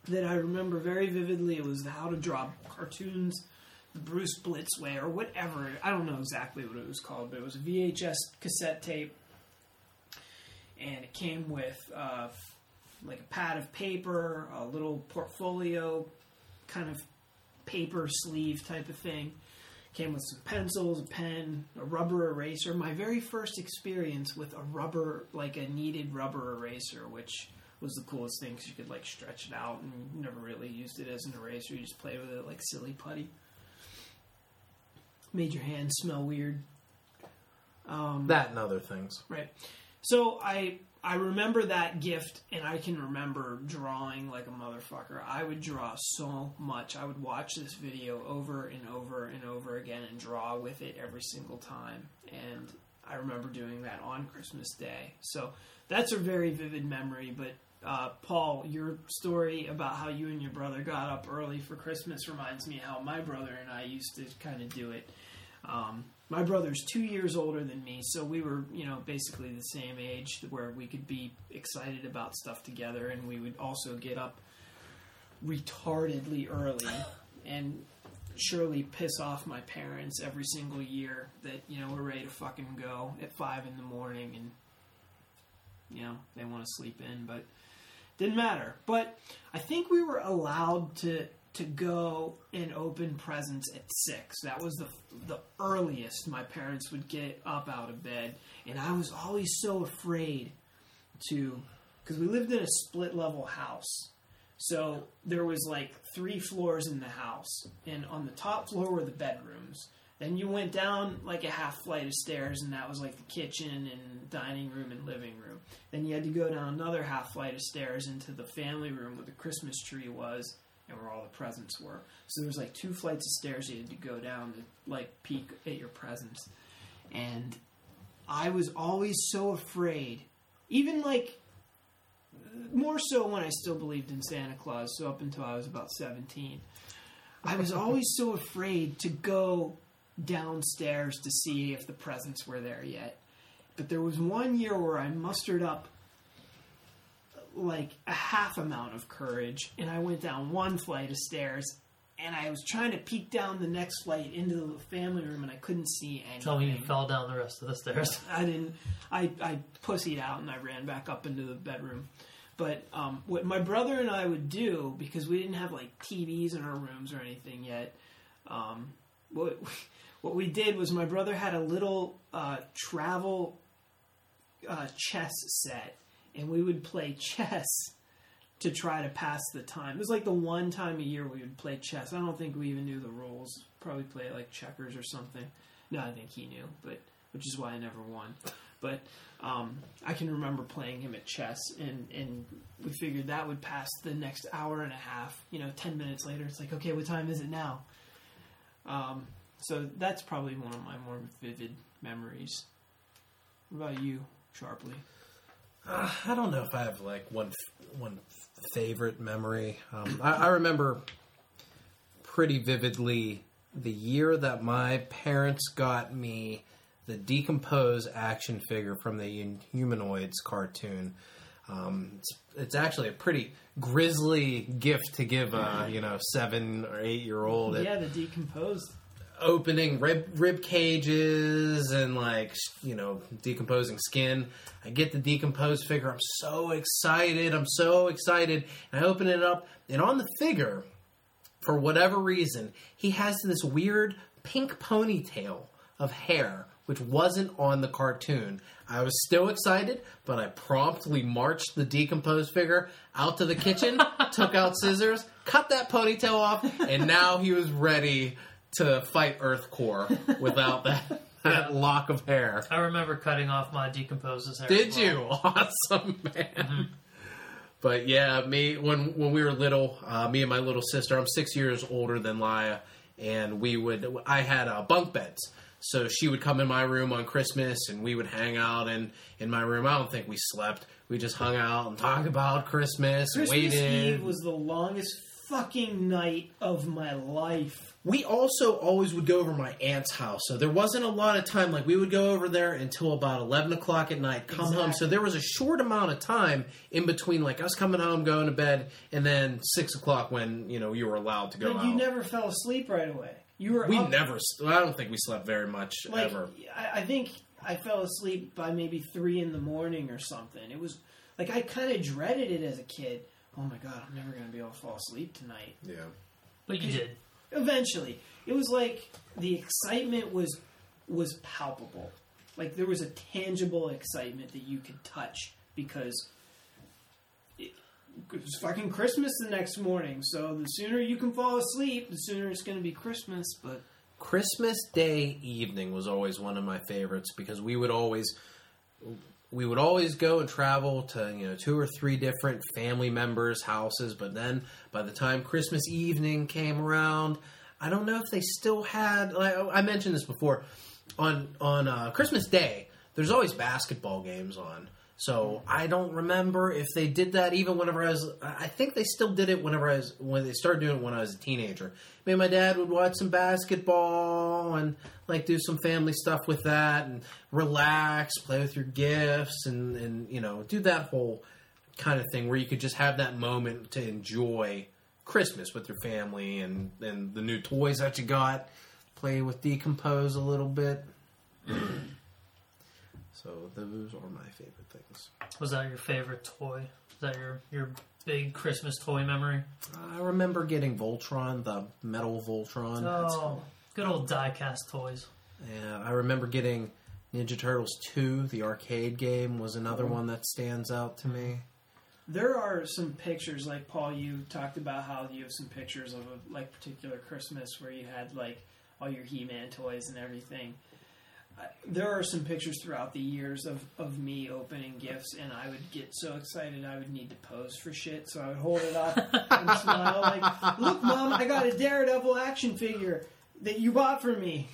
that I remember very vividly. It was the How to Draw Cartoons, the Bruce Blitz way, or whatever. I don't know exactly what it was called, but it was a VHS cassette tape. And it came with uh, like a pad of paper, a little portfolio kind of paper sleeve type of thing. Came with some pencils, a pen, a rubber eraser. My very first experience with a rubber, like a kneaded rubber eraser, which was the coolest thing because you could like stretch it out and never really used it as an eraser. You just played with it like silly putty. Made your hands smell weird. Um, That and other things. Right. So I I remember that gift, and I can remember drawing like a motherfucker. I would draw so much. I would watch this video over and over and over again and draw with it every single time. And I remember doing that on Christmas Day. So that's a very vivid memory. But uh, Paul, your story about how you and your brother got up early for Christmas reminds me how my brother and I used to kind of do it. Um, my brother's two years older than me, so we were, you know, basically the same age where we could be excited about stuff together, and we would also get up retardedly early and surely piss off my parents every single year that, you know, we're ready to fucking go at five in the morning and, you know, they want to sleep in, but didn't matter. But I think we were allowed to to go and open presents at six. That was the the earliest my parents would get up out of bed, and I was always so afraid to because we lived in a split level house. So there was like three floors in the house, and on the top floor were the bedrooms. Then you went down like a half flight of stairs, and that was like the kitchen and dining room and living room. Then you had to go down another half flight of stairs into the family room where the Christmas tree was where all the presents were. So there was like two flights of stairs you had to go down to like peek at your presents. And I was always so afraid, even like more so when I still believed in Santa Claus, so up until I was about 17. I was always so afraid to go downstairs to see if the presents were there yet. But there was one year where I mustered up like a half amount of courage and I went down one flight of stairs and I was trying to peek down the next flight into the family room and I couldn't see anything. Tell me you fell down the rest of the stairs. I didn't. I I pussied out and I ran back up into the bedroom. But um, what my brother and I would do because we didn't have like TVs in our rooms or anything yet. Um, what what we did was my brother had a little uh, travel uh, chess set, and we would play chess to try to pass the time. It was like the one time a year we would play chess. I don't think we even knew the rules. Probably play like checkers or something. No, I think he knew, but which is why I never won. But um, I can remember playing him at chess, and and we figured that would pass the next hour and a half. You know, ten minutes later, it's like, okay, what time is it now? Um, so that's probably one of my more vivid memories. What about you, Sharply? Uh, I don't know if I have like one one favorite memory. Um, I, I remember pretty vividly the year that my parents got me the D'Compose action figure from the Humanoids cartoon. Um, it's, it's actually a pretty grisly gift to give a you know seven or eight year old. Yeah, the decomposed. Opening rib rib cages and like you know decomposing skin. I get the decomposed figure. I'm so excited. I'm so excited. And I open it up, and on the figure, for whatever reason, he has this weird pink ponytail of hair, which wasn't on the cartoon. I was still excited, but I promptly marched the decomposed figure out to the kitchen, took out scissors, cut that ponytail off, and now he was ready to fight Earth Corps without that, that lock of hair. I remember cutting off my decomposed's hair. Did well. you? Awesome, man. But yeah, me when when we were little, uh, me and my little sister. I'm six years older than Laya, and we would. I had uh, bunk beds, so she would come in my room on Christmas, and we would hang out in in my room. I don't think we slept. We just hung out and talked about Christmas. Christmas waited. Eve was the longest fucking night of my life. we also always would go over my aunt's house, so there wasn't a lot of time. Like we would go over there until about eleven o'clock at night, come home. So there was a short amount of time in between, like us coming home, going to bed, and then six o'clock when you know you were allowed to go But you never fell asleep right away. You were we up, never. I don't think we slept very much like ever. I, I think I fell asleep by maybe three in the morning or something. It was like I kind of dreaded it as a kid. Oh my god, I'm never gonna be able to fall asleep tonight. Yeah. But you did. Eventually, it was like the excitement was was palpable. Like there was a tangible excitement that you could touch because it, it was fucking Christmas the next morning. So the sooner you can fall asleep, the sooner it's going to be Christmas. But Christmas Day evening was always one of my favorites because we would always we would always go and travel to you know two or three different family members' houses. But then by the time Christmas evening came around, I don't know if they still had. Like, I mentioned this before on on uh, Christmas Day. There's always basketball games on. So I don't remember if they did that even whenever I was. I think they still did it whenever I was when they started doing it when I was a teenager. Me and my dad would watch some basketball and like do some family stuff with that and relax, play with your gifts, and and you know do that whole kind of thing where you could just have that moment to enjoy Christmas with your family and and the new toys that you got. Play with D'Compose a little bit. so those are my favorite things. Was that your favorite toy? Was that your your big Christmas toy memory? I remember getting Voltron, the metal Voltron. Oh, good old die-cast toys. Yeah, I remember getting Ninja Turtles 2, the arcade game, was another one that stands out to me. there are some pictures like Paul. You talked about how you have some pictures of a like particular Christmas where you had like all your He-Man toys and everything. I- There are some pictures throughout the years of, of me opening gifts, and I would get so excited I would need to pose for shit. So I would hold it up and smile like, "Look, mom, I got a Daredevil action figure that you bought for me."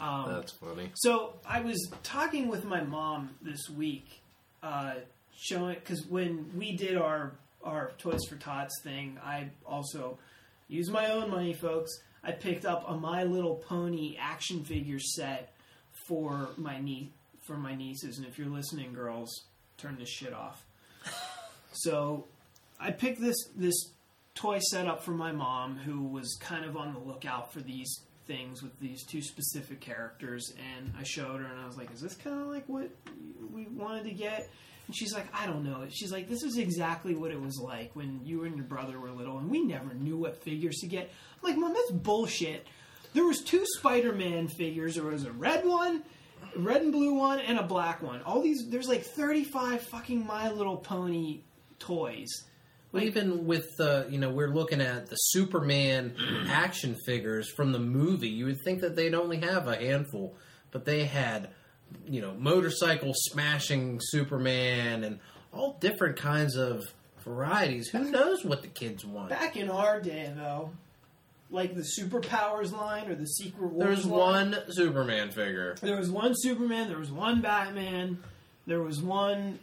Um, That's funny. so I was talking with my mom this week, uh, showing because when we did our our Toys for Tots thing, I also used my own money, folks. I picked up a My Little Pony action figure set for my nie- for my nieces, and if you're listening, girls, turn this shit off. so I picked this this toy set up for my mom, who was kind of on the lookout for these things with these two specific characters, and I showed her, and I was like, "Is this kind of like what we wanted to get?" And she's like, "I don't know." She's like, "This is exactly what it was like when you and your brother were little, and we never knew what figures to get." I'm like, "Mom, that's bullshit." There was two Spider-Man figures. There was a red one, a red and blue one, and a black one. All these, there's like 35 fucking My Little Pony toys. Well, even with the, you know, we're looking at the Superman action figures from the movie. You would think that they'd only have a handful, but they had, you know, motorcycle smashing Superman and all different kinds of varieties. Who knows what the kids want? Back in our day, though, like the Superpowers line or the Secret Wars There's line, one Superman figure. There was one Superman. There was one Batman. There was one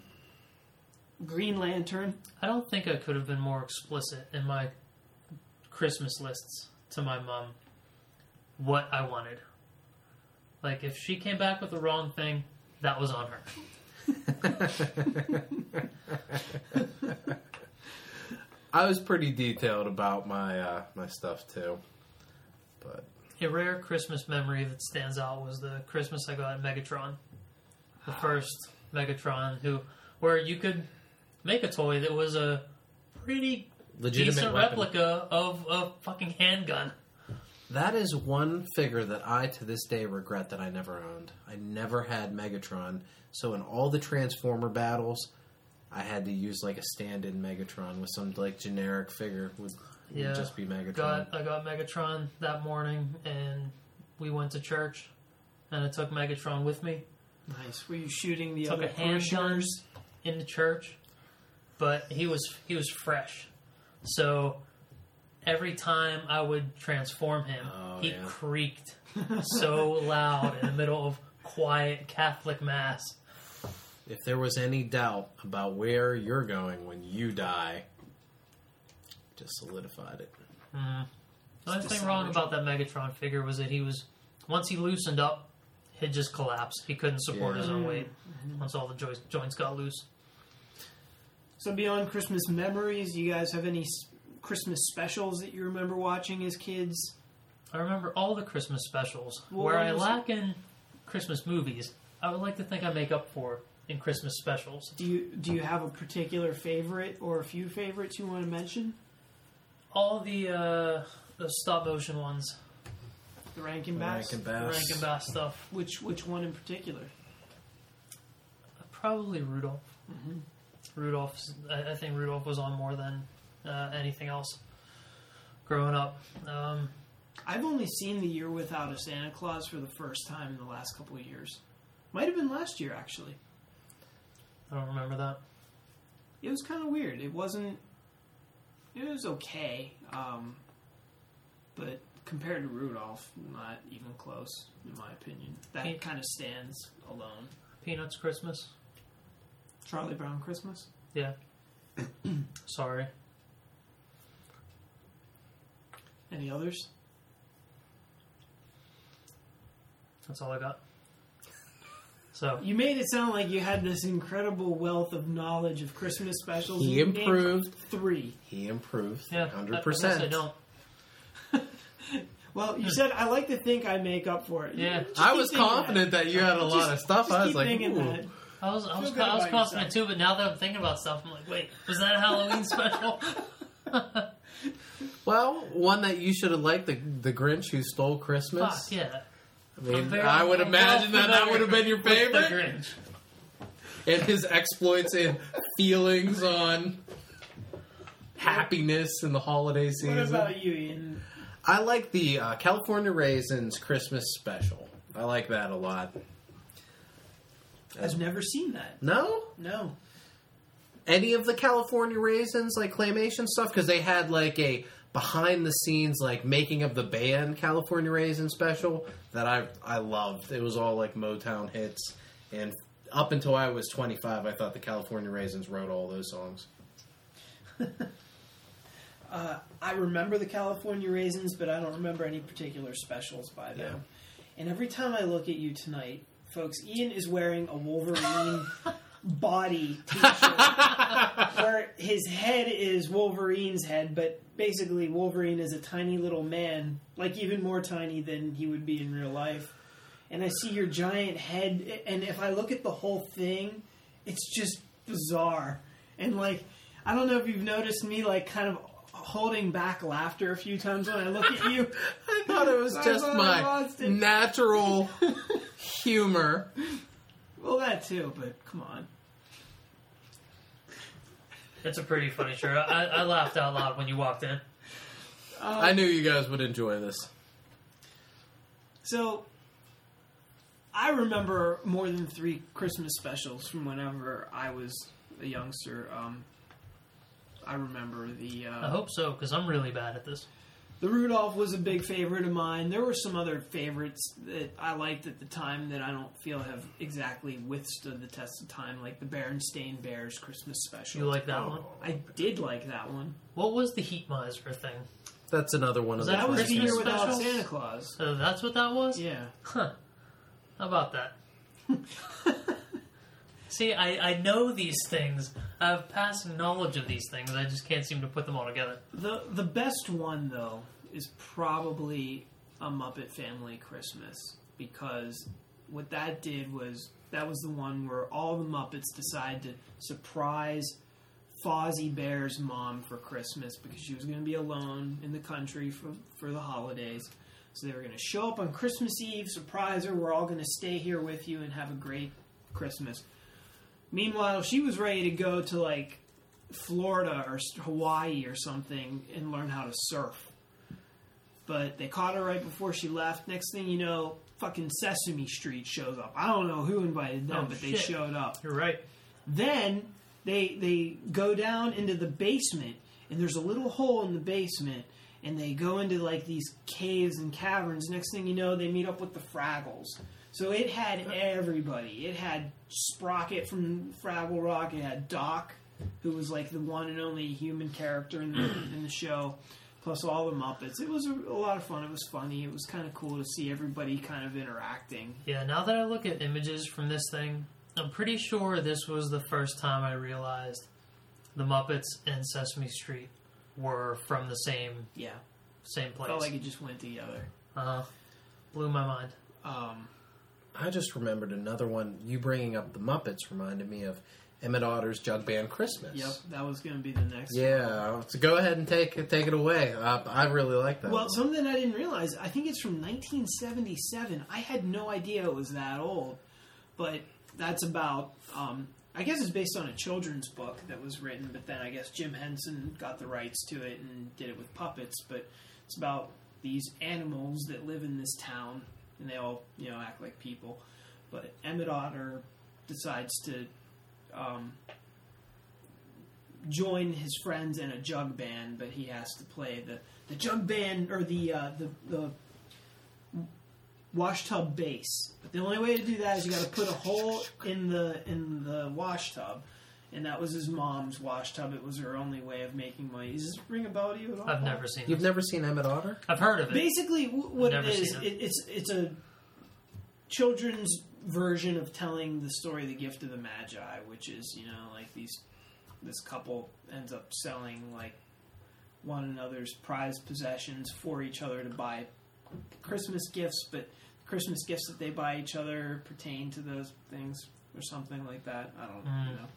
Green Lantern. I don't think I could have been more explicit in my Christmas lists to my mom what I wanted. Like, if she came back with the wrong thing, that was on her. I was pretty detailed about my uh, my stuff too, but A rare Christmas memory that stands out was the Christmas I got Megatron. The first Megatron, who where you could make a toy that was a pretty legitimate decent weapon. replica of a fucking handgun. That is one figure that I to this day regret that I never owned. I never had Megatron, so in all the Transformer battles, I had to use like a stand-in Megatron with some like generic figure would, would just be Megatron. Got I got Megatron that morning, and we went to church, and I took Megatron with me Nice. Were you shooting the Took other a handgun. parishioners? in the church, but he was he was fresh, so every time I would transform him, Oh, he yeah. creaked so loud in the middle of quiet Catholic mass. If there was any doubt about where you're going when you die, just solidified it. Mm. The only thing wrong about that Megatron figure was that he was once he loosened up, he'd just collapsed. He couldn't support Yeah. his own weight once all the joints joints got loose. So beyond Christmas memories, you guys have any s- Christmas specials that you remember watching as kids? I remember all the Christmas specials. Well, Where I was- lack in Christmas movies, I would like to think I make up for in Christmas specials. Do you do you have a particular favorite or a few favorites you want to mention? All the uh, the stop motion ones, The Rankin Bass. Rankin Bass. Rankin Bass stuff. Which which one in particular? Probably Rudolph. Rudolph's. I, I think Rudolph was on more than uh, anything else. Growing up, um, I've only seen the year without a Santa Claus for the first time in the last couple of years. Might have been last year actually. I don't remember that. It was kind of weird. It wasn't. It was okay, um, but compared to Rudolph, not even close, in my opinion. That Hey. kind of stands alone. Peanuts Christmas. Charlie Brown Christmas. Yeah. Sorry. Any others? That's all I got. So You made it sound like you had this incredible wealth of knowledge of Christmas specials. He You improved. three. He improved. yeah, hundred I, I percent. don't. Well, you said I like to think I make up for it. Yeah. Just I was confident that. you had a lot Just- of stuff. just I was keep like, ooh. that. I was I was, I was about confident yourself. too, but now that I'm thinking about stuff, I'm like, wait, was that a Halloween special? Well, one that you should have liked the the Grinch who stole Christmas. Fuck yeah! I mean, I'm very- I would imagine that that would have been your with the favorite. Grinch. and his exploits and feelings on happiness in the holiday season. What about you, Ian? I like the uh, California Raisins Christmas special. I like that a lot. I've never seen that. No, No. any of the California Raisins like claymation stuff because they had like a behind the scenes like making of the band California Raisin special that I I loved. It was all like Motown hits, and up until I was 25, I thought the California Raisins wrote all those songs. Uh, I remember the California Raisins, but I don't remember any particular specials by them. And every time I look at you tonight, folks, Ian is wearing a Wolverine body t-shirt where his head is Wolverine's head, but basically Wolverine is a tiny little man, like even more tiny than he would be in real life. And I see your giant head, and if I look at the whole thing, it's just bizarre. And like, I don't know if you've noticed me like kind of holding back laughter a few times when I look at you. I thought it was just my natural humor. Well, that too, but come on. It's a pretty funny shirt. I, I laughed out loud when you walked in. I knew you guys would enjoy this. So, I remember more than three Christmas specials from whenever I was a youngster. Um, I remember the I uh, hope so, because I'm really bad at this. The Rudolph was a big favorite of mine. There were some other favorites that I liked at the time that I don't feel have exactly withstood the test of time, like the Berenstain Bears Christmas special. You like that one? I did like that one. What was the Heat Miser thing? That's another one of Was the that That was the Christmas year without specials? Santa Claus. So that's what that was? Yeah. Huh. How about that? See, I, I know these things. I have passing knowledge of these things. I just can't seem to put them all together. The the best one though is probably a Muppet Family Christmas because what that did was that was the one where all the Muppets decided to surprise Fozzie Bear's mom for Christmas because she was going to be alone in the country for for the holidays. So they were going to show up on Christmas Eve, surprise her. We're all going to stay here with you and have a great Christmas. Meanwhile, she was ready to go to like Florida or Hawaii or something and learn how to surf. But they caught her right before she left. Next thing you know, fucking Sesame Street shows up. I don't know who invited them, Oh, but they showed up. You're right. Then they they go down into the basement, and there's a little hole in the basement, and they go into like these caves and caverns. Next thing you know, they meet up with the Fraggles. So it had everybody. It had Sprocket from Fraggle Rock. It had Doc, who was like the one and only human character in the in the show. Plus all the Muppets. It was a, a lot of fun. It was funny. It was kind of cool to see everybody kind of interacting. Yeah, now that I look at images from this thing, I'm pretty sure this was the first time I realized the Muppets and Sesame Street were from the same Yeah, same place. felt like it just went together. uh, huh. blew my mind. Um, I just remembered another one. You bringing up the Muppets reminded me of Emmett Otter's Jug Band Christmas. Yep, that was going to be the next. one. Yeah, so go ahead and take it, take it away. Uh, I really like that. Well, one. something I didn't realize. I think it's from 1977. I had no idea it was that old, but that's about. Um, I guess it's based on a children's book that was written, but then I guess Jim Henson got the rights to it and did it with puppets. But it's about these animals that live in this town, and they all you know act like people. But Emmett Otter decides to um, join his friends in a jug band, but he has to play the, the jug band or the uh, the the wash tub bass. But the only way to do that is you got to put a hole in the in the wash tub, and that was his mom's wash tub. It was her only way of making money. Does this ring a bell to you at all? I've never seen it. You've this. never seen Emmett Otter? I've heard of it. Basically, w- what it Never is, seen it, it. it's it's a children's version of telling the story of "The Gift of the Magi," which is you know like these this couple ends up selling like one another's prized possessions for each other to buy Christmas gifts, but Christmas gifts that they buy each other pertain to those things or something like that. I don't Mm. you know.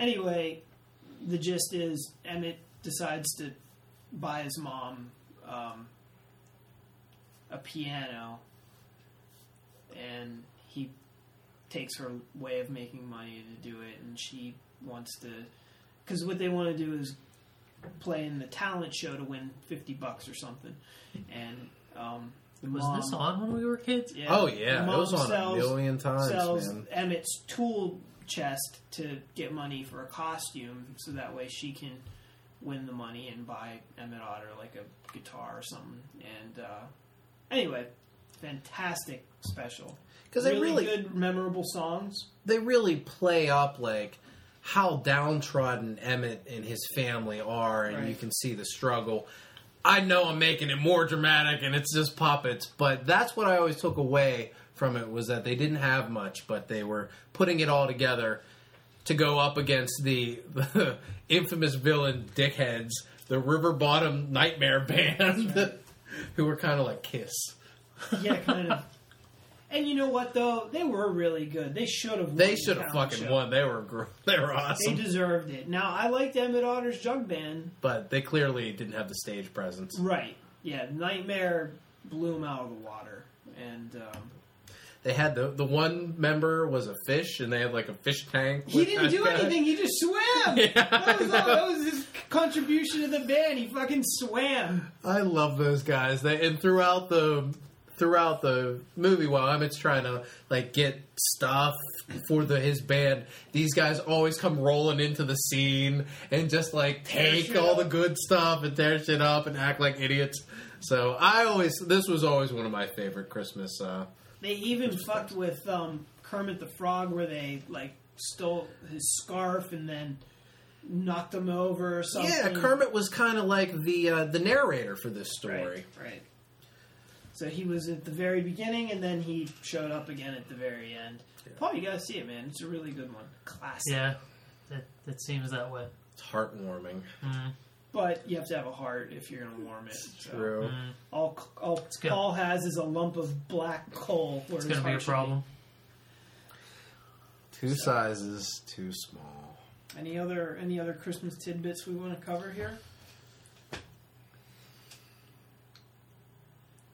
Anyway, the gist is Emmett decides to buy his mom um, a piano, and he takes her way of making money to do it, and she wants to. Because what they want to do is play in the talent show to win fifty bucks or something, and um, the Was mom, this on when we were kids? Yeah, Oh yeah, it mom was on sells, a million times, sells man. Emmett's tool chest to get money for a costume, so that way she can win the money and buy Emmett Otter like a guitar or something. And uh, anyway, fantastic special Because they really, good, memorable songs. they really play up like how downtrodden Emmett and his family are, and you can see the struggle. I know I'm making it more dramatic, and it's just puppets, but that's what I always took away from it was that they didn't have much, but they were putting it all together to go up against the, the infamous villain dickheads, the River Bottom Nightmare Band, who were kind of like Kiss. Yeah, kind of. And you know what though? They were really good. They should have. They should have fucking show. won. They were gr- they were awesome. They deserved it. Now I liked Emmett Otter's jug band. but they clearly didn't have the stage presence. Right. Yeah, Nightmare blew them out of the water, and um, They had the the one member was a fish, and they had like a fish tank. he didn't do guy. anything. He just swam. Yeah. That, was all, that was his contribution to the band. He fucking swam. I love those guys. They and throughout the throughout the movie, while Emmett's trying to like get stuff for the his band, these guys always come rolling into the scene and just like take all the good stuff and tear shit up and act like idiots. So I always this was always one of my favorite Christmas. Uh, They even fucked with um, Kermit the Frog, where they like stole his scarf and then knocked him over or something. yeah, Kermit was kind of like the uh, the narrator for this story. Right, right. So he was at the very beginning, and then he showed up again at the very end. Paul, you gotta see it, man. It's a really good one. Classic. Yeah, it, it seems that way. It's heartwarming. Mm. But you have to have a heart if you're gonna warm it. So True. Mm. All, all good. Paul has is a lump of black coal. Where It's gonna be a heart should problem. Two sizes too small. Any other any other Christmas tidbits we want to cover here?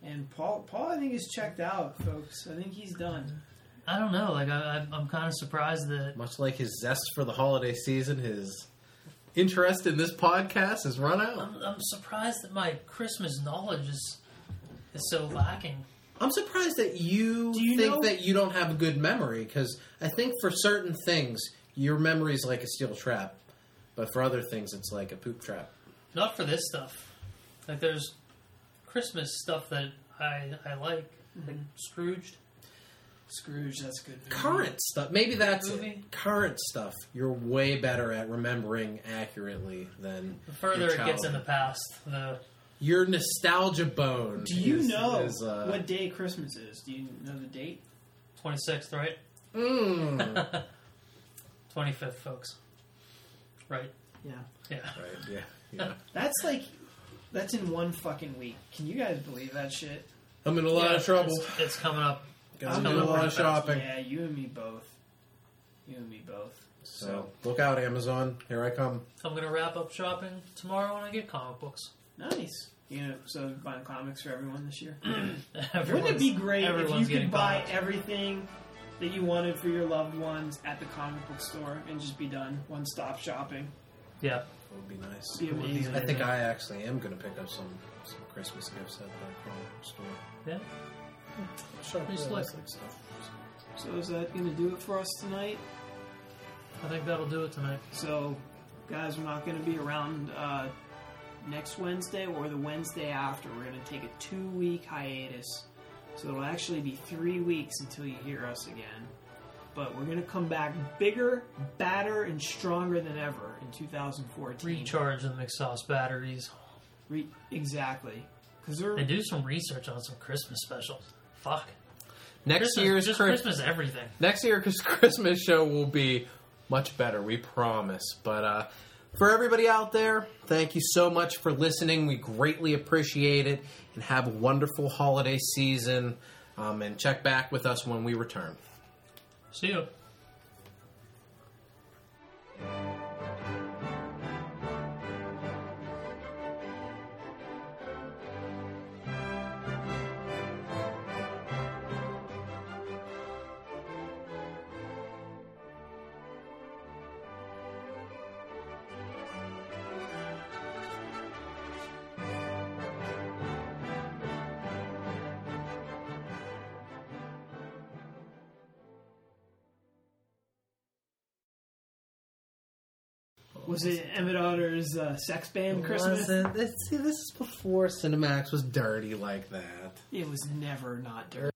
And Paul, Paul, I think is checked out, folks. I think he's done. I don't know. Like I, I, I'm kind of surprised that Much like his zest for the holiday season, his interest in this podcast has run out. I'm, I'm surprised that my Christmas knowledge is is so lacking. I'm surprised that you, you think know- that you don't have a good memory because I think for certain things your memory is like a steel trap, but for other things it's like a poop trap. Not for this stuff. Like there's Christmas stuff that I I like, like mm-hmm. Scrooged. Scrooge, that's a good. movie. Current stuff, maybe that's Movie? it. current stuff. You're way better at remembering accurately than The further your it gets in the past, the Your nostalgia bone. Do you is- know is, uh, what day Christmas is? Do you know the date? 26th, right? Mm. 25th, folks. Right? Yeah, Yeah. right. Yeah. Yeah. that's like that's in one fucking week. Can you guys believe that shit? I'm in a lot Yeah, of trouble. It's, it's coming up. Gotta I'm do a lot of shopping. Yeah, you and me both. You and me both. So look out, Amazon. Here I come. I'm gonna wrap up shopping tomorrow when I get comic books. Nice. You know, so buying comics for everyone this year. Wouldn't it be great if you everyone's could getting buy comics. everything that you wanted for your loved ones at the comic book store and just be done? One stop shopping. Yeah. That would be nice. Be amazing. I think I actually am going to pick up some some Christmas gifts at the comic store. Yeah. Sure, Just yeah, like- stuff. So is that going to do it for us tonight? I think that'll do it tonight. So, guys, we're not going to be around uh, next Wednesday or the Wednesday after. We're going to take a two week hiatus. So, it'll actually be three weeks until you hear us again. But we're going to come back bigger, badder, and stronger than ever in 2014. Recharge the McSauce batteries. Re- exactly. Because. They do some research on some Christmas specials. Fuck. Next Christmas, year's just Chris- Christmas everything. next year's Christmas show will be much better, we promise. But uh, for everybody out there, thank you so much for listening. We greatly appreciate it, and have a wonderful holiday season. Um, and check back with us when we return. See you. Was it Emmett Otter's uh, sex band Christmas? Wasn't- this- see, this is before Cinemax was dirty like that. It was never not dirty.